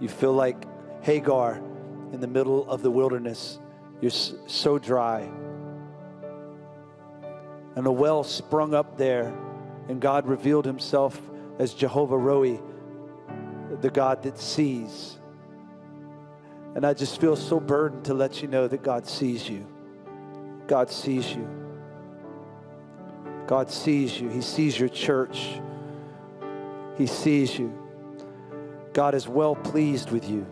S12: You feel like Hagar in the middle of the wilderness. You're so dry. And a well sprung up there, and God revealed himself as Jehovah Roi, the God that sees. And I just feel so burdened to let you know that God sees you. God sees you. God sees you, He sees your church, He sees you. God is well pleased with you.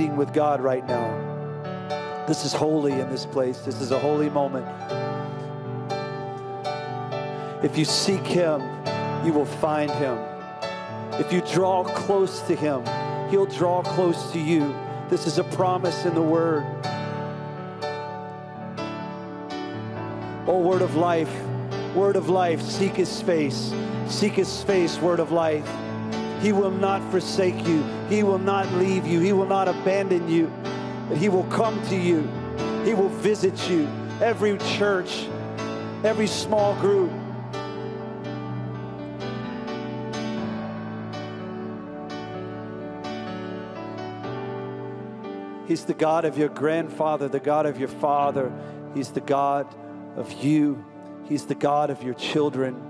S12: Meeting with God right now. This is holy in this place. This is a holy moment. If you seek Him, you will find Him. If you draw close to Him, He'll draw close to you. This is a promise in the Word. Oh, Word of life, Word of life, seek His face. Seek His face, Word of life. He will not forsake you. He will not leave you. He will not abandon you. But He will come to you. He will visit you. Every church, every small group. He's the God of your grandfather, the God of your father. He's the God of you. He's the God of your children.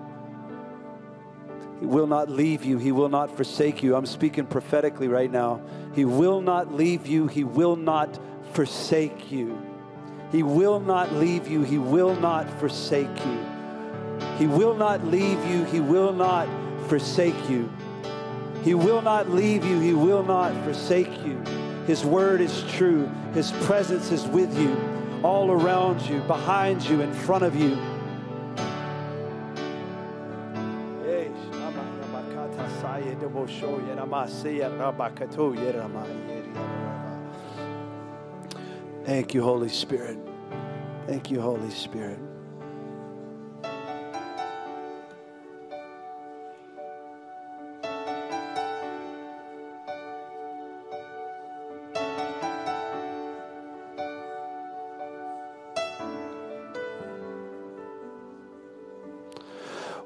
S12: He will not leave you. He will not forsake you. I'm speaking prophetically right now. He will not leave you. He will not forsake you. He will not leave you. He will not forsake you. He will not leave you. He will not forsake you. He will not leave you. He will not forsake you. His word is true. His presence is with you, all around you, behind you, in front of you. Thank you, Holy Spirit. Thank you, Holy Spirit.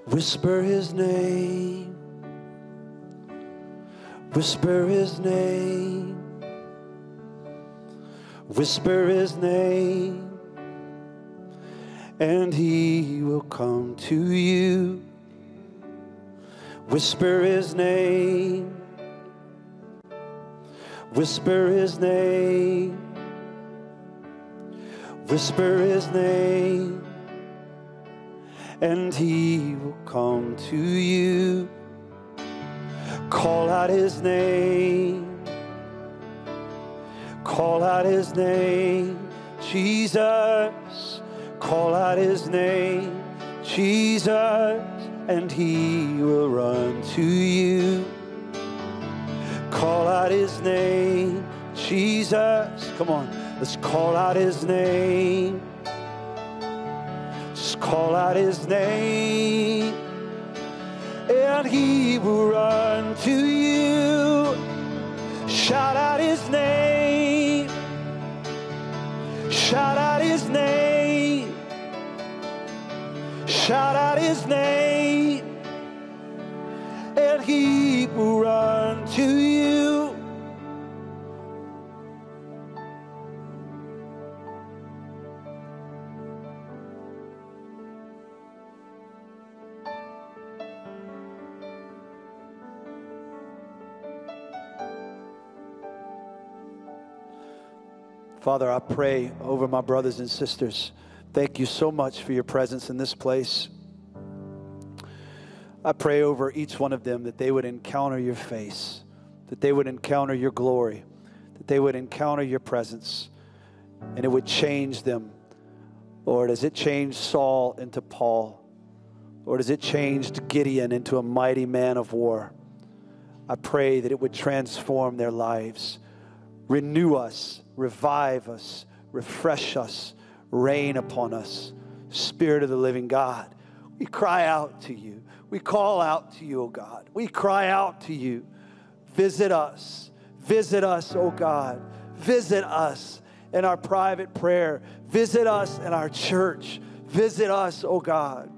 S12: Whisper his name. Whisper his name. Whisper his name. And he will come to you. Whisper his name. Whisper his name. Whisper his name and he will come to you. Call out his name. Call out his name, Jesus. Call out his name, Jesus, and he will run to you. Call out his name, Jesus. Come on, let's call out his name. Just call out his name, and he will run to you. Shout out his name. Shout out his name. Shout out his name, and he will run to you. Father, I pray over my brothers and sisters. Thank you so much for your presence in this place. I pray over each one of them that they would encounter your face, that they would encounter your glory, that they would encounter your presence, and it would change them. Lord, as it changed Saul into Paul, Lord, as it changed Gideon into a mighty man of war, I pray that it would transform their lives, renew us, revive us, refresh us, rain upon us. Spirit of the living God, we cry out to you. We call out to you, O God. We cry out to you. Visit us. Visit us, O God. Visit us in our private prayer. Visit us in our church. Visit us, O God.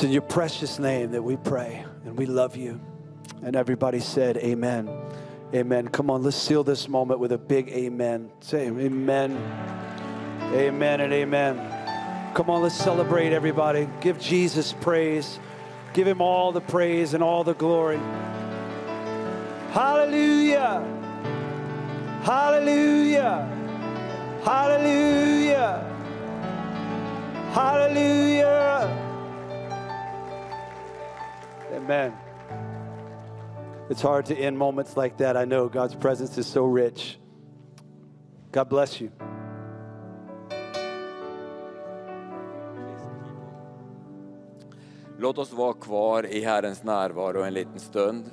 S12: It's in your precious name that we pray and we love you. And everybody said, Amen. Amen. Come on, let's seal this moment with a big amen. Say amen. Amen and amen. Come on, let's celebrate everybody. Give Jesus praise. Give him all the praise and all the glory. Hallelujah. Hallelujah. Hallelujah. Hallelujah. Amen. It's hard to end moments like that. I know God's presence is so rich. God bless you.
S3: Låt oss vara kvar i Herrens närvaro en liten stund.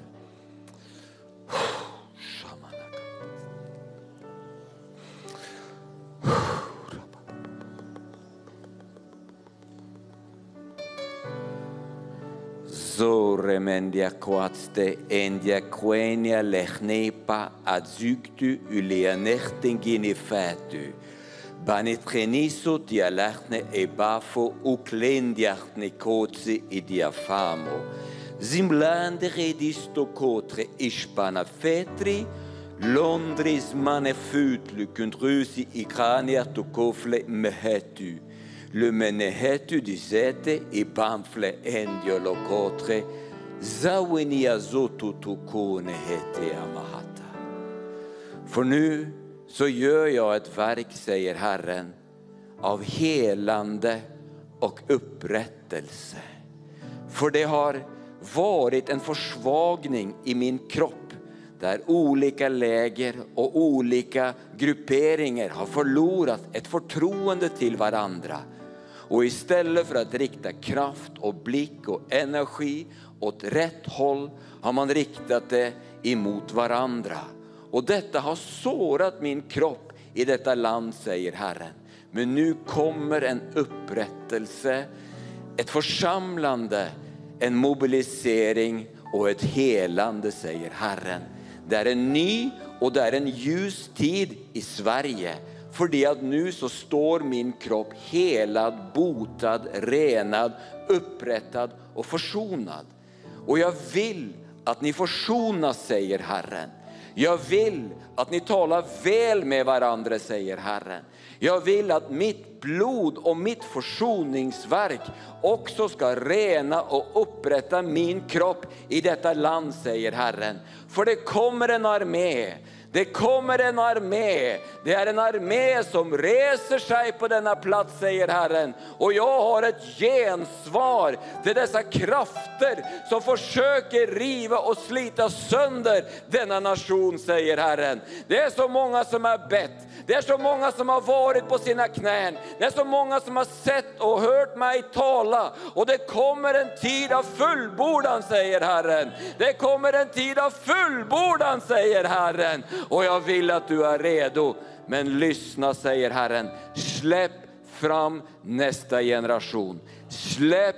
S3: zore mendia quatste endia quenia lechnepa adzuktu ulianechtingini fatu. Banetreniso dialachne ebafo uklendiachne kotze e idiafamo. Zimlandere disto kotre ispana fetri, Londres manefutlu kunt rusi ikrania to kofle mehetu. Le menehetu disete e pamfle endio lokotre, zawenia zotu tukone. För nu så gör jag ett verk, säger Herren, av helande och upprättelse. För det har varit en försvagning i min kropp där olika läger och olika grupperingar har förlorat ett förtroende till varandra. Och istället för att rikta kraft och blick och energi åt rätt håll har man riktat det emot varandra. Och detta har sårat min kropp i detta land, säger Herren. Men nu kommer en upprättelse, ett församlande, en mobilisering och ett helande, säger Herren. Det är en ny och det är en ljus tid i Sverige. För att nu så står min kropp helad, botad, renad, upprättad och försonad. Och jag vill att ni försonas, säger Herren. Jag vill att ni talar väl med varandra, säger Herren. Jag vill att mitt blod och mitt försoningsverk också ska rena och upprätta min kropp i detta land, säger Herren. För det kommer en armé det kommer en armé, det är en armé som reser sig på denna plats, säger Herren. Och jag har ett gensvar till dessa krafter som försöker riva och slita sönder denna nation, säger Herren. Det är så många som har bett, det är så många som har varit på sina knän, det är så många som har sett och hört mig tala. Och det kommer en tid av fullbordan, säger Herren. Det kommer en tid av fullbordan, säger Herren. Och jag vill att du är redo. Men lyssna, säger Herren. Släpp fram nästa generation. Släpp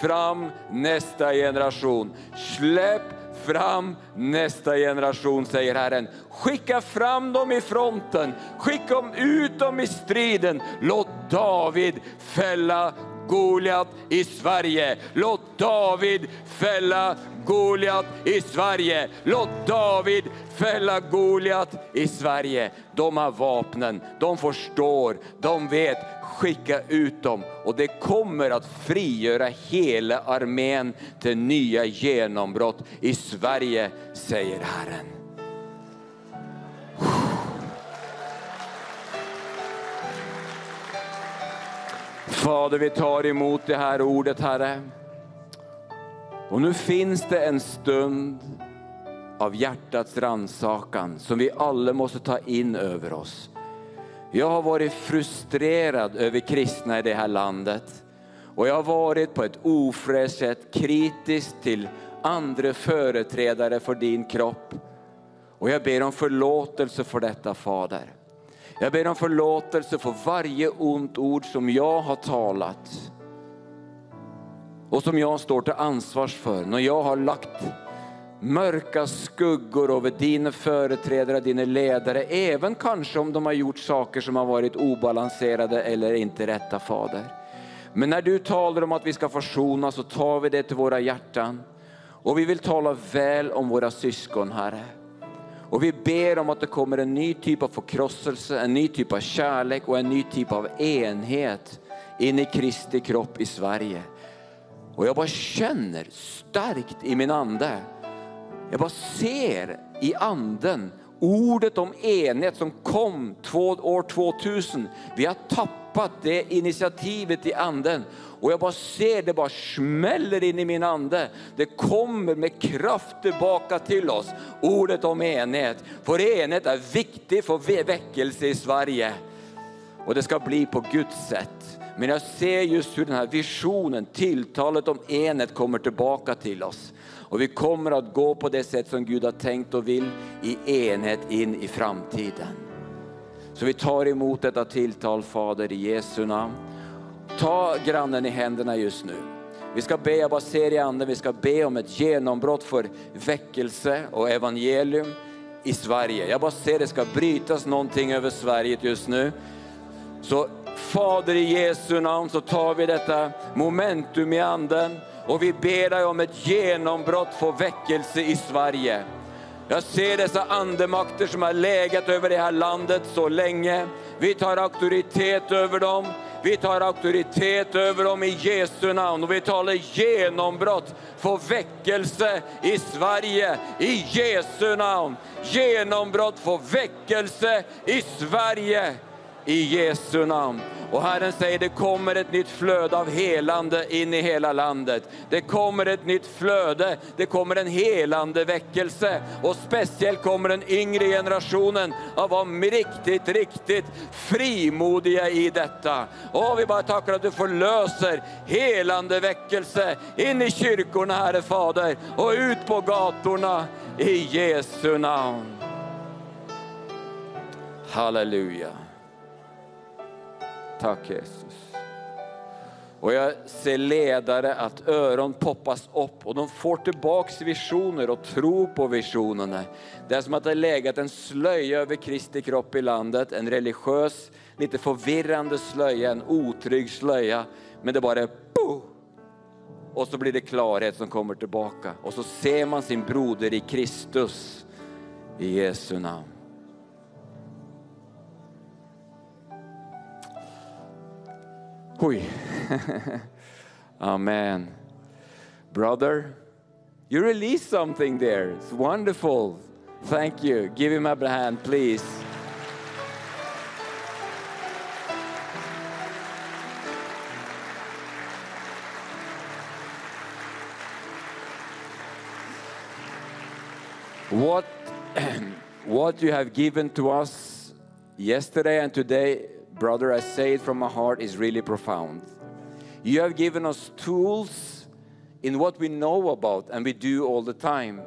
S3: fram nästa generation. Släpp fram nästa generation, säger Herren. Skicka fram dem i fronten, skicka ut dem i striden. Låt David fälla Goliat i Sverige. Låt David fälla Goliat i Sverige. Låt David fälla Goliat i Sverige. De har vapnen, de förstår, de vet. Skicka ut dem och det kommer att frigöra hela armén till nya genombrott i Sverige, säger Herren. Fader, vi tar emot det här ordet, Herre. Och nu finns det en stund av hjärtats rannsakan som vi alla måste ta in över oss. Jag har varit frustrerad över kristna i det här landet och jag har varit på ett ofräscht sätt kritisk till andra företrädare för din kropp. Och jag ber om förlåtelse för detta Fader. Jag ber om förlåtelse för varje ont ord som jag har talat och som jag står till ansvars för när jag har lagt mörka skuggor över dina företrädare, dina ledare, även kanske om de har gjort saker som har varit obalanserade eller inte rätta Fader. Men när du talar om att vi ska försonas så tar vi det till våra hjärtan. Och vi vill tala väl om våra syskon, Herre. Och vi ber om att det kommer en ny typ av förkrosselse, en ny typ av kärlek och en ny typ av enhet in i Kristi kropp i Sverige. Och jag bara känner starkt i min ande, jag bara ser i anden ordet om enhet som kom två, år 2000. Vi har tappat det initiativet i anden och jag bara ser det bara smäller in i min ande. Det kommer med kraft tillbaka till oss. Ordet om enhet. För enhet är viktigt för väckelse i Sverige. Och det ska bli på Guds sätt. Men jag ser just hur den här visionen, tilltalet om enhet kommer tillbaka till oss. Och vi kommer att gå på det sätt som Gud har tänkt och vill i enhet in i framtiden. Så vi tar emot detta tilltal Fader i Jesu namn. Ta grannen i händerna just nu. Vi ska be, jag bara ser i anden, vi ska be om ett genombrott för väckelse och evangelium i Sverige. Jag bara ser det ska brytas någonting över Sverige just nu. Så Fader i Jesu namn så tar vi detta momentum i anden och vi ber dig om ett genombrott för väckelse i Sverige. Jag ser dessa andemakter som har legat över det här landet så länge. Vi tar auktoritet över dem. Vi tar auktoritet över dem i Jesu namn och vi talar genombrott för väckelse i Sverige i Jesu namn. Genombrott för väckelse i Sverige i Jesu namn. Och Herren säger det kommer ett nytt flöde av helande in i hela landet. Det kommer ett nytt flöde, det kommer en helande väckelse. Och speciellt kommer den yngre generationen att vara riktigt, riktigt frimodiga i detta. Och vi bara tackar att du förlöser helande väckelse in i kyrkorna, Herre Fader, och ut på gatorna i Jesu namn. Halleluja. Tack Jesus. Och jag ser ledare att öron poppas upp och de får tillbaks visioner och tro på visionerna. Det är som att det har legat en slöja över Kristi kropp i landet, en religiös, lite förvirrande slöja, en otrygg slöja. Men det bara är po! Och så blir det klarhet som kommer tillbaka. Och så ser man sin broder i Kristus i Jesu namn. Oj. Oh, Amen. Brother, you released something there. It's wonderful. Thank you. Give him a hand, please. What, what you have given to us yesterday and today brother, I say it from my heart, is really profound. You have given us tools in what we know about and we do all the time.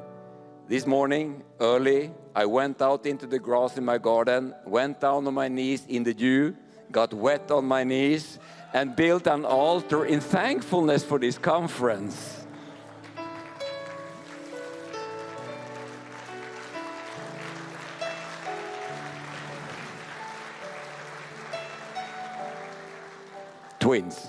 S3: This morning, early, I went out into the grass in my garden, went down on my knees in the dew, got wet on my knees, and built an altar in thankfulness for this conference. Twins.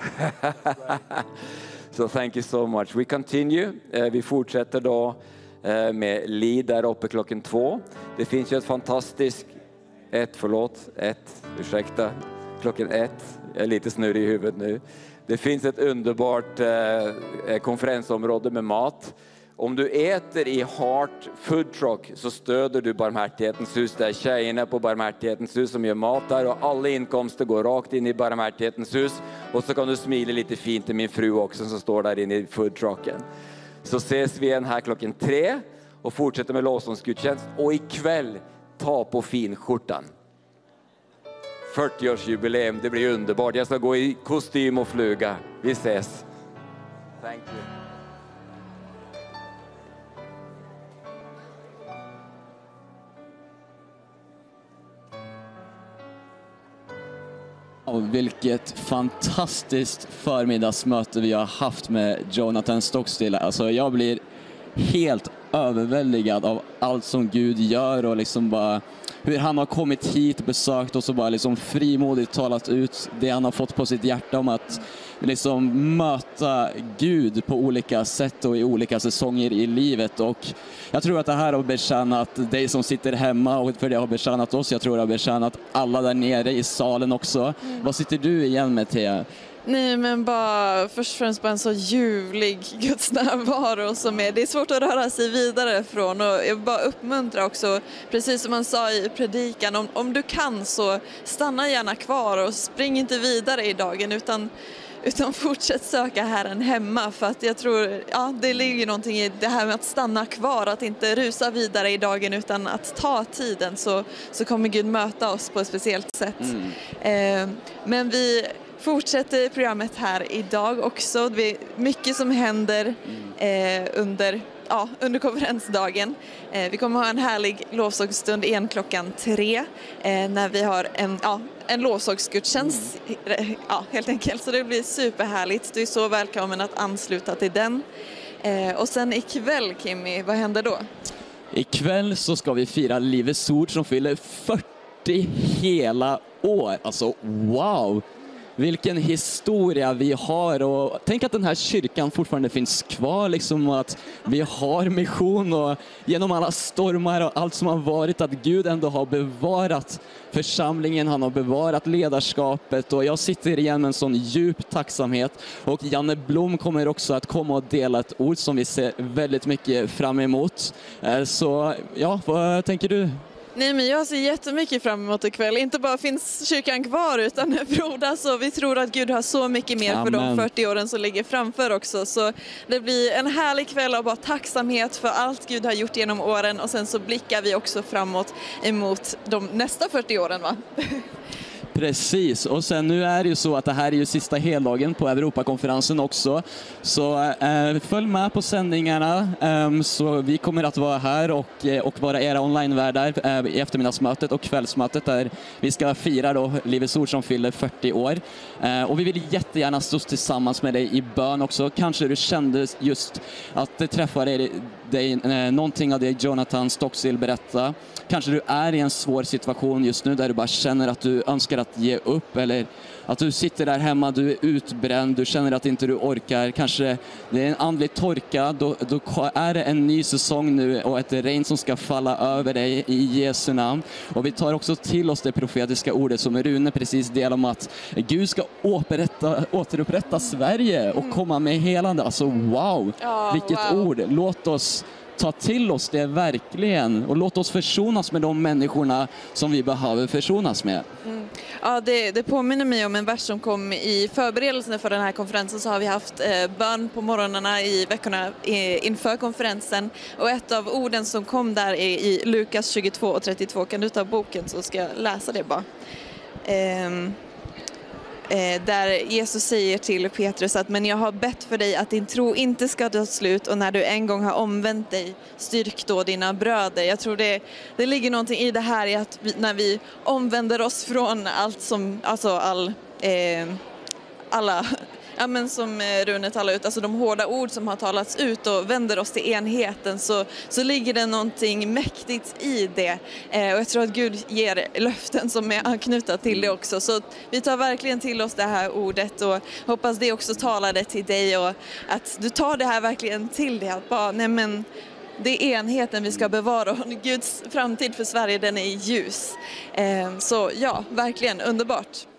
S3: so thank you so much. We continue. Eh, vi fortsätter då eh, med Li där uppe klockan två. Det finns ju ett fantastiskt, ett, förlåt, ett, ursäkta, klockan ett. Jag är lite snurrig i huvudet nu. Det finns ett underbart eh, eh konferensområde med mat om du äter i Heart Food Truck så stöder du Barmhärtighetens hus. Det är tjejerna på Barmhärtighetens hus som gör mat där och alla inkomster går rakt in i Barmhärtighetens hus. Och så kan du smila lite fint till min fru också som står där inne i food trucken. Så ses vi igen här klockan tre och fortsätter med lovsångsgudstjänst. Och ikväll, ta på finskjortan. 40-årsjubileum, det blir underbart. Jag ska gå i kostym och fluga. Vi ses. Thank you.
S1: Och vilket fantastiskt förmiddagsmöte vi har haft med Jonathan Stockstill. Alltså jag blir helt överväldigad av allt som Gud gör och liksom bara hur han har kommit hit, besökt oss och bara liksom frimodigt talat ut det han har fått på sitt hjärta om att liksom möta Gud på olika sätt och i olika säsonger i livet. Och jag tror att det här har betjänat dig som sitter hemma och för det har betjänat oss. Jag tror det har betjänat alla där nere i salen också. Vad sitter du igen med Thea?
S2: Nej men bara först och främst bara en så ljuvlig Guds närvaro som är, det är svårt att röra sig vidare från och jag vill bara uppmuntra också, precis som man sa i predikan, om, om du kan så stanna gärna kvar och spring inte vidare i dagen utan utan fortsätt söka Herren hemma. För att jag tror, ja det ligger någonting i det här med att stanna kvar, att inte rusa vidare i dagen utan att ta tiden så, så kommer Gud möta oss på ett speciellt sätt. Eh, men vi fortsätter programmet här idag också. Det är mycket som händer eh, under, ja, under konferensdagen. Eh, vi kommer ha en härlig lovsångsstund igen klockan tre eh, när vi har en, ja, en lovsångsgudstjänst eh, ja, helt enkelt. Så det blir superhärligt. Du är så välkommen att ansluta till den. Eh, och sen ikväll Kimmy, vad händer då?
S1: Ikväll så ska vi fira Livets Ord som fyller 40 hela år. Alltså wow! Vilken historia vi har och tänk att den här kyrkan fortfarande finns kvar, liksom och att vi har mission och genom alla stormar och allt som har varit att Gud ändå har bevarat församlingen, han har bevarat ledarskapet och jag sitter igen med en sån djup tacksamhet och Janne Blom kommer också att komma och dela ett ord som vi ser väldigt mycket fram emot. Eh, så ja, vad tänker du?
S2: Nej men jag ser jättemycket fram emot ikväll. Inte bara finns kyrkan kvar utan frodas och vi tror att Gud har så mycket mer för de
S1: Amen.
S2: 40 åren som ligger framför också. Så det blir en härlig kväll av bara tacksamhet för allt Gud har gjort genom åren och sen så blickar vi också framåt emot de nästa 40 åren va?
S1: Precis, och sen nu är det ju så att det här är ju sista heldagen på Europakonferensen också. Så eh, följ med på sändningarna. Ehm, så vi kommer att vara här och, eh, och vara era onlinevärdar eh, i eftermiddagsmötet och kvällsmötet där vi ska fira då Livets Ord som fyller 40 år. Eh, och vi vill jättegärna stå tillsammans med dig i bön också. Kanske du kände just att det träffade dig, eh, någonting av det Jonathan Stockstill berättade. Kanske du är i en svår situation just nu där du bara känner att du önskar att ge upp eller att du sitter där hemma, du är utbränd, du känner att inte du orkar. Kanske det är en andlig torka, då, då är det en ny säsong nu och ett regn som ska falla över dig i Jesu namn. Och vi tar också till oss det profetiska ordet som Rune precis delade om att Gud ska återupprätta, återupprätta Sverige och komma med helande. Alltså wow, vilket ord. Låt oss ta till oss det verkligen och låt oss försonas med de människorna som vi behöver försonas med. Mm.
S2: Ja, det, det påminner mig om en vers som kom i förberedelserna för den här konferensen så har vi haft eh, bön på morgnarna i veckorna eh, inför konferensen och ett av orden som kom där är i Lukas 22 och 32. Kan du ta boken så ska jag läsa det bara. Eh, Eh, där Jesus säger till Petrus att men jag har bett för dig att din tro inte ska ta slut och när du en gång har omvänt dig styrk då dina bröder. Jag tror det, det ligger någonting i det här i att vi, när vi omvänder oss från allt som, alltså all, eh, alla Ja, men som eh, Rune talade ut, alltså de hårda ord som har talats ut och vänder oss till enheten så, så ligger det någonting mäktigt i det. Eh, och jag tror att Gud ger löften som är anknutna till det också. Så vi tar verkligen till oss det här ordet och hoppas det också talade till dig och att du tar det här verkligen till dig. Att bara, nej men, det är enheten vi ska bevara och Guds framtid för Sverige den är ljus. Eh, så ja, verkligen underbart.